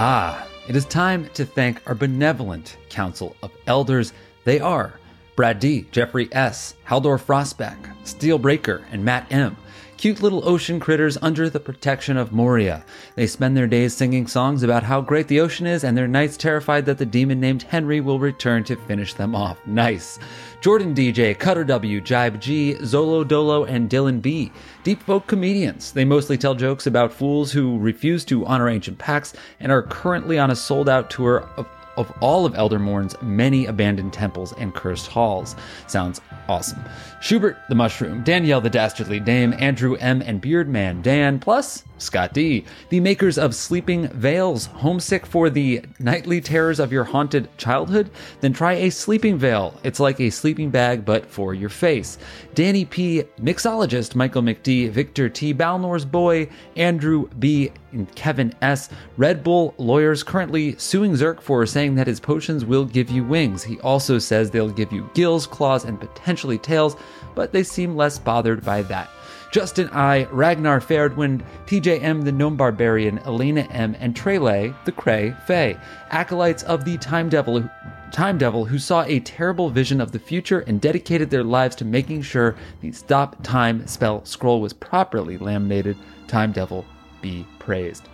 Ah, it is time to thank our benevolent council of elders. They are Brad D, Jeffrey S, Haldor Frostback, Steelbreaker, and Matt M. Cute little ocean critters under the protection of Moria. They spend their days singing songs about how great the ocean is, and their nights terrified that the demon named Henry will return to finish them off. Nice. Jordan DJ, Cutter W, Jibe G, Zolo Dolo, and Dylan B. Deep folk comedians. They mostly tell jokes about fools who refuse to honor ancient pacts and are currently on a sold out tour of of all of Eldermourne's many abandoned temples and cursed halls. Sounds awesome. Schubert the Mushroom, Danielle the Dastardly Dame, Andrew M. and Beardman Dan, plus Scott D. The makers of Sleeping Veils. Homesick for the nightly terrors of your haunted childhood? Then try a sleeping veil. It's like a sleeping bag, but for your face. Danny P. Mixologist, Michael McD, Victor T. Balnor's boy, Andrew B. and Kevin S. Red Bull lawyers currently suing Zerk for saying that his potions will give you wings. He also says they'll give you gills, claws, and potentially tails, but they seem less bothered by that. Justin I, Ragnar Fairdwind, TJM the Gnome Barbarian, Elena M, and Trele the Cray Fay, acolytes of the Time Devil, Time Devil who saw a terrible vision of the future and dedicated their lives to making sure the Stop Time spell scroll was properly laminated. Time Devil be praised.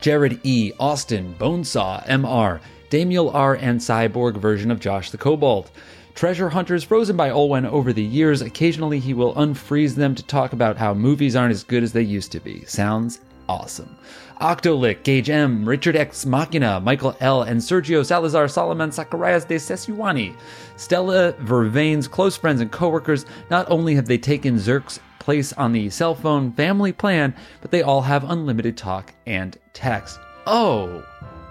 Jared E, Austin, Bonesaw, MR, Damiel R, and Cyborg version of Josh the Kobold. Treasure hunters frozen by Olwen over the years. Occasionally, he will unfreeze them to talk about how movies aren't as good as they used to be. Sounds awesome. Octolick, Gage M, Richard X Machina, Michael L, and Sergio Salazar Solomon Zacharias de Sesuani. Stella Vervain's close friends and coworkers, not only have they taken Zerk's place on the cell phone family plan, but they all have unlimited talk and text. Oh,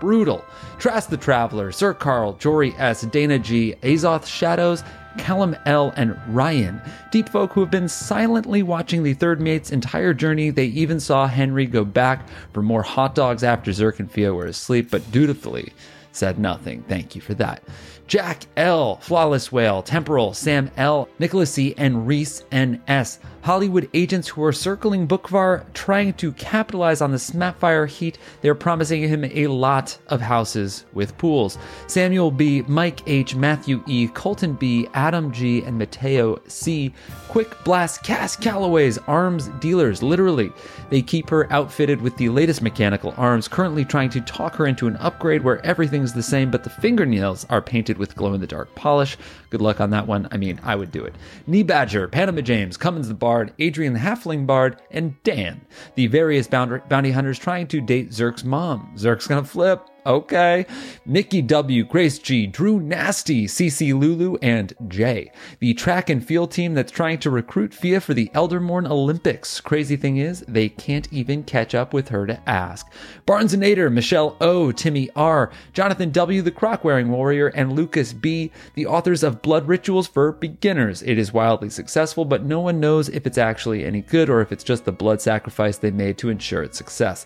brutal. Trask the Traveler, Sir Carl, Jory S, Dana G, Azoth Shadows, Callum L, and Ryan. Deep folk who have been silently watching the third mate's entire journey. They even saw Henry go back for more hot dogs after Zerk and Fia were asleep, but dutifully said nothing. Thank you for that. Jack L, Flawless Whale, Temporal, Sam L, Nicholas C, and Reese N.S. Hollywood agents who are circling Bookvar trying to capitalize on the Snapfire heat. They're promising him a lot of houses with pools. Samuel B, Mike H, Matthew E, Colton B, Adam G, and Mateo C. Quick Blast Cass Calloway's arms dealers, literally. They keep her outfitted with the latest mechanical arms, currently trying to talk her into an upgrade where everything's the same, but the fingernails are painted with glow in the dark polish. Good luck on that one. I mean, I would do it. Knee Badger, Panama James, Cummins the Bard, Adrian the Halfling Bard, and Dan, the various bounty hunters trying to date Zerk's mom. Zerk's gonna flip. Okay. Nikki W, Grace G, Drew Nasty, CC Lulu, and Jay. The track and field team that's trying to recruit Fia for the Eldermourne Olympics. Crazy thing is, they can't even catch up with her to ask. Barnes and Nader, Michelle O, Timmy R, Jonathan W, the croc wearing warrior, and Lucas B, the authors of Blood Rituals for Beginners. It is wildly successful, but no one knows if it's actually any good or if it's just the blood sacrifice they made to ensure its success.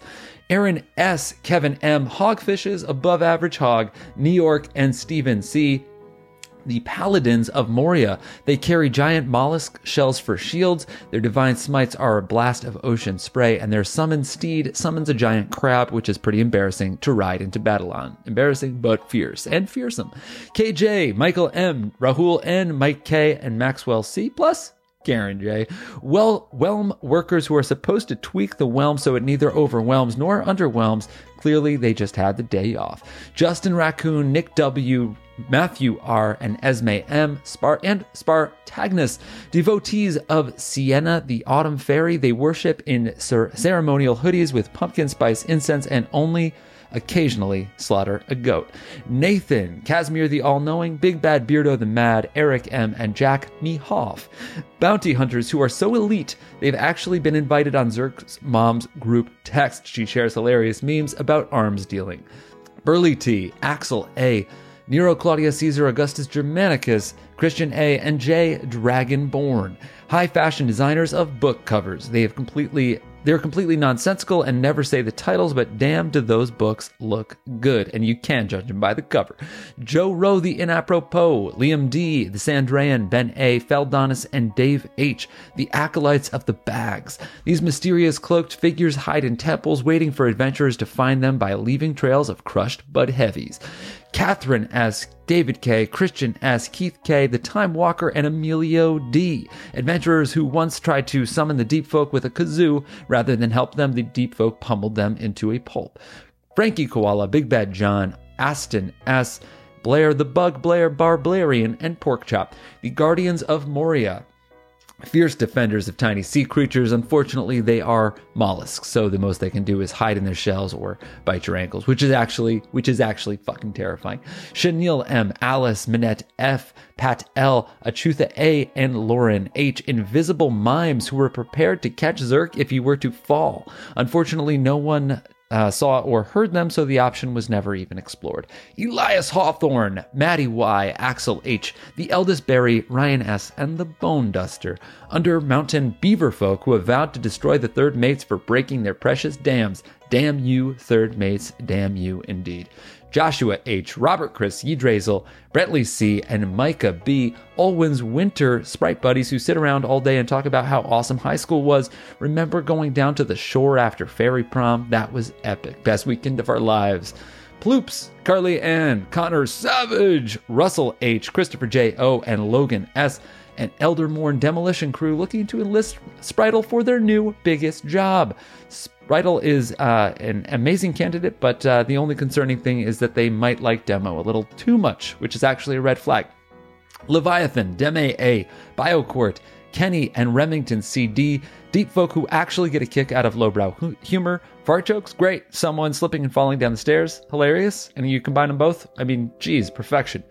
Aaron S., Kevin M., Hogfishes, Above Average Hog, New York, and Stephen C. The Paladins of Moria. They carry giant mollusk shells for shields. Their divine smites are a blast of ocean spray, and their summoned steed summons a giant crab, which is pretty embarrassing to ride into battle on. Embarrassing, but fierce and fearsome. KJ, Michael M., Rahul N., Mike K., and Maxwell C. Plus Garen J. Well, whelm workers who are supposed to tweak the whelm so it neither overwhelms nor underwhelms. Clearly, they just had the day off. Justin Raccoon, Nick W., Matthew R., and Esme M., Spar and Spartagnus, devotees of Sienna, the autumn fairy. They worship in cer- ceremonial hoodies with pumpkin spice incense and only occasionally slaughter a goat. Nathan, Casimir the All Knowing, Big Bad Beardo the Mad, Eric M., and Jack Mehoff. Bounty hunters who are so elite, they've actually been invited on Zerk's mom's group text. She shares hilarious memes about arms dealing. Burley T, Axel A., Nero Claudius Caesar Augustus Germanicus, Christian A, and J Dragonborn. High fashion designers of book covers. They have completely they're completely nonsensical and never say the titles, but damn do those books look good, and you can judge them by the cover. Joe Rowe, the inapropos, Liam D, the Sandrayan, Ben A, Feldonis, and Dave H, the acolytes of the bags. These mysterious cloaked figures hide in temples, waiting for adventurers to find them by leaving trails of crushed but heavies. Catherine S., David K., Christian S., Keith K., The Time Walker, and Emilio D. Adventurers who once tried to summon the deep folk with a kazoo. Rather than help them, the deep folk pummeled them into a pulp. Frankie Koala, Big Bad John, Aston S., Blair the Bug, Blair Barbarian, and Porkchop, the Guardians of Moria. Fierce defenders of tiny sea creatures. Unfortunately, they are mollusks, so the most they can do is hide in their shells or bite your ankles, which is actually which is actually fucking terrifying. Chanel M, Alice, Minette F, Pat L, Achutha A, and Lauren H, invisible mimes who were prepared to catch Zerk if he were to fall. Unfortunately, no one uh, saw or heard them, so the option was never even explored. Elias Hawthorne, Maddie Y, Axel H, the eldest Barry, Ryan S, and the Bone Duster. Under mountain beaver folk who have vowed to destroy the third mates for breaking their precious dams. Damn you, third mates, damn you indeed. Joshua H., Robert Chris, Yedrazel, Brentley C., and Micah B., Olwyn's winter sprite buddies who sit around all day and talk about how awesome high school was. Remember going down to the shore after fairy prom? That was epic. Best weekend of our lives. Ploops, Carly Ann, Connor Savage, Russell H., Christopher J. O., and Logan S., an Eldermourne demolition crew looking to enlist Spritle for their new biggest job. Spritle is uh, an amazing candidate, but uh, the only concerning thing is that they might like Demo a little too much, which is actually a red flag. Leviathan, Deme A, Biocourt, Kenny, and Remington CD, deep folk who actually get a kick out of lowbrow hu- humor. Fart jokes, great. Someone slipping and falling down the stairs, hilarious. And you combine them both, I mean, geez, perfection.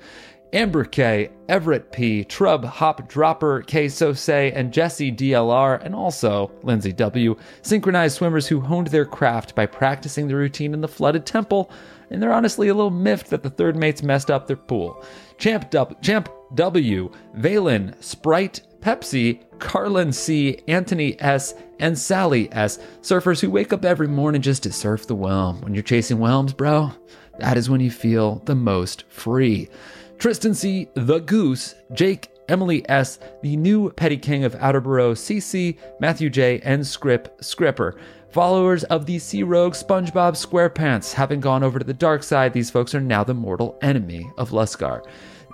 Amber K, Everett P, Trub Hop Dropper, K Sosei, and Jesse DLR, and also Lindsay W, synchronized swimmers who honed their craft by practicing the routine in the flooded temple, and they're honestly a little miffed that the third mates messed up their pool. Champ, w, Champ W, Valen, Sprite, Pepsi, Carlin C, Anthony S, and Sally S, surfers who wake up every morning just to surf the whelm. When you're chasing whelms, bro, that is when you feel the most free. Tristan C., the Goose, Jake, Emily S., the new Petty King of Outerborough, CC, Matthew J., and Scrip Scripper. Followers of the Sea Rogue SpongeBob SquarePants having gone over to the dark side, these folks are now the mortal enemy of Lusgar.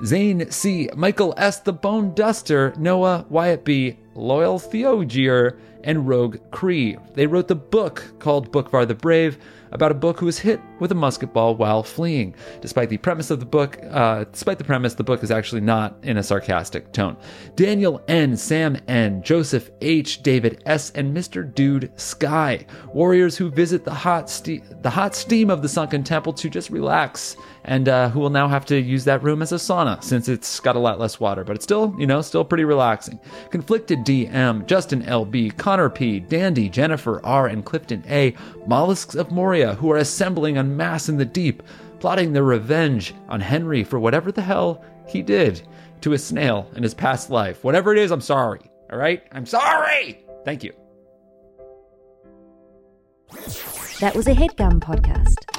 Zane C., Michael S., the Bone Duster, Noah, Wyatt B., Loyal Theogier, and Rogue Cree. They wrote the book called Bookvar the Brave about a book who was hit with a musket ball while fleeing. Despite the premise of the book, uh, despite the premise, the book is actually not in a sarcastic tone. Daniel N, Sam N, Joseph H, David S, and Mr. Dude Sky, warriors who visit the hot ste- the hot steam of the sunken temple to just relax and uh, who will now have to use that room as a sauna since it's got a lot less water, but it's still, you know, still pretty relaxing. Conflicted DM, Justin LB, Connor P, Dandy, Jennifer R, and Clifton A, mollusks of Moria who are assembling en masse in the deep, plotting their revenge on Henry for whatever the hell he did to a snail in his past life. Whatever it is, I'm sorry. All right? I'm sorry! Thank you. That was a HeadGum podcast.